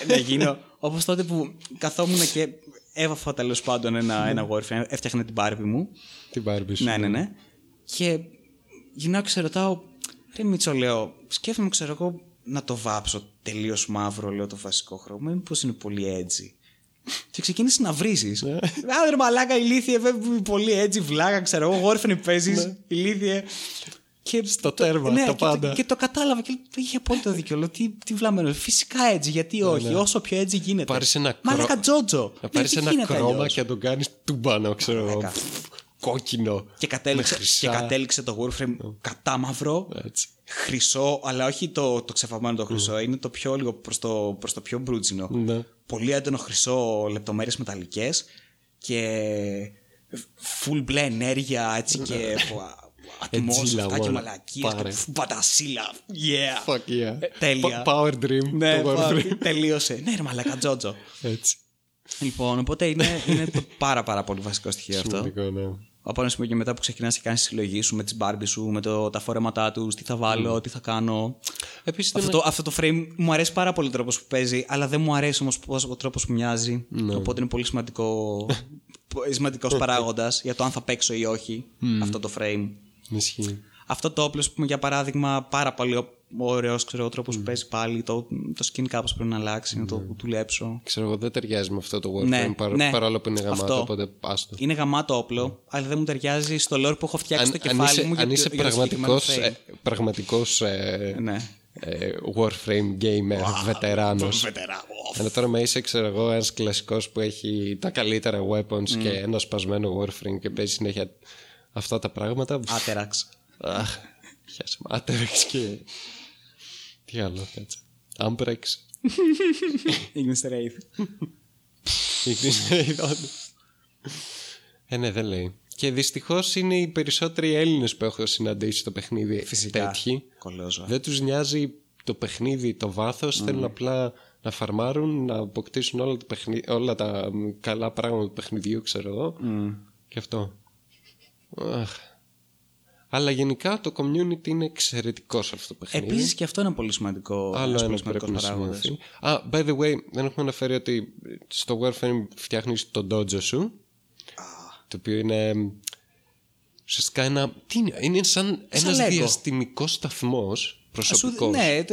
να γίνω. Όπως τότε που καθόμουν και έβαφα τέλος πάντων ένα, ένα Warframe, έφτιαχνα την Barbie μου. Την Barbie σου. Ναι, ναι, ναι. Και γυρνάω και σε ρωτάω, Ρε Μίτσο, λέω, σκέφτομαι, ξέρω εγώ, να το βάψω τελείως μαύρο, λέω το βασικό χρώμα. Μήπω είναι πολύ έτσι. Και ξεκίνησες να βρίζεις. Άντρε μαλάκα, ηλίθιε, βέβαια πολύ έτσι, βλάκα, ξέρω εγώ, γόρφαινε παίζεις, ηλίθιε. Και Στο τέρμα, ναι, το και πάντα. Και, το κατάλαβα και είχε απόλυτο δίκιο. Λέω, τι, τι βλάμενο. Φυσικά έτσι, γιατί όχι, όσο πιο έτσι γίνεται. Πάρεις ένα Μαλάκα κρό- Τζότζο. Να Ναι, πάρεις τι ένα γίνεται χρώμα αλλιώς; και να τον κάνεις τουμπάνο, ξέρω εγώ. Μαλάκα. Κόκκινο. Και κατέληξε, με χρυσά. και κατέληξε το Warframe κατά μαύρο, Έτσι. χρυσό, αλλά όχι το, το ξεφαμμένο το χρυσό, είναι το πιο λίγο προς το, προς το πιο μπρούτσινο. Ναι. Πολύ έντονο χρυσό, λεπτομέρειες μεταλλικές και full μπλε ενέργεια, έτσι και ατμός, Ετζίλα αυτά και όλα. μαλακίες, Πάρε. και μπατασίλα, yeah. Fuck yeah. Ε, τέλεια. Pa- Power Dream. Ναι, το πα- Warframe. τελείωσε. Ναι, ρε μαλακά, Τζότζο. Έτσι. Λοιπόν, οπότε είναι, είναι το πάρα πάρα πολύ βασικό στοιχείο αυτό. Σημαντικό, ναι. Από ένα σημείο και μετά που ξεκινάς και κάνεις τη συλλογή σου με τι μπάρμπι σου, με το, τα φόρεματά τους, τι θα βάλω, τι θα κάνω. Επίσης Αυτό, το, αυτό το frame μου αρέσει πάρα πολύ ο τρόπος που παίζει, αλλά δεν μου αρέσει όμως ο τρόπος που μοιάζει. Οπότε είναι πολύ σημαντικό σημαντικός παράγοντας για το αν θα παίξω ή όχι αυτό το frame. Ισχύει. Αυτό το όπλο, ας πούμε, για παράδειγμα, πάρα πολύ ωραίος τρόπος που παίζει πάλι. Το, το skin κάπως πρέπει να αλλάξει, να το δουλέψω. Ξέρω εγώ δεν ταιριάζει με αυτό το Warframe Ναι, παρό- ναι. παρόλο που είναι γαμάτο, Αυτό. οπότε άστο. Είναι γαμάτο όπλο, αλλά δεν μου ταιριάζει στο lore που έχω φτιάξει στο αν κεφάλι είσαι, μου. για αν το- είσαι για το συγκεκριμένο πραγματικός, frame. ε, πραγματικός ε, Ναι. ε, Warframe gamer, βετεράνος. Βετερά. Ενώ τώρα με είσαι, ξέρω εγώ, ένας κλασικός που έχει τα καλύτερα weapons και ένα σπασμένο Warframe και παίζει συνέχεια αυτά τα πράγματα. Άτεραξ. Αχ, πιάσε με. Άτρεξ και... Τι άλλο, κάτσε. Άμπρεξ. Ignis Wraith. Ε, ναι, δεν λέει. Και δυστυχώς είναι οι περισσότεροι Έλληνες που έχω συναντήσει στο παιχνίδι Φυσικά. τέτοιοι. Κολόζω. Δεν τους νοιάζει το παιχνίδι, το βάθος. Θέλουν απλά να φαρμάρουν, να αποκτήσουν όλα τα, παιχνι... όλα τα μ, καλά πράγματα του παιχνιδιού, ξέρω εγώ. Και αυτό. Αχ. Αλλά γενικά το community είναι εξαιρετικό σε αυτό το παιχνίδι. Επίσης και αυτό είναι πολύ σημαντικό. Άλλο ένας ένα πολύ που πρέπει να σημαντικός σημειωθεί. Α, by the way, δεν έχουμε αναφέρει ότι στο Warframe φτιάχνεις το dojo σου. Το οποίο είναι ουσιαστικά ένα... Τι είναι, είναι σαν ένας Lego. διαστημικός σταθμός Σου- προσωπικός. Ναι,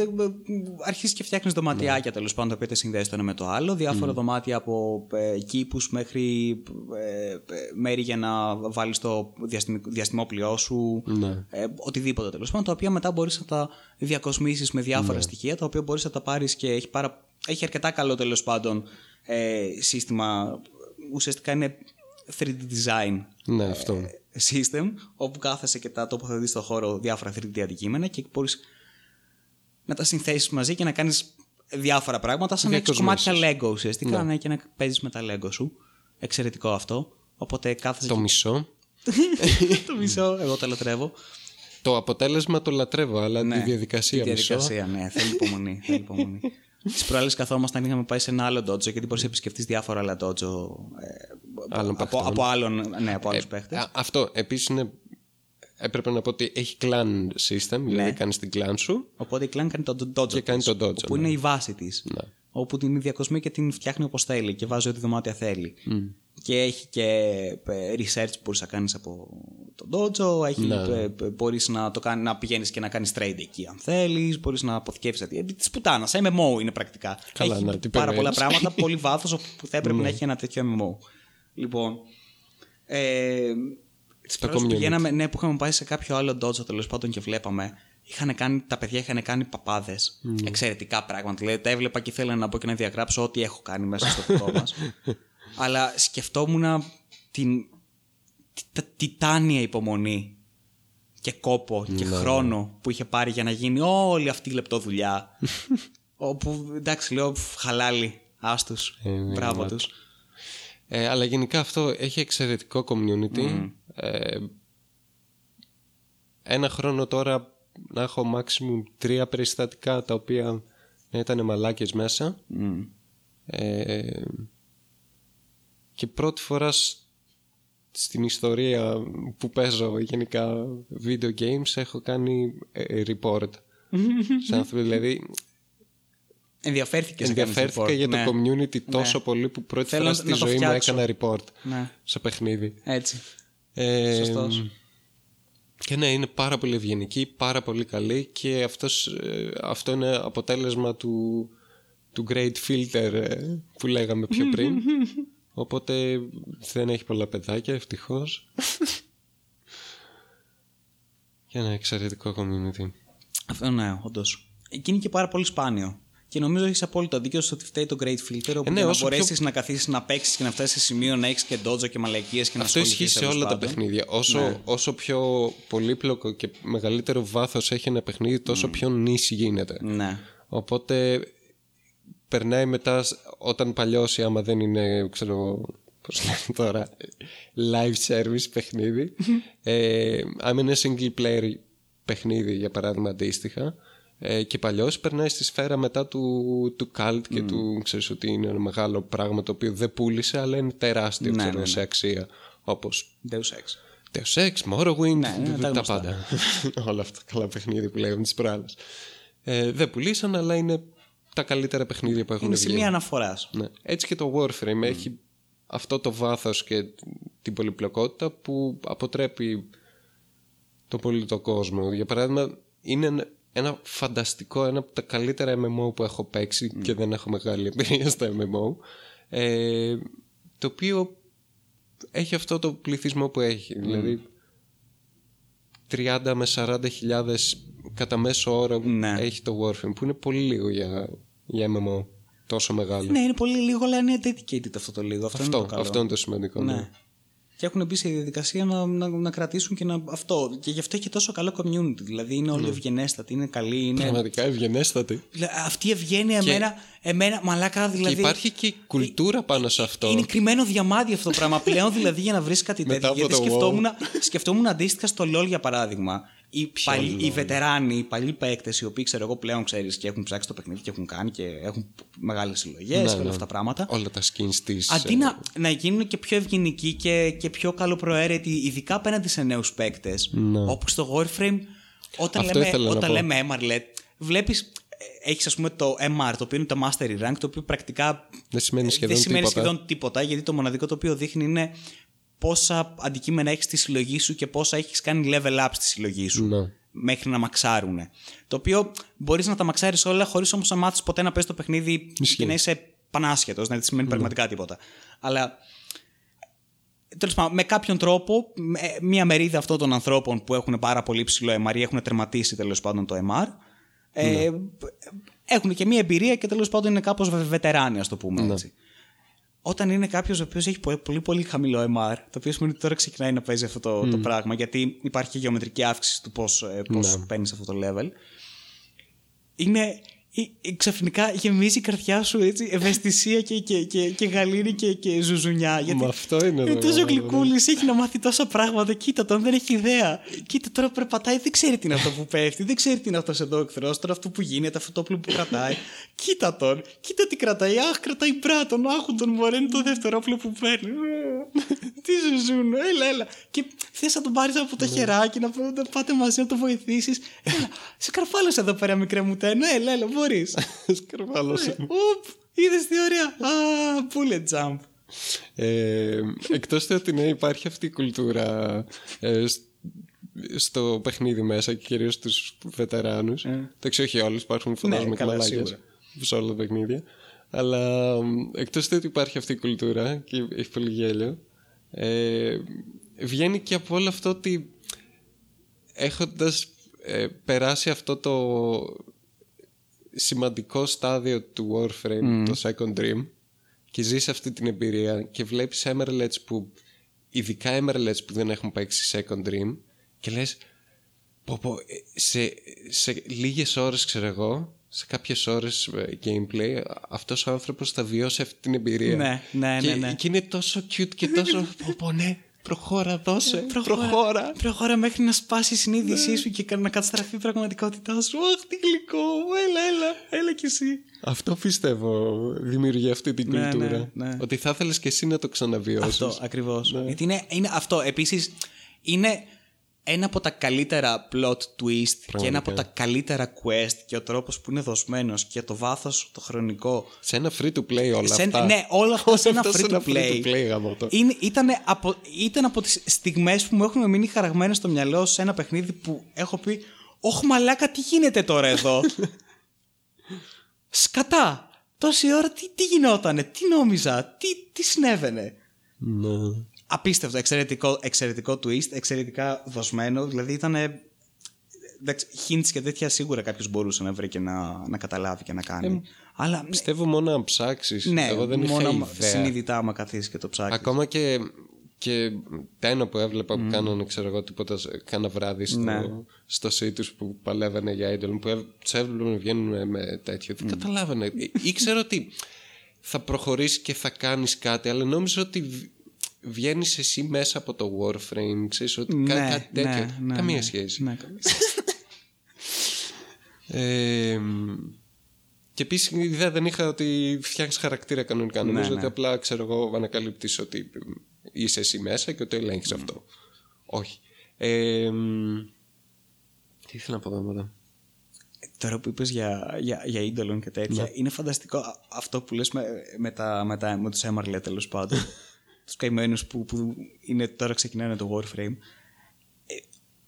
αρχίζεις και φτιάχνεις δωματιάκια τέλος πάντων, τα οποία τα συνδέεις το ένα με το άλλο. Διάφορα δωμάτια από ε, κήπους μέχρι ε, ε, μέρη για να βάλεις το διαστημικό- διαστημόπλοιό σου. Ναι. Ε, οτιδήποτε τέλος πάντων, τα οποία μετά μπορείς να τα διακοσμήσεις με Ναι. διάφορα στοιχεία, τα οποία μπορείς να τα πάρεις και έχει, πάρα, έχει αρκετά καλό τέλος πάντων ε, σύστημα. Ουσιαστικά είναι 3D design Ναι, αυτό. system, όπου κάθεσαι και τα τοποθετείς στο χώρο διάφορα 3D αντικείμενα και μπορείς να τα συνθέσεις μαζί και να κάνεις διάφορα πράγματα σαν να έχεις Διακοσμήσεις. κομμάτια Lego ουσιαστικά ναι. και να παίζεις με τα Lego σου. Εξαιρετικό αυτό. Οπότε κάθεσαι... Το και- μισό. το μισό, εγώ το λατρεύω. Το αποτέλεσμα το λατρεύω, αλλά Ναι, τη διαδικασία, τη μισό. διαδικασία, ναι, θέλει υπομονή. θέλει υπομονή. Τις προάλλες καθόμασταν, είχαμε πάει σε ένα άλλο dojo γιατί μπορείς να επισκεφτείς διάφορα άλλα dojo ε, Άλλων από, παιχτών. από, άλλων, ναι, από άλλους Ε, παίχτες. α, αυτό επίσης είναι... Έπρεπε να πω ότι έχει clan system, δηλαδή κάνεις την clan σου. Οπότε η Clan κάνει το dojo. Και κάνει της, το dojo, Που ναι. είναι η βάση της. Ναι. Όπου την διακοσμεί και την φτιάχνει όπως θέλει και βάζει ό,τι δωμάτια θέλει. Και έχει και ε, research που μπορείς να κάνεις από το dojo. Έχει, Ναι. ε, ε, μπορείς να, το κάνει, να πηγαίνεις και να κάνεις trade εκεί αν θέλεις. Μπορείς να αποθηκεύσει. Της πουτάνας. MMO είναι πρακτικά. Καλά, έχει ναι, τι πάρα πολλά περιμένεις. πράγματα, πολύ βάθος που θα έπρεπε να έχει ένα τέτοιο MMO. Λοιπόν. Ε, τις Το προάλλες που community. πηγαίναμε, ναι, που είχαμε πάει σε κάποιο άλλο dojo τέλος πάντων και βλέπαμε. Είχαν κάνει, τα παιδιά είχαν κάνει παπάδες. Εξαιρετικά πράγματα. Δηλαδή τα έβλεπα και ήθελα να πω και να διαγράψω ό,τι έχω κάνει μέσα στο δικό μας. Αλλά σκεφτόμουν την τη- τα- τιτάνια υπομονή και κόπο και Ναι. χρόνο που είχε πάρει για να γίνει όλη αυτή η λεπτοδουλειά. όπου εντάξει, λέω «Φ, χαλάλι, άστους, Ε, ναι, μπράβο γαμάτο. τους. Ε, αλλά γενικά αυτό έχει εξαιρετικό community. Ε, ένα χρόνο τώρα να έχω maximum τρία περιστατικά τα οποία να ήταν μαλάκες μέσα. Μμ. Ε, και πρώτη φορά στην ιστορία που παίζω γενικά video games έχω κάνει ε, report. Σαν αυτό, δηλαδή Ενδιαφέρθηκες σε ενδιαφέρθηκα report. για ναι. το community τόσο πολύ που πρώτη Θέλω φορά να στη το ζωή μου φτιάξω. έκανα report Ναι, σε παιχνίδι. έτσι. Ε, Σωστός. Και ναι, είναι πάρα πολύ ευγενική, πάρα πολύ καλή και αυτός, ε, αυτό είναι αποτέλεσμα του, του Great Filter ε, που λέγαμε πιο πριν. Οπότε δεν έχει πολλά παιδάκια, ευτυχώς. και ένα εξαιρετικό community. Αυτό ναι, όντως. Εκεί είναι και πάρα πολύ σπάνιο. Και νομίζω έχεις απόλυτο δίκιο στο ότι φταίει το Great Filter. Όπου ναι, για να όσο πιο- μπορέσεις να καθίσεις να παίξεις και να φτάσεις σε σημείο να έχει και ντότζο και μαλακίες και να Αυτό ισχύει ασχοληθείς, σε τέλος όλα τα πάντων. παιχνίδια. Όσο, Ναι. όσο πιο πολύπλοκο και μεγαλύτερο βάθος έχει ένα παιχνίδι, τόσο πιο νήσι γίνεται. Ναι. Οπότε περνάει μετά σ- όταν παλιώσει άμα δεν είναι ξέρω εγώ, πώς λένε τώρα live service παιχνίδι ε, άμα είναι single player παιχνίδι για παράδειγμα αντίστοιχα ε, και παλιώσει περνάει στη σφαίρα μετά του, του cult και του ξέρεις ότι είναι ένα μεγάλο πράγμα το οποίο δεν πούλησε αλλά είναι τεράστιο Ναι, ξέρω, ναι, ναι. σε αξία όπως Deus Ex. Deus Ex, Morrowind, Ναι, ναι, τα τα, γνωστά. πάντα. Όλα αυτά τα καλά παιχνίδια που λέγαμε τις προάλλες. Ε, δεν πουλήσαν, αλλά είναι τα καλύτερα παιχνίδια που έχουν Είναι βγει. σημεία αναφοράς. Ναι. Έτσι και το Warframe έχει αυτό το βάθος και την πολυπλοκότητα που αποτρέπει το πολιτικό κόσμο. Για παράδειγμα, είναι ένα- ένα φανταστικό, ένα από τα καλύτερα MMO που έχω παίξει και δεν έχω μεγάλη εμπειρία στα MMO. Ε, το οποίο έχει αυτό το πληθυσμό που έχει. Δηλαδή 30 με 40 χιλιάδες κατά μέσο όρο Ναι. έχει το Warframe που είναι πολύ λίγο για, για MMO τόσο μεγάλο. Ναι, είναι πολύ λίγο, αλλά είναι dedicated αυτό το λίγο. Αυτό, είναι αυτό, το καλό. αυτό είναι το σημαντικό. Ναι. Ναι. Και έχουν μπει σε διαδικασία να, να, να κρατήσουν και να. Αυτό. Και γι' αυτό έχει τόσο καλό community. Δηλαδή είναι Ναι. όλοι ευγενέστατοι, είναι καλοί. Είναι... Πραγματικά ευγενέστατη. Δηλαδή, Αυτή η ευγένεια εμένα, εμένα, μαλάκα δηλαδή. και υπάρχει και κουλτούρα πάνω σε αυτό. Είναι κρυμμένο διαμάντι αυτό το πράγμα. Πλέον δηλαδή για να βρεις κάτι Μετά τέτοιο. από Γιατί το σκεφτόμουν, σκεφτόμουν αντίστοιχα στο LOL για παράδειγμα. Οι, παλι, οι βετεράνοι, οι παλιοί παίκτες, οι οποίοι ξέρω εγώ πλέον ξέρεις και έχουν ψάξει το παιχνίδι και έχουν κάνει και έχουν μεγάλες συλλογές Ναι, και όλα ναι. αυτά τα πράγματα. Όλα τα skins της. Αντί να, να γίνουν και πιο ευγενικοί και, και πιο καλοπροαίρετοι, ειδικά απέναντι σε νέους παίκτες, Ναι. όπως το Warframe, όταν Αυτό λέμε, ήθελα να όταν πω. λέμε MRLED, βλέπεις. Έχεις, ας πούμε, το MR, το οποίο είναι το Mastery Rank, το οποίο πρακτικά Δεν σημαίνει σχεδόν δεν σημαίνει τίποτα. σχεδόν τίποτα, γιατί το μοναδικό το οποίο δείχνει είναι πόσα αντικείμενα έχεις στη συλλογή σου και πόσα έχεις κάνει level up στη συλλογή σου. Ναι. Μέχρι να μαξάρουν. Το οποίο μπορείς να τα μαξάρεις όλα χωρίς όμως να μάθεις ποτέ να παίζει το παιχνίδι Ισχύει. και να είσαι πανάσχετος, να δεν σημαίνει πραγματικά τίποτα. Αλλά τέλος πάντων, με κάποιον τρόπο, με- μία μερίδα αυτών των ανθρώπων που έχουν πάρα πολύ ψηλό MR ή έχουν τερματίσει τέλος πάντων το MR, ε, έχουν και μία εμπειρία και τέλος πάντων είναι κάπως βετεράνοι, ας το πούμε έτσι. Όταν είναι κάποιος ο οποίος έχει πολύ, πολύ, πολύ χαμηλό MR, το οποίο σημαίνει ότι τώρα ξεκινάει να παίζει αυτό το, το πράγμα, γιατί υπάρχει και γεωμετρική αύξηση του πώς πώς παίρνεις αυτό το level. Είναι. Ε, ε, Ξαφνικά γεμίζει η καρδιά σου έτσι, ευαισθησία και, και, και, και γαλήνη και, και ζουζουνιά. Γιατί Μα αυτό είναι είναι το τόσο μεγάλο. γλυκούλης, έχει να μάθει τόσα πράγματα. Κοίτα τον, δεν έχει ιδέα. Κοίτα τώρα περπατάει, δεν ξέρει τι είναι αυτό που πέφτει, δεν ξέρει τι είναι αυτός εδώ ο εχθρός, τώρα αυτό που γίνεται, αυτό το όπλο που κρατάει. Κοίτα τον, κοίτα τι κρατάει. Αχ, κρατάει μπράτον, άχου τον μωρέ, είναι το δεύτερο όπλο που παίρνει. τι ζουζούν, έλα, έλα. Και θες να τον πάρεις από το χεράκι, να, να πάτε μαζί να το βοηθήσεις. Έλα, σε καρφάλωσα εδώ πέρα, μικρέ μου τένο, έλα, έλα, μπορεί. Σκαρβάλωσε. Ουπ, είδες τι ωραία. Α, bullet jump. Ε, εκτός του ότι ναι, υπάρχει αυτή η κουλτούρα ε, σ- στο παιχνίδι μέσα και κυρίως στους βετεράνους. Ε. Εντάξει, όχι όλους, υπάρχουν φαντάζομαι και καλά, μαλάκες σίγουρα. σε όλα τα παιχνίδια. Αλλά μ, εκτός του ότι υπάρχει αυτή η κουλτούρα και έχει πολύ γέλιο, ε, βγαίνει και από όλο αυτό ότι έχοντας ε, περάσει αυτό το σημαντικό στάδιο του Warframe, το Second Dream και ζεις αυτή την εμπειρία και βλέπεις Emeralds που ειδικά Emeralds που δεν έχουν παίξει Second Dream και λες πω, πω, ε, σε, σε λίγες ώρες ξέρω εγώ σε κάποιες ώρες ε, gameplay αυτός ο άνθρωπος θα βιώσει αυτή την εμπειρία Ναι, ναι, και, ναι, ναι. και είναι τόσο cute και τόσο πω, πω, ναι Προχώρα, δώσε. Προχώρα. Προχώρα. Προχώρα μέχρι να σπάσει η συνείδησή σου και να καταστραφεί η πραγματικότητά σου. Αχ, τι γλυκό. Έλα, έλα, έλα κι εσύ. Αυτό πιστεύω δημιουργεί αυτή την Ναι, κουλτούρα. ναι, ναι. Ότι θα ήθελες και εσύ να το ξαναβιώσεις. Αυτό ακριβώς. Γιατί είναι, είναι αυτό. Επίσης, είναι ένα από τα καλύτερα plot twist και ένα από τα καλύτερα quest και ο τρόπος που είναι δοσμένος και το βάθος το χρονικό. Σε ένα free to play όλα Σε- αυτά. ναι, όλα αυτά σε ένα αυτά free to play. play γάμο το. Είναι, ήταν, από, ήταν από τις στιγμές που μου έχουν μείνει χαραγμένες στο μυαλό σε ένα παιχνίδι που έχω πει «Ωχ μαλάκα τι γίνεται τώρα εδώ» Σκατά! Τόση ώρα τι, τι γινότανε, τι νόμιζα, τι, τι συνέβαινε; Ναι. Απίστευτο, εξαιρετικό, εξαιρετικό twist, εξαιρετικά δοσμένο. Δηλαδή ήταν. Εντάξει, hints και τέτοια σίγουρα κάποιος μπορούσε να βρει και να, να καταλάβει και να κάνει. Αλλά Πιστεύω μόνο αν ψάξεις. ναι, Εγώ δεν μόνο είχα άμα ιδέα. συνειδητά άμα καθίσεις και το ψάξεις. Ακόμα και, και τα ένα που έβλεπα που κάνανε, ξέρω εγώ, τίποτα, σε- κάνα βράδυ στο, Ναι. στο site τους που παλεύανε για idol, που τους έβλεπα να βγαίνουν με, με τέτοιο. Δεν καταλάβανε. Ε, Ήξερα ότι θα προχωρήσεις και θα κάνεις κάτι, αλλά νόμιζα ότι β- βγαίνεις εσύ μέσα από το Warframe, ξέρεις, ότι κα- Ναι, κάτι τέτοιο. ναι, ναι, καμία ναι. σχέση. Ναι, καμία σχέση. Ε, και επίσης η ιδέα δεν είχα ότι φτιάχνει χαρακτήρα κανονικά. Νομίζω ναι. ότι απλά ξέρω εγώ ανακαλύπτεις ότι είσαι εσύ μέσα και ότι το ελέγχει αυτό. Όχι. Ε, μ, τι ήθελα να πω εδώ μετά. Τώρα που είπες για, για, για ίντολον και τέτοια, Ναι. είναι φανταστικό α- αυτό που λες με, με, τα, με, τα, με τους έμαρλε τέλος πάντων. τους καημένους που, που είναι, τώρα ξεκινάνε το Warframe. Ε,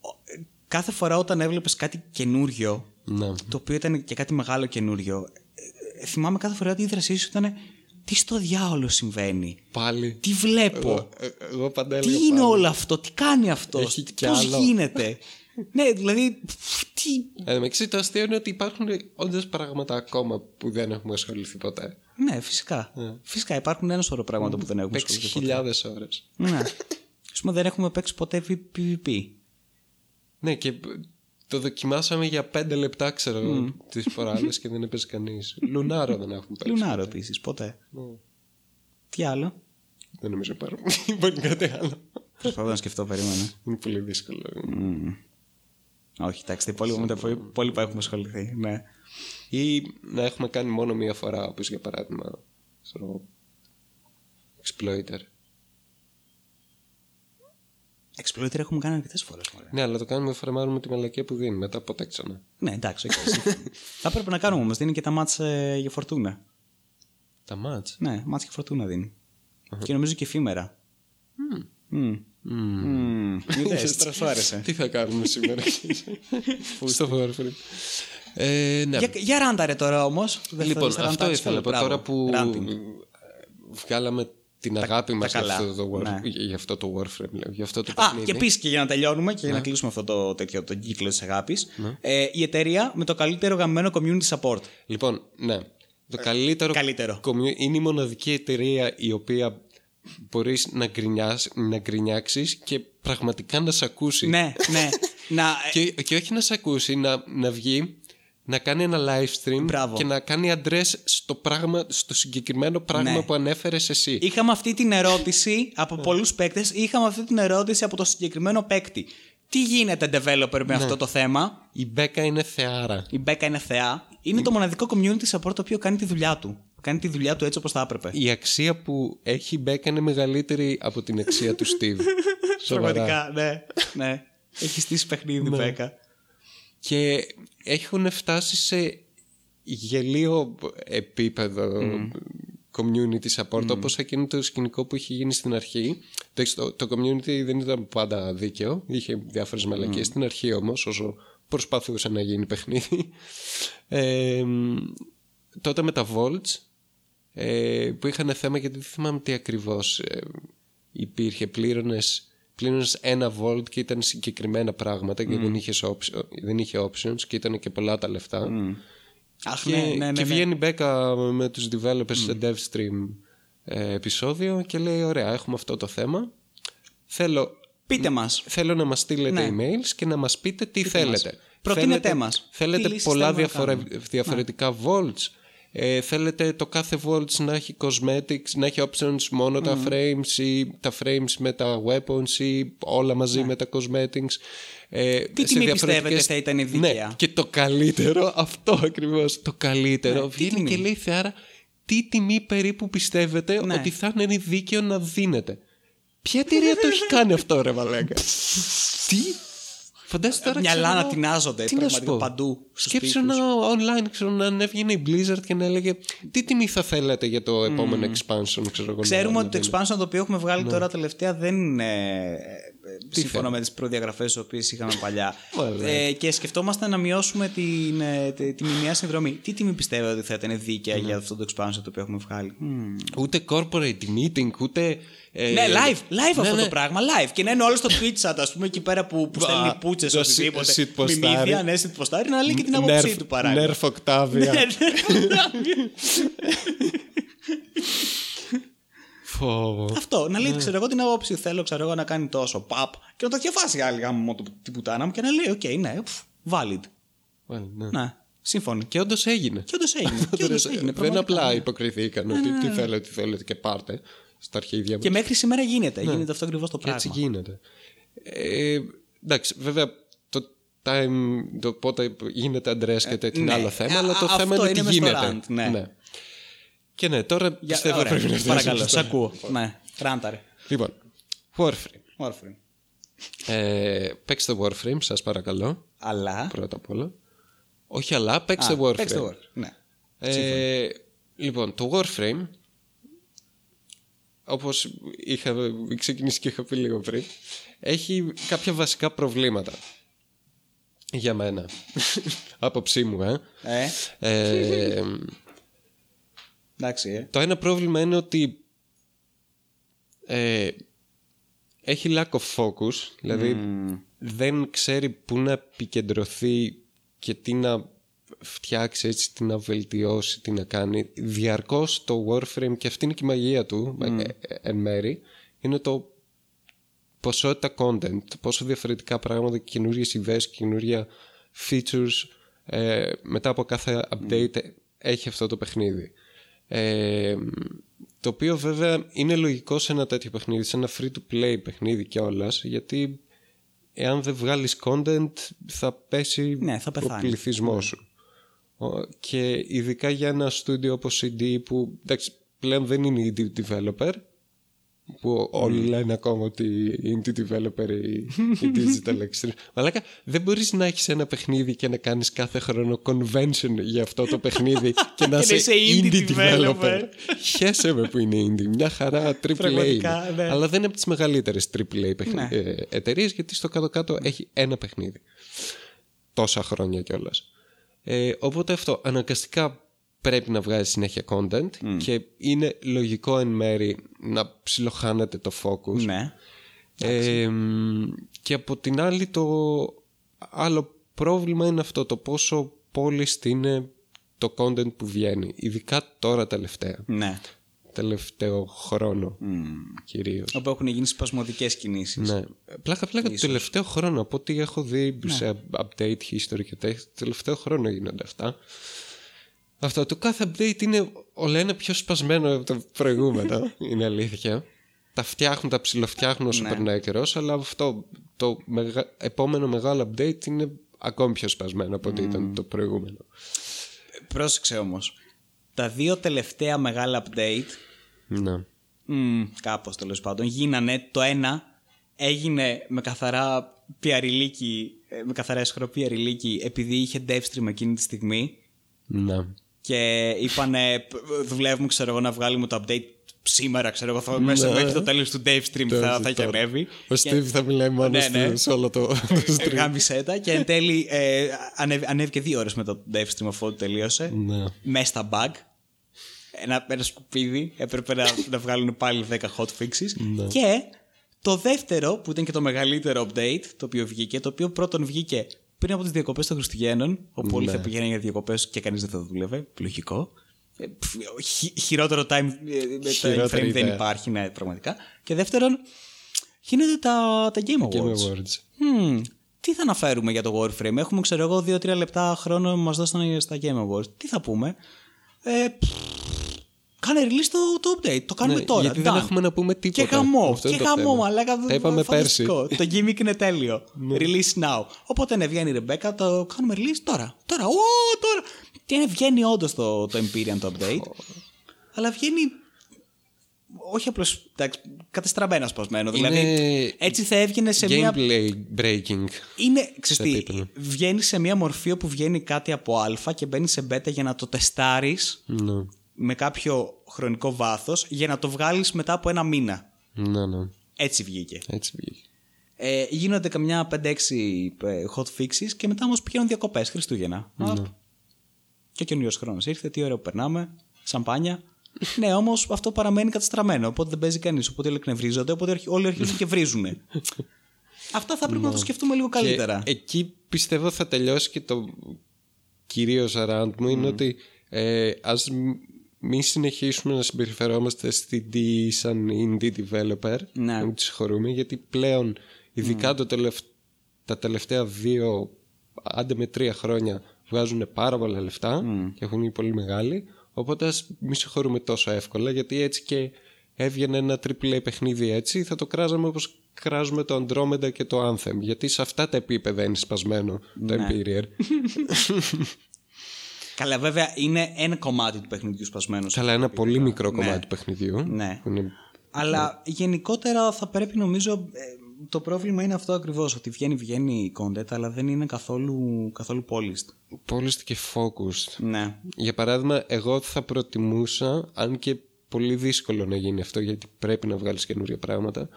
ο- ε, κάθε φορά όταν έβλεπες κάτι καινούριο, Ναι. το οποίο ήταν και κάτι μεγάλο καινούριο, ε, ε, θυμάμαι κάθε φορά ότι η δρασή σου ήταν τι στο διάολο συμβαίνει, Πάλι. τι βλέπω, Εγώ, ε, εγώ πάντα τι έλεγα είναι πάλι. όλο αυτό, τι κάνει αυτός, Έχει κι πώς άλλο. γίνεται; ναι, δηλαδή, πφ, τι, Ε, με εξή, το αστείο είναι ότι υπάρχουν όντως πράγματα ακόμα που δεν έχουμε ασχοληθεί ποτέ. Ναι, φυσικά. Φυσικά υπάρχουν ένα σωρό πράγματα που δεν έχουμε Παίξει ασχοληθεί ποτέ. χιλιάδες ώρες. Ναι. Α πούμε, δεν έχουμε παίξει ποτέ PvP. Ναι, και το δοκιμάσαμε για πέντε λεπτά, ξέρω εγώ, τις φοράδες και δεν έπαιζε κανείς. Λουνάρο δεν έχουμε παίξει. Λουνάρο επίσης, ποτέ. Ναι. Τι άλλο; Δεν νομίζω υπάρχουν. Υπάρχει κάτι άλλο. Προσπαθώ να σκεφτώ, περίμενα. Είναι πολύ δύσκολο. Όχι, εντάξει, τα υπόλοιπα με τα υπόλοιπα έχουμε ασχοληθεί. Ναι. Ή να έχουμε κάνει μόνο μία φορά, όπως για παράδειγμα. Ξέρω εγώ. Exploiter. Exploiter έχουμε κάνει αρκετές φορές. Ναι, αλλά το κάνουμε φρεμάρουμε τη μαλακία που δίνει. Μετά ποτέ ξανά. Ναι, εντάξει, όχι. Θα έπρεπε να κάνουμε όμως. Δίνει και τα μάτς ε, για φορτούνα. Τα μάτς; Ναι, μάτς για φορτούνα δίνει. Και νομίζω και εφήμερα. Μμμ. Μμμ. Είδες, τώρα σου άρεσε. Τι θα κάνουμε σήμερα. Στο Warframe. Ε, ναι. Για, για ράνταρε τώρα όμως. Λοιπόν, αυτό ήθελα να πω. Τώρα που βγάλαμε την αγάπη μας για καλά. αυτό, το War- Ναι. για αυτό το Warframe, λέω, για αυτό το Α, παιχνίδι. και επίσης και για να τελειώνουμε και για να κλείσουμε αυτό το, τέτοιο, τον κύκλο της αγάπης. Ε, η εταιρεία με το καλύτερο γαμμένο community support. Λοιπόν, ναι. Το καλύτερο, καλύτερο. commu- είναι η μοναδική εταιρεία η οποία μπορείς να, γκρινιάς, να γκρινιάξεις και πραγματικά να σε ακούσει. ναι, ναι. να, ε, Και, και όχι να σε ακούσει, να, να βγει, να κάνει ένα live stream Μπράβο. και να κάνει address στο, πράγμα, στο συγκεκριμένο πράγμα Ναι. που ανέφερες εσύ. Είχαμε αυτή την ερώτηση από πολλούς παίκτες. Είχαμε αυτή την ερώτηση από το συγκεκριμένο παίκτη. Τι γίνεται developer με αυτό το θέμα; Η Μπέκα είναι θεάρα. Η Μπέκα είναι θεά. Είναι το μοναδικό community support το οποίο κάνει τη δουλειά του. Κάνει τη δουλειά του έτσι όπως θα έπρεπε. Η αξία που έχει η Μπέκα είναι μεγαλύτερη από την αξία του Steve. Σοβαρά. Πραγματικά, ναι. ναι. Έχει στήσει παιχνίδι η Μπέκα. Και έχουν φτάσει σε γελίο επίπεδο community support όπως εκείνο το σκηνικό που είχε γίνει στην αρχή Εντάξει, το, το community δεν ήταν πάντα δίκαιο είχε διάφορες μαλακίες στην αρχή όμως όσο προσπαθούσε να γίνει παιχνίδι ε, τότε με τα Volts ε, που είχαν θέμα γιατί δεν θυμάμαι τι ακριβώς ε, υπήρχε πλήρωνες πλήρωνες ένα volt και ήταν συγκεκριμένα πράγματα και δεν, είχες option, δεν είχε options και ήταν και πολλά τα λεφτά Αχ, και, ναι, ναι, ναι, και ναι. βγαίνει η Μπέκα με τους developers σε DevStream ε, επεισόδιο και λέει ωραία έχουμε αυτό το θέμα θέλω, Πείτε μας. θέλω να μας στείλετε Ναι. emails και να μας πείτε τι θέλετε Προτείνετε θέλετε, μας. θέλετε Τι λύσεις πολλά θέλουμε να διαφορε- κάνουμε. διαφορετικά volts Ε, θέλετε το κάθε Worlds να έχει cosmetics, να έχει options μόνο τα frames ή τα frames με τα weapons ή όλα μαζί με τα cosmetics. Ε, Τι σε τιμή διαφορετικές- πιστεύετε θα ήταν δίκαια; Ναι, και το καλύτερο, αυτό ακριβώς, το καλύτερο. Ναι, τι βγαίνει τιμή; και λέει η Θεάρα, τι τιμή περίπου πιστεύετε Ναι. ότι θα είναι δίκαιο να δίνετε; Ποια εταιρεία το έχει κάνει αυτό, ρε Βαλέγκα; Τι; Φαντάζεσαι τώρα. Μυαλά ξέρω να εγώ, τεινάζονται τι να σου πραγματικά πω; παντού. στους Σκέψου τοίχους. να online ξέρω, να ανέβγαινε η Blizzard και να έλεγε Τι τιμή θα θέλετε για το επόμενο expansion, ξέρω εγώ. Ξέρουμε να- ότι το να expansion το οποίο έχουμε βγάλει Ναι. τώρα τελευταία δεν είναι ε, σύμφωνα με τις προδιαγραφές τις οποίες είχαμε παλιά. Μάλιστα. ε, και σκεφτόμαστε να μειώσουμε την, ε, τη, τη μηνιαία συνδρομή. Τι τιμή πιστεύετε ότι θα ήταν δίκαια Ναι. για αυτό το expansion το οποίο έχουμε βγάλει; Μμμ. Ούτε corporate meeting, ούτε. Ε, Ναι, live, live ναι, αυτό ναι. το πράγμα, live. Και να είναι όλο στο Twitch chat, ας πούμε, εκεί πέρα που, που Μπα, στέλνει πούτσες το οτιδήποτε. shit postάρι. Μιμήθεια, ναι, shit postάρι, να λέει και την άποψή Nerf- του παράλληλα. Nerf Octavia. Ναι, Φόβο. Αυτό, να Ναι. λέει, ξέρω εγώ την άποψη του θέλω, ξέρω εγώ να κάνει τόσο παπ και να το διαβάσει άλλη γάμο το- την πουτάνα μου και να λέει, οκ, ναι, πφ, valid. Well, ναι. Ναι, σύμφωνοι. Και όντως έγινε. Και όντως έγινε. και όντως έγινε Δεν πραγματικά, απλά ναι. υποκριθήκαν ότι τι θέλετε, τι θέλετε και πάρτε στα αρχίδια Και μας. μέχρι σήμερα γίνεται. Γίνεται αυτό ακριβώς το Και έτσι πράγμα. γίνεται. Ε, εντάξει, βέβαια το time, το πότε γίνεται αντρέσκεται την ναι. άλλο θέμα, Α, αλλά το α, θέμα αυτό είναι τι είναι μες στο γίνεται. rant, ναι. Και ναι, τώρα Για- πιστεύω ωραία, πρέπει να φτάσουμε Παρακαλώ, στο- σε ακούω. Ναι, ράνταρε. Λοιπόν, Warframe. Warframe. Ε, παίξτε Warframe, σας παρακαλώ, Αλλά; πρώτα απ' όλα. Όχι αλλά, παίξτε Α, Warframe. Παίξτε Warframe. Ναι. Ε, λοιπόν, το Warframe, όπως είχα ξεκινήσει και είχα πει λίγο πριν, έχει κάποια βασικά προβλήματα. Για μένα. Άποψή μου, ε. Ε, ε εντάξει, ε. το ένα πρόβλημα είναι ότι ε, έχει lack of focus, δηλαδή δεν ξέρει πού να επικεντρωθεί και τι να φτιάξει έτσι, τι να βελτιώσει, τι να κάνει. Διαρκώς το Warframe, και αυτή είναι και η μαγεία του ε, ε, εν μέρη, είναι το ποσότητα content, πόσο διαφορετικά πράγματα, καινούριες ιδέες, καινούρια features ε, μετά από κάθε update έχει αυτό το παιχνίδι. Ε, το οποίο βέβαια είναι λογικό σε ένα τέτοιο παιχνίδι, σε ένα free-to-play παιχνίδι κιόλας, γιατί εάν δεν βγάλεις content θα πέσει Ναι, θα ο πεθάνεις. πληθυσμός σου. Ο- Και ειδικά για ένα στούντιο όπως CD που εντάξει, πλέον δεν είναι indie developer που όλοι λένε ακόμα ότι είναι indie developer ή η digital extreme. Μαλάκα, δεν μπορείς να έχεις ένα παιχνίδι και να κάνεις κάθε χρόνο convention για αυτό το παιχνίδι και να Και να είσαι είσαι indie indie developer. developer. Χαίρεσαι με που είναι indie. Μια χαρά AAA Πραγματικά, είναι. ναι. Αλλά δεν είναι από τις μεγαλύτερες AAA παιχνι... Ναι. ε, εταιρείες γιατί στο κάτω-κάτω έχει ένα παιχνίδι. Τόσα χρόνια κιόλας. Ε, οπότε αυτό αναγκαστικά πρέπει να βγάζει συνέχεια content και είναι λογικό εν μέρη να ψιλοχάνετε το focus. Ναι. Ε, μ, και από την άλλη το άλλο πρόβλημα είναι αυτό το πόσο polished είναι το content που βγαίνει. Ειδικά τώρα τελευταία. Ναι. Τελευταίο χρόνο κυρίως. Όπου έχουν γίνει σπασμωδικές κινήσεις. Ναι. Πλάκα πλάκα το τελευταίο χρόνο από ό,τι έχω δει σε update history και τέτοια. Το τελευταίο χρόνο γίνονται αυτά. Αυτό το κάθε update είναι όλα ένα πιο σπασμένο από το προηγούμενο. είναι αλήθεια. Τα φτιάχνουν, τα ψιλοφτιάχνουν όσο Ναι. περνάει καιρός, αλλά αυτό το μεγα... επόμενο μεγάλο update είναι ακόμη πιο σπασμένο από ό,τι ήταν το προηγούμενο. Πρόσεξε όμως. Τα δύο τελευταία μεγάλα update Ναι. Μμ, κάπως τέλος πάντων. Γίνανε το ένα έγινε με καθαρά πιαριλίκι, ε, με καθαρά ισχυρό πιαριλίκι επειδή είχε dev stream εκείνη τη στιγμή Ναι. και είπανε «Π- δουλεύουμε ξέρω εγώ να βγάλουμε το update σήμερα ξέρω εγώ θα, μέσα μέχρι το τέλος του dev stream θα, θα έχει Τώρα. ανέβει Ο Steve θα μιλάει μόνο Ναι, ναι. σε όλο το, το stream. Γάμισε τα και εν τέλει ε, ανέβη, ανέβηκε δύο ώρες μετά το dev stream αφού τελείωσε Ναι. μέσα στα bug. Ένα, ένα σκουπίδι. Έπρεπε να, να βγάλουν πάλι 10 hot fixes. Ναι. Και το δεύτερο, που ήταν και το μεγαλύτερο update, το οποίο βγήκε, το οποίο πρώτον βγήκε πριν από τις διακοπές των Χριστουγέννων, όπου όλοι Ναι. θα πηγαίνουν για διακοπές και κανείς δεν θα δούλευε. Λογικό. Ε, πφ, χει- χειρότερο time, ε, με time Χειρότερη frame δεν ιδέα. υπάρχει, ναι, πραγματικά. Και δεύτερον, γίνονται τα, τα Game Awards. Game Awards. Μμμ, τι θα αναφέρουμε για το Warframe; Έχουμε, ξέρω εγώ, 2-3 λεπτά χρόνο που μας δώσανε στα Game Awards. Τι θα πούμε; Ε, πφ, κάνε release το, το update. Το κάνουμε Ναι, τώρα. γιατί δεν done. έχουμε να πούμε τίποτα. Και χαμό. Αυτό Και είναι το χαμό, θέμα. μαλάκα. Τα είπαμε φανταστικό. Το gimmick είναι τέλειο. Release now. Οπότε ναι, βγαίνει η Ρεμπέκα, το κάνουμε release τώρα. Τώρα, ω, τώρα. Και ναι, βγαίνει όντως το, το Empyrean το update. Αλλά βγαίνει. Όχι απλώς. Κατεστραμμένα σπασμένο. Είναι Δηλαδή, έτσι θα έβγαινε σε μια. Gameplay breaking. Είναι, ξέρεις τι, επίπεδο. βγαίνει σε μια μορφή όπου βγαίνει κάτι από α και μπαίνει σε β για να το τεστάρεις Ναι. με κάποιο χρονικό βάθος για να το βγάλεις μετά από ένα μήνα. Ναι, ναι. Έτσι βγήκε. Έτσι βγήκε. Ε, γίνονται καμιά 5-6 ε, hot fixes και μετά όμως πηγαίνουν διακοπές Χριστούγεννα. Ναι. Απ. Και ο καινούριος χρόνος ήρθε, τι ωραίο που περνάμε, σαμπάνια. ναι, όμως αυτό παραμένει καταστραμμένο. Οπότε δεν παίζει κανείς. Οπότε όλοι εκνευρίζονται. Οπότε αρχι- όλοι αρχίζουν και βρίζουν. Αυτά θα πρέπει να το σκεφτούμε λίγο καλύτερα. Ναι. Και εκεί πιστεύω θα τελειώσει και το κυρίως around μου είναι ότι ε, ας μ- μην συνεχίσουμε να συμπεριφερόμαστε στην D σαν indie developer Ναι. να μην τους συγχωρούμε γιατί πλέον ειδικά το τελευ- τα τελευταία δύο άντε με τρία χρόνια βγάζουν πάρα πολλά λεφτά και έχουν γίνει πολύ μεγάλοι οπότε ας μην συγχωρούμε τόσο εύκολα γιατί έτσι και έβγαινε ένα AAA παιχνίδι έτσι θα το κράζαμε όπως κράζουμε το Andromeda και το Anthem γιατί σε αυτά τα επίπεδα είναι σπασμένο το Empyrean Καλά, βέβαια είναι ένα κομμάτι του παιχνιδιού σπασμένο. Καλά, ένα πολύ μικρό κομμάτι του παιχνιδιού. Ναι. που είναι- Αλλά γενικότερα θα πρέπει νομίζω. Ε, το πρόβλημα είναι αυτό ακριβώς. Ότι βγαίνει, βγαίνει η content, αλλά δεν είναι καθόλου, καθόλου polished. Polished και focused. Ναι. Για παράδειγμα, εγώ θα προτιμούσα, αν και πολύ δύσκολο να γίνει αυτό γιατί πρέπει να βγάλεις καινούργια πράγματα,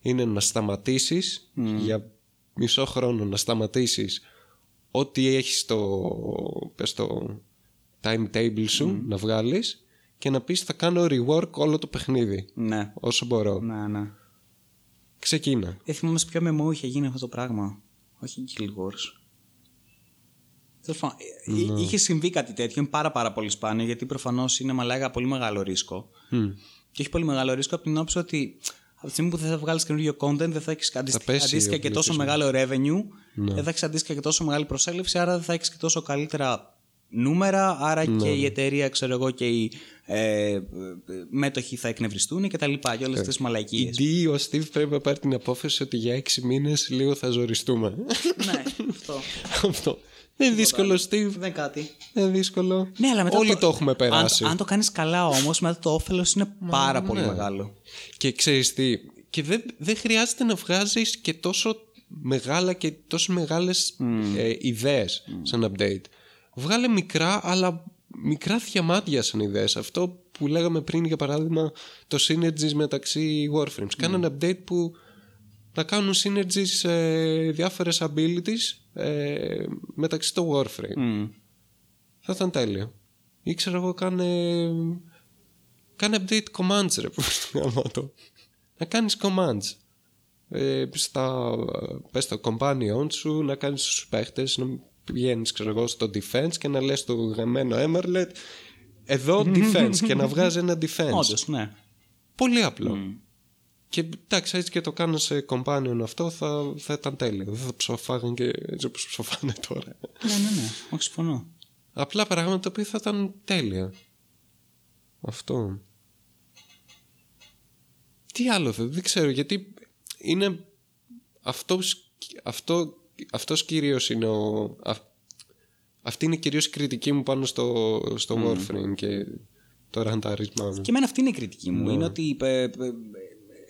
είναι να σταματήσεις για μισό χρόνο να σταματήσεις ό,τι έχεις στο, πες το timetable σου να βγάλεις και να πεις θα κάνω rework όλο το παιχνίδι Ναι. όσο μπορώ. Ναι, ναι. Ξεκίνα. Δεν θυμάμαι σε ποιο μεμό είχε γίνει αυτό το πράγμα. Όχι Guild Wars. Τέλος πάντων, ε, Ναι. Είχε συμβεί κάτι τέτοιο. Είναι πάρα, πάρα πολύ σπάνιο γιατί προφανώς είναι μαλάκα πολύ μεγάλο ρίσκο. Μμ. Και έχει πολύ μεγάλο ρίσκο από την όψη ότι από τη στιγμή που δεν θα βγάλεις καινούριο content, δεν θα έχεις αντίστοιχα, πέσει αντίστοιχα ο και τόσο πληθυσμός. μεγάλο revenue, δεν θα έχεις αντίστοιχα και τόσο μεγάλη προσέλευση, άρα δεν θα έχεις και τόσο καλύτερα νούμερα, άρα και η εταιρεία, ξέρω εγώ, και οι ε, ε, μέτοχοι θα εκνευριστούν και τα λοιπά. Και όλες αυτές τις μαλακίες. Ή ο Steve πρέπει να πάρει την απόφαση ότι για έξι μήνες λίγο θα ζοριστούμε. ναι, αυτό. Αυτό. Δεν είναι δύσκολο, Steve. Δεν κάτι. Δεν είναι δύσκολο. Ναι, αλλά μετά Όλοι το, έχουμε περάσει. Αν, αν το κάνεις καλά όμως, μετά το όφελος είναι πάρα πολύ μεγάλο. Και ξέρεις τι, και δεν, δεν χρειάζεται να βγάζεις και τόσο μεγάλα και τόσο μεγάλες ε, ιδέες σαν update. Βγάλε μικρά, αλλά μικρά διαμάντια σαν ιδέες. Αυτό που λέγαμε πριν, για παράδειγμα, το synergies μεταξύ Warframes. Κάνε ένα update που να κάνουν synergies σε διάφορες abilities ε, μεταξύ το Warframe. Μμ. Θα ήταν τέλειο. Ή ξέρω εγώ κάνε... Κάνε update commands ρε που γαμώ το. Να κάνεις commands. Ε, στα, πες το companion σου να κάνεις τους παίχτες να πηγαίνεις ξέρω εγώ στο defense και να λες το γαμμένο Emerlet εδώ defense και να βγάζει ένα defense. Όντως, ναι. Πολύ απλό. Και εντάξει, έτσι και το κάνω σε companion αυτό θα, θα ήταν τέλειο. Δεν θα ψοφάγαν και έτσι όπως ψοφάνε τώρα. ναι, ναι, ναι. Όχι, συμφωνώ. Απλά πράγματα τα οποία θα ήταν τέλεια. Αυτό. Τι άλλο θα, δεν ξέρω γιατί είναι αυτός, αυτό, αυτός κυρίως είναι ο, α- αυτή είναι κυρίως η κριτική μου πάνω στο, στο Warframe και το ραντάρισμά μου. Και εμένα αυτή είναι η κριτική μου. Είναι ότι ε, ε, ε,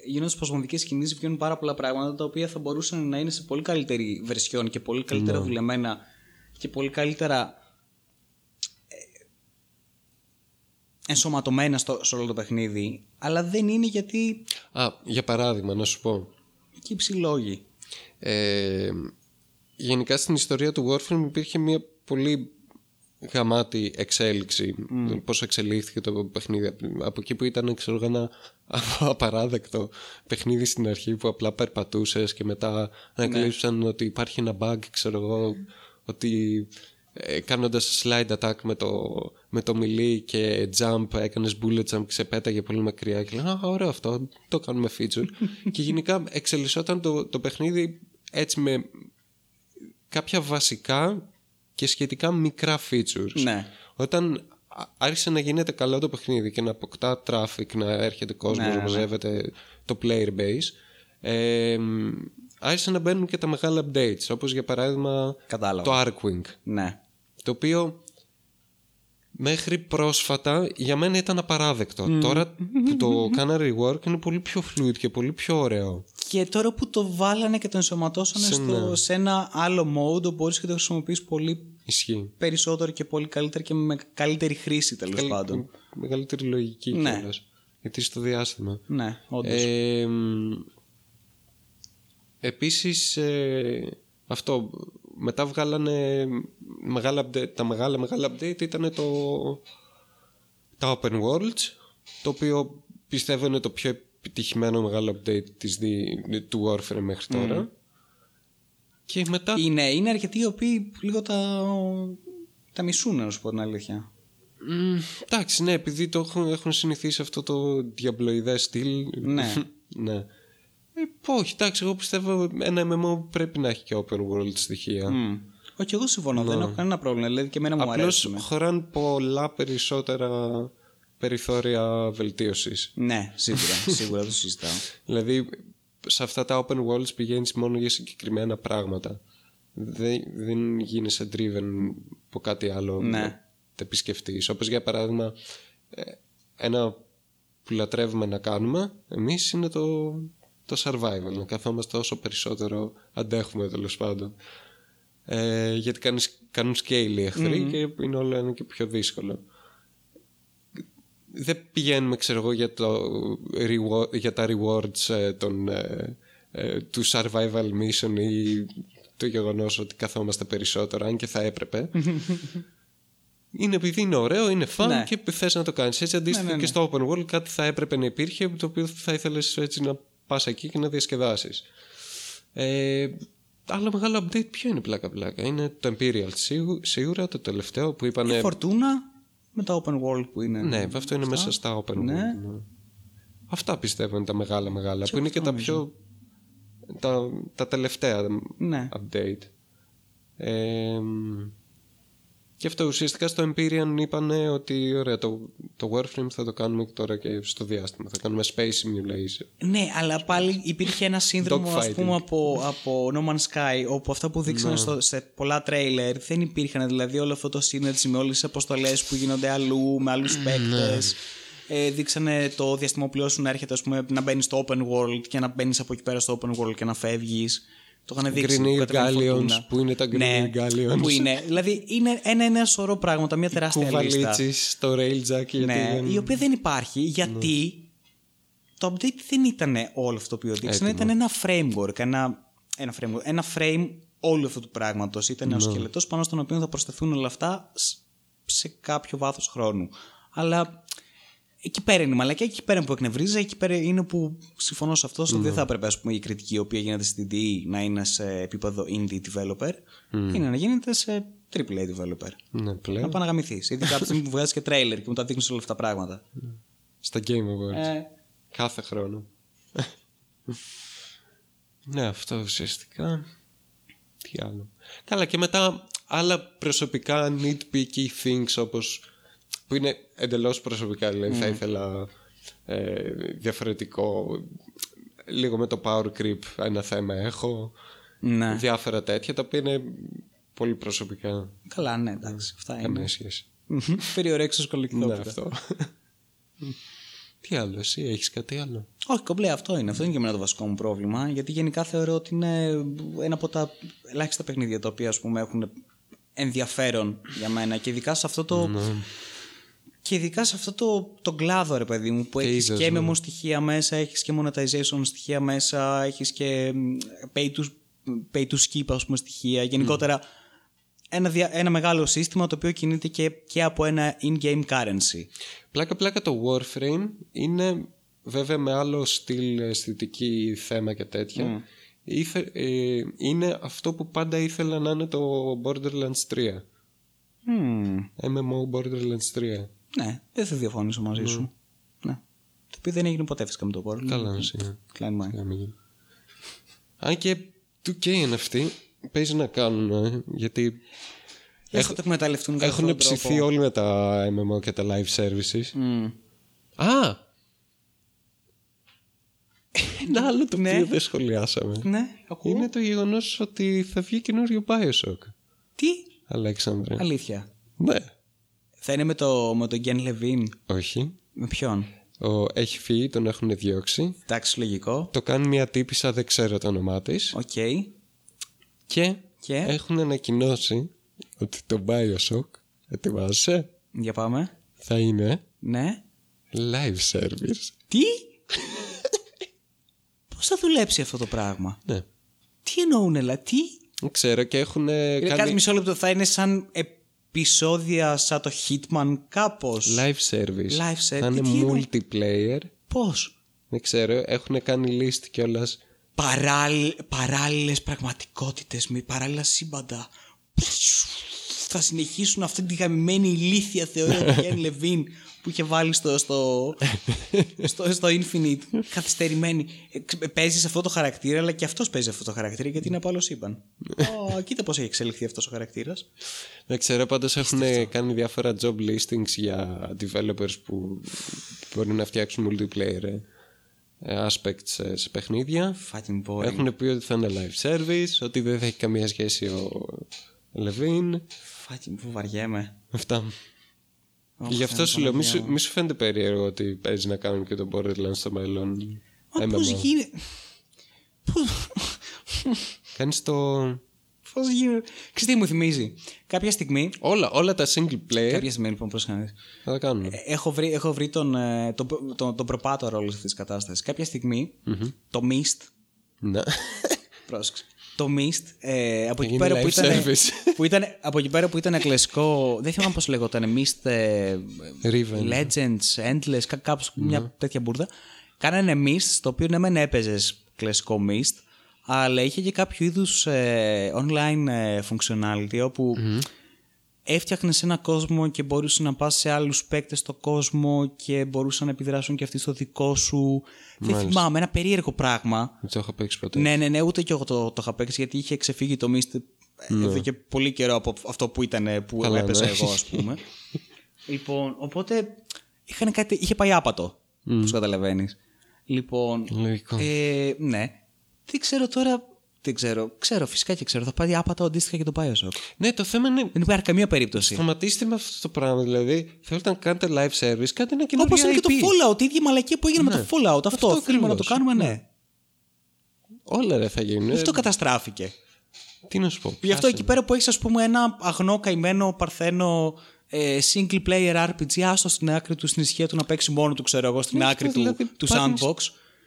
γίνονται σπασμωδικέ κινήσεις, βγαίνουν πάρα πολλά πράγματα τα οποία θα μπορούσαν να είναι σε πολύ καλύτερη βερσιόν και πολύ καλύτερα δουλεμένα και πολύ καλύτερα ε, ενσωματωμένα στο, σε όλο το παιχνίδι. Αλλά δεν είναι γιατί. Α, για παράδειγμα, να σου πω. και οι λόγοι. Ε, γενικά στην ιστορία του Warframe υπήρχε μια πολύ γαμάτη εξέλιξη πώς εξελίχθηκε το παιχνίδι. Από εκεί που ήταν ξέρω, εγώ, ένα απαράδεκτο παιχνίδι στην αρχή που απλά περπατούσες και μετά ανακαλύψαν ότι υπάρχει ένα bug ξέρω εγώ ότι ε, κάνοντας slide attack με το, με το μιλί και jump έκανες bullet jump και σε πέταγε πολύ μακριά και λένε «Α, ωραίο αυτό, το κάνουμε feature» και γενικά εξελισσόταν το, το παιχνίδι έτσι με κάποια βασικά και σχετικά μικρά features. Ναι. Όταν α- άρχισε να γίνεται καλό το παιχνίδι και να αποκτά traffic, να έρχεται κόσμος, Ναι, να ναι, ναι. μαζεύεται το player base, ε, μ, άρχισαν να μπαίνουν και τα μεγάλα updates, όπως για παράδειγμα Κατάλαβα. το Arkwing, Ναι. το οποίο μέχρι πρόσφατα για μένα ήταν απαράδεκτο. Τώρα που το κάνανε rework είναι πολύ πιο fluid και πολύ πιο ωραίο. Και τώρα που το βάλανε και το ενσωματώσανε Σε- στο, ναι. σε ένα άλλο mode, όπου μπορείς και το χρησιμοποιείς πολύ Ισχύει. περισσότερο και πολύ καλύτερα και με καλύτερη χρήση τέλος Καλ- πάντων. Μεγαλύτερη λογική Ναι. κιόλας. Γιατί στο διάστημα. Ναι, όντως. Ε, μ, επίσης ε, αυτό μετά βγάλανε μεγάλα update, τα μεγάλα μεγάλα update ήταν το τα open worlds το οποίο πιστεύω είναι το πιο επιτυχημένο μεγάλο update της, δι- του Warframe μέχρι τώρα και μετά είναι, είναι αρκετοί οι οποίοι λίγο τα, τα μισούν, να σου πω την αλήθεια. Μμ, εντάξει, ναι, επειδή το έχουν, έχουν συνηθίσει αυτό το διαμπλοειδέ στυλ. Ναι. ναι. Ε, όχι, εντάξει, εγώ πιστεύω ένα MMO πρέπει να έχει και open world στοιχεία. Μμ. Όχι, εγώ συμφωνώ, δεν έχω κανένα πρόβλημα. Δηλαδή και εμένα μου Απλώς αρέσει. χωράνε πολλά περισσότερα περιθώρια βελτίωσης. Ναι, σίγουρα, σίγουρα το συζητάω. Δηλαδή, σε αυτά τα open worlds πηγαίνεις μόνο για συγκεκριμένα πράγματα. Δεν, δεν γίνεσαι driven από κάτι άλλο Ναι. να τα επισκεφτείς. Όπως για παράδειγμα, ε, ένα που λατρεύουμε να κάνουμε εμείς είναι το, το survival. Να καθόμαστε όσο περισσότερο αντέχουμε τέλος πάντων. Ε, γιατί κάνουν, κάνουν scale οι εχθροί και είναι όλο ένα και πιο δύσκολο δεν πηγαίνουμε ξέρω εγώ για, το reward, για τα rewards ε, των, ε, ε, του survival mission ή το γεγονός ότι καθόμαστε περισσότερο αν και θα έπρεπε είναι επειδή είναι ωραίο, είναι fun Ναι. και θες να το κάνεις έτσι αντίστοιχα ναι, ναι. και στο open world κάτι θα έπρεπε να υπήρχε το οποίο θα ήθελες έτσι να πας εκεί και να διασκεδάσεις ε, άλλο μεγάλο update ποιο είναι πλάκα πλάκα; Είναι το Imperial σίγου- σίγουρα το τελευταίο που είπανε Η Φορτούνα με τα open world που είναι. ναι, αυτό είναι μέσα στα open world. Ναι. ναι. Αυτά πιστεύω είναι τα μεγάλα μεγάλα. που είναι και τα πιο. Τα, τα τελευταία Ναι. update. Ε, και αυτό ουσιαστικά στο Empyrean είπανε ότι ωραία, το, το Warframe θα το κάνουμε και τώρα και στο διάστημα. Θα κάνουμε Space Simulation. Ναι, αλλά πάλι υπήρχε ένα σύνδρομο ας Dogfighting. πούμε από, από No Man's Sky όπου αυτά που δείξανε Ναι. στο, σε πολλά τρέιλερ δεν υπήρχαν δηλαδή όλο αυτό το synergy με όλες τις αποστολές που γίνονται αλλού με άλλους Ναι. παίκτες ε, δείξανε το διαστημόπλαιό σου να έρχεται ας πούμε, να μπαίνεις στο open world και να μπαίνεις από εκεί πέρα στο open world και να φεύγεις το είχαν δείξει Green που κατέβαινε η Galleons, φορτούνα. που είναι τα Green ναι, Galleons. που είναι, δηλαδή είναι ένα, ένα σωρό πράγματα, μια τεράστια λίστα Κουβαλίτσις στο Railjack γιατί ναι, δεν... η οποία δεν υπάρχει γιατί το update δεν ήταν όλο αυτό που δείξανε, ήταν ένα framework, ένα, ένα framework, ένα frame όλου αυτού του πράγματος. Ήταν ο σκελετός πάνω στον οποίο θα προσθεθούν όλα αυτά σ- σε κάποιο βάθος χρόνου. Αλλά εκεί πέρα είναι η μαλακιά, εκεί πέρα που εκνευρίζει, εκεί πέρα είναι που συμφωνώ σε αυτό, ότι δεν θα έπρεπε ας πούμε, η κριτική η οποία γίνεται στην DE να είναι σε επίπεδο indie developer, είναι να γίνεται σε AAA developer. Ναι, Να πλέον. πάει να γαμηθείς. Ήδη κάποια στιγμή που βγάζεις και τρέιλερ και μου τα δείχνεις όλα αυτά τα πράγματα. Στα Game Awards. Ε, Κάθε χρόνο. ναι, αυτό ουσιαστικά. Τι άλλο. Καλά, και μετά άλλα προσωπικά nitpicky things όπως που είναι εντελώς προσωπικά, δηλαδή θα ήθελα ε, διαφορετικό λίγο με το power creep ένα θέμα έχω ναι. διάφορα τέτοια τα οποία είναι πολύ προσωπικά Καλά, ναι, εντάξει. Αυτά είναι. καμία σχέση Περιορέξεις ναι κολεκτόπιτα. αυτό τι άλλο εσύ έχεις κάτι άλλο; Όχι, κομπλέ, αυτό είναι. Αυτό είναι και εμένα το βασικό μου πρόβλημα. Γιατί γενικά θεωρώ ότι είναι ένα από τα ελάχιστα παιχνίδια τα οποία ας πούμε, έχουν ενδιαφέρον για μένα. Και ειδικά σε αυτό το. Ναι. Και ειδικά σε αυτό το, το κλάδο, ρε παιδί μου, που Και έχεις είδες, και ναι. MMO στοιχεία μέσα, έχεις και monetization στοιχεία μέσα, έχεις και μ, pay to, pay to skip, ας πούμε, στοιχεία. Γενικότερα, ένα, δια- ένα μεγάλο σύστημα το οποίο κινείται και, και από ένα in-game currency. Πλάκα πλάκα το Warframe είναι βέβαια με άλλο στυλ αισθητική θέμα και τέτοια. Ήθε- ε, είναι αυτό που πάντα ήθελα να είναι το Borderlands 3. Hmm. MMO Borderlands 3. Ναι, δεν θα διαφωνήσω μαζί σου. Ναι. Το οποίο δεν έγινε ποτέ φυσικά με το Borderlands. Καλά, ναι. Klein mind. Να μην γίνει. Αν και 2K είναι αυτοί, παίζει να κάνουν, ε, γιατί Δεν θα το εκμεταλλευτούν με Έχουν αυτόν τον ψηθεί τρόπο. όλοι με τα MMO και τα live services. Μμ. Α! Ένα άλλο το Ναι. οποίο δεν σχολιάσαμε. Ναι, ακούω. Είναι το γεγονός ότι θα βγει καινούριο Bioshock. Τι, Αλέξανδρε. αλήθεια. Ναι. Θα είναι με, το, με τον Ken Levine. Όχι. Με ποιον; Ο, έχει φύγει, τον έχουν διώξει. Εντάξει, λογικό. Το κάνει μια τύπισσα, δεν ξέρω το όνομά της. Οκ. Και, Και, έχουν ανακοινώσει ότι το Bioshock, ετοιμάσαι, για πάμε. θα είναι Ναι. live service. Τι; Πώς θα δουλέψει αυτό το πράγμα; Ναι. Τι εννοούν, λα, τι; Δεν ξέρω και έχουν Είναι κάνει κάτι μισό λεπτό, θα είναι σαν επεισόδια σαν το Hitman κάπως. live service. Live service. Θα είναι Τι είναι; multiplayer. Πώς; Δεν ξέρω, έχουν κάνει list κιόλας. Παράλληλ, παράλληλες πραγματικότητες με παράλληλα σύμπαντα. Θα συνεχίσουν αυτή τη γαμημένη ηλίθια θεωρία του Γιάννη Λεβίν που είχε βάλει στο, στο, στο, στο Infinite καθυστερημένη. Ε, Παίζεις αυτό το χαρακτήρα, αλλά και αυτός παίζει αυτό το χαρακτήρα γιατί είναι από άλλο σύμπαν. Ω, κοίτα πώς έχει εξελιχθεί αυτός ο χαρακτήρας. Δεν ξέρω, πάντως έχουν κάνει διάφορα job listings για developers που μπορούν να φτιάξουν multiplayer ε, ε, aspects ε, σε παιχνίδια. Fucking boring. Έχουν πει ότι θα είναι live service, ότι δεν θα έχει καμία σχέση ο Λεβίν. Fucking που βαριέμαι. Αυτά. Ωχ, Γι' αυτό Θεέ σου λέω, μη Παναγία σου, μη σου φαίνεται περίεργο ότι παίζει να κάνουν και το Borderlands στο μέλλον. Μα MMO. πώ γίνεται. Πώς... Κάνεις το... Πώς γίνεται. Ξέρεις τι μου θυμίζει; Κάποια στιγμή. Όλα, όλα τα single player Κάποια στιγμή λοιπόν, πώς κάνεις. θα τα κάνουν. Ε, Έχω βρει, έχω βρει τον, ε, τον, τον, τον προπάτορα όλης αυτής της κατάστασης. Κάποια στιγμή, το Mist. Ναι. Πρόσεξε. Το Mist, ε, από, εκεί Έγινε πέρα που, live ήταν, service. που ήταν, από εκεί πέρα που ήταν κλασικό. Δεν θυμάμαι πώς λέγονταν. Mist ε, Riven. Legends, Endless, κά, κάπως μια τέτοια μπουρδα. Κάνανε Mist, στο οποίο ναι, μεν έπαιζες κλασικό Mist, αλλά είχε και κάποιο είδους online ε, functionality όπου έφτιαχνες ένα κόσμο και μπορούσες να πας σε άλλους παίκτες στο κόσμο και μπορούσαν να επιδράσουν και αυτοί στο δικό σου. Δεν θυμάμαι, ένα περίεργο πράγμα. Δεν το έχω παίξει ποτέ. Ναι, ναι, ναι, ούτε και εγώ το, το είχα παίξει γιατί είχε ξεφύγει το Mist εδώ και πολύ καιρό από αυτό που ήταν που Καλά, έπαιζα ναι. εγώ, ας πούμε. λοιπόν, οπότε είχαν κάτι, είχε πάει άπατο, mm. σου καταλαβαίνεις. Λοιπόν, Λογικό. ε, ναι. Δεν ξέρω τώρα, δεν ξέρω, ξέρω φυσικά και ξέρω, θα πάει άπατο αντίστοιχα και το Bioshock. Ναι, το θέμα είναι Δεν υπάρχει καμία περίπτωση. Σταματήστε με αυτό το πράγμα. Δηλαδή, θέλετε να κάνετε live service, κάντε ένα καινούριο Όπως είναι και το IP. Fallout, η ίδια μαλακία που έγινε με το Fallout. Αυτό, Αυτό θέλουμε να το ακριβώς. κάνουμε, ναι. Όλα ρε θα γίνουν. Αυτό καταστράφηκε. Τι να σου πω. Γι' αυτό εκεί πέρα που έχεις, ας πούμε, ένα αγνό καημένο παρθένο ε, single player RPG, άστο στην άκρη του, στην ισχύα του να παίξει μόνο του, ξέρω εγώ, στην Ναι, άκρη αυτό του, δηλαδή του παίρνεις- sandbox.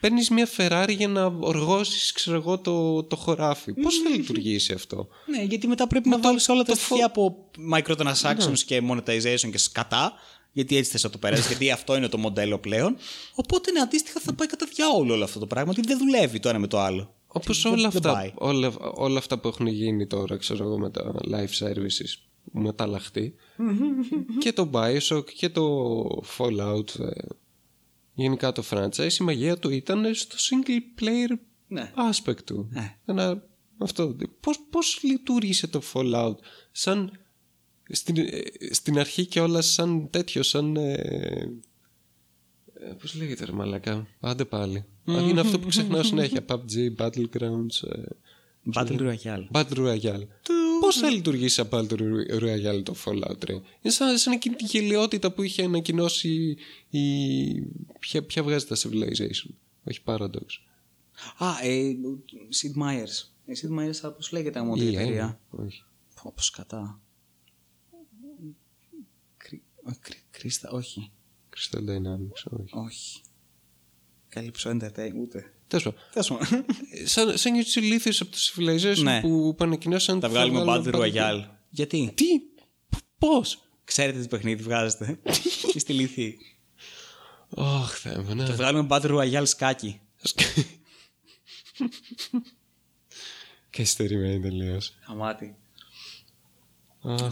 Παίρνεις μια Ferrari για να οργώσεις, ξέρω εγώ, το, το χωράφι. Πώς θα λειτουργήσει αυτό; Ναι, γιατί μετά πρέπει να βάλεις όλα τα το στοιχεία από microtransactions και monetization και σκατά. Γιατί έτσι θες να το περάσεις, γιατί αυτό είναι το μοντέλο πλέον. Οπότε ναι, αντίστοιχα θα πάει κατά διάολο όλο αυτό το πράγμα, γιατί δεν δουλεύει το ένα με το άλλο. Όπως Δεν- όλα, δεν αυτά, πάει. όλα, όλα αυτά που έχουν γίνει τώρα, ξέρω εγώ, με τα live services μεταλλαχτεί. και το Bioshock και το Fallout. Ε, γενικά το franchise, η μαγεία του ήταν στο single player Ναι. aspect του. Ναι. Ένα, αυτό. Πώς, πώς λειτουργήσε το Fallout σαν στην, ε, στην αρχή και όλα σαν τέτοιο, σαν... Ε, ε, πώς λέγεται ρε μαλακά, άντε πάλι. Είναι αυτό που ξεχνάω συνέχεια. PUBG, Battlegrounds, ε, Battle Royale. Battle Royale. Πώς θα λειτουργήσει σαν Battle Royale το Fallout, ρε; Είναι σαν, σαν εκείνη τη γελιότητα που είχε ανακοινώσει η... Ποια, ποια βγάζει τα Civilization. Όχι Paradox. Α, ε, Sid Meier's. Ε, Sid Meier's, πώ λέγεται μου η Η εταιρεία. Amy, όχι. Όπω κατά. Κρι- όχι, κρι- Κρίστα, όχι. Crystal Dynamics, όχι. Όχι. Καλύψω entertain, ούτε. Τέλος πάντων. Τέλος πάντων. Σαν, σαν και του ηλίθιου από το Civilization Ναι. που ανακοινώσαν. Τα ότι θα βγάλουμε βγάλουν Battle Royale. Γιατί; Τι, πώς; Ξέρετε τι παιχνίδι βγάζετε. Είστε λύθοι. Ωχ, Θεέ μου, ναι. Θα βγάλουμε Battle Royale σκάκι. Και στερημένη τελείως. Αμάτι.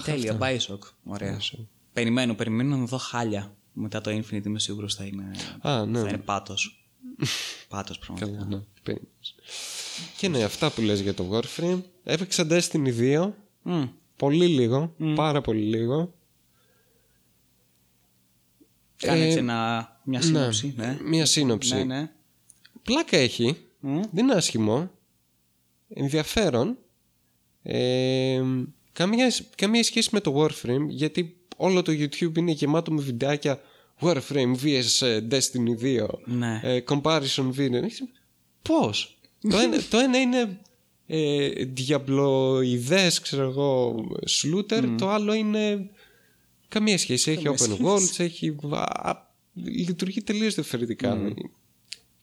Τέλεια, Bioshock. Ωραία. Bioshock. Περιμένω, περιμένω να δω χάλια. Μετά το Infinite είμαι σίγουρος θα είναι, Α, ναι. θα είναι πάτος. Πάτος πραγματικά. Καλά, ναι. περίμενες. Και ναι, αυτά που λες για το Warframe. Έπαιξα Destiny 2. Μμ. Πολύ λίγο. Πάρα πολύ λίγο. Κάνε Ε, έτσι ένα, μια σύνοψη. Ναι. Μία σύνοψη. Ναι, ναι. Πλάκα έχει. Μμ. Δεν είναι άσχημο. Ενδιαφέρον. Ε, καμία, καμία σχέση με το Warframe γιατί όλο το YouTube είναι γεμάτο με βιντεάκια Warframe vs ε, Destiny 2 Ναι. ε, comparison video πώς; Το, ένα, το ένα είναι ε, διαμπλοειδές ξέρω εγώ σλούτερ το άλλο είναι καμία σχέση έχει Καμία open σχέση. worlds έχει α, λειτουργεί τελείως διαφορετικά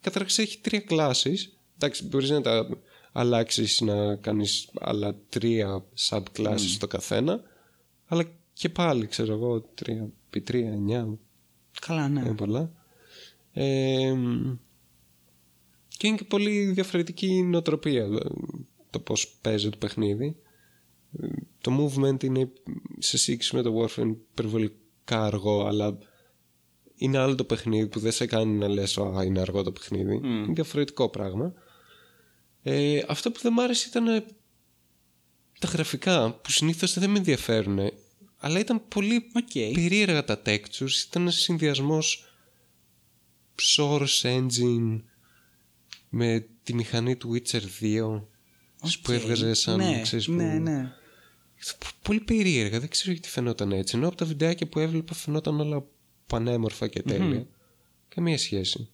Καταρχάς έχει τρία κλάσεις. Εντάξει, μπορείς να τα αλλάξεις να κάνεις άλλα τρία subclasses στο καθένα. Αλλά και πάλι, ξέρω εγώ, τρία επί τρία, εννιά, Καλά, ναι. είναι πολλά. Ε, και είναι και πολύ διαφορετική η νοοτροπία ε, το πώς παίζει το παιχνίδι. Ε, Το movement είναι σε σύγκριση με το Warframe υπερβολικά αργό, αλλά είναι άλλο το παιχνίδι που δεν σε κάνει να λες «Α, είναι αργό το παιχνίδι». Είναι διαφορετικό πράγμα. Ε, αυτό που δεν μ' άρεσε ήταν ε, τα γραφικά, που συνήθως δεν με ενδιαφέρουν, αλλά ήταν πολύ Οκ. περίεργα τα textures. Ήταν ένας συνδυασμός Source Engine με τη μηχανή του Witcher 2 που Οκ. έβγαζε σαν ναι, ξέρεις, που... ναι, ναι. Πολύ περίεργα, δεν ξέρω γιατί φαινόταν έτσι. Ενώ από τα βιντεάκια που έβλεπα φαινόταν όλα πανέμορφα και τέλεια. Καμία σχέση.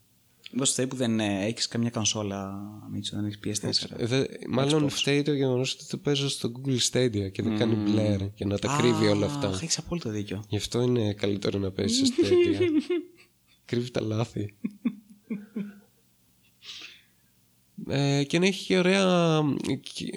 Μήπως φταίει που δεν ε, έχεις καμιά κονσόλα, Μίτσο, δεν έχεις PS4. Ε, δε- μάλλον φταίει το γεγονός ότι το παίζω στο Google Stadia και δεν κάνει blur για να τα κρύβει όλα αυτά. Αχ, έχεις απόλυτο δίκιο. Γι' αυτό είναι καλύτερο να παίζει στο Stadia. Κρύβει τα λάθη. Ε, και να έχει και ωραία.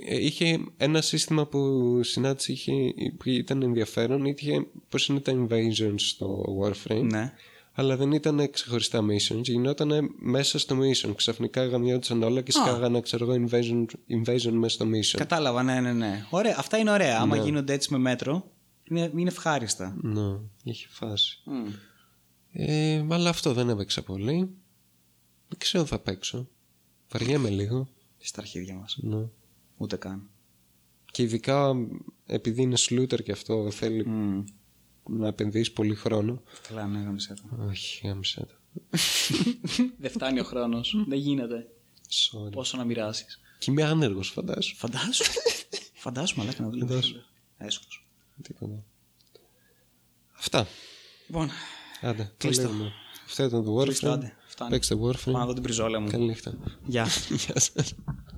ε, Είχε ένα σύστημα που συνάντησε είχε, που ήταν ενδιαφέρον. Είχε πώς είναι τα invasions στο Warframe. Ναι. Αλλά δεν ήταν ξεχωριστά missions. Γινόταν μέσα στο mission. Ξαφνικά γαμιόντουσαν όλα και σκάγανε, ξέρω εγώ, invasion, invasion μέσα στο mission. Κατάλαβα, ναι, ναι, ναι. Ωραία, αυτά είναι ωραία. Ναι. Άμα γίνονται έτσι με μέτρο, είναι, είναι ευχάριστα. Ναι, είχε φάση. Μμ. Ε, αλλά αυτό δεν έπαιξα πολύ. Δεν ξέρω αν θα παίξω. Βαριέμαι λίγο. Στα αρχίδια μας. Ναι. Ούτε καν. Και ειδικά επειδή είναι σλούτερ και αυτό θέλει Μμ. Να επενδύσεις πολύ χρόνο. Καλά, ναι, γάμισε το. Όχι, γάμισε το. δεν φτάνει ο χρόνος. δεν γίνεται. Sorry. Πόσο να μοιράσεις. Και είμαι άνεργος, φαντάσου. Φαντάσου. Φαντάσου, μαλάκα να δουλεύει. Έσχος. Τίποτα. Αυτά. Λοιπόν, Άντε, το Κλείστο. λέμε. Αυτό ήταν το κλείστο, Warframe. άντε. Φτάνει. Παίξτε Πάω να Warframe. δω την πριζόλα μου. Καλή νύχτα. Γεια. Γεια σας.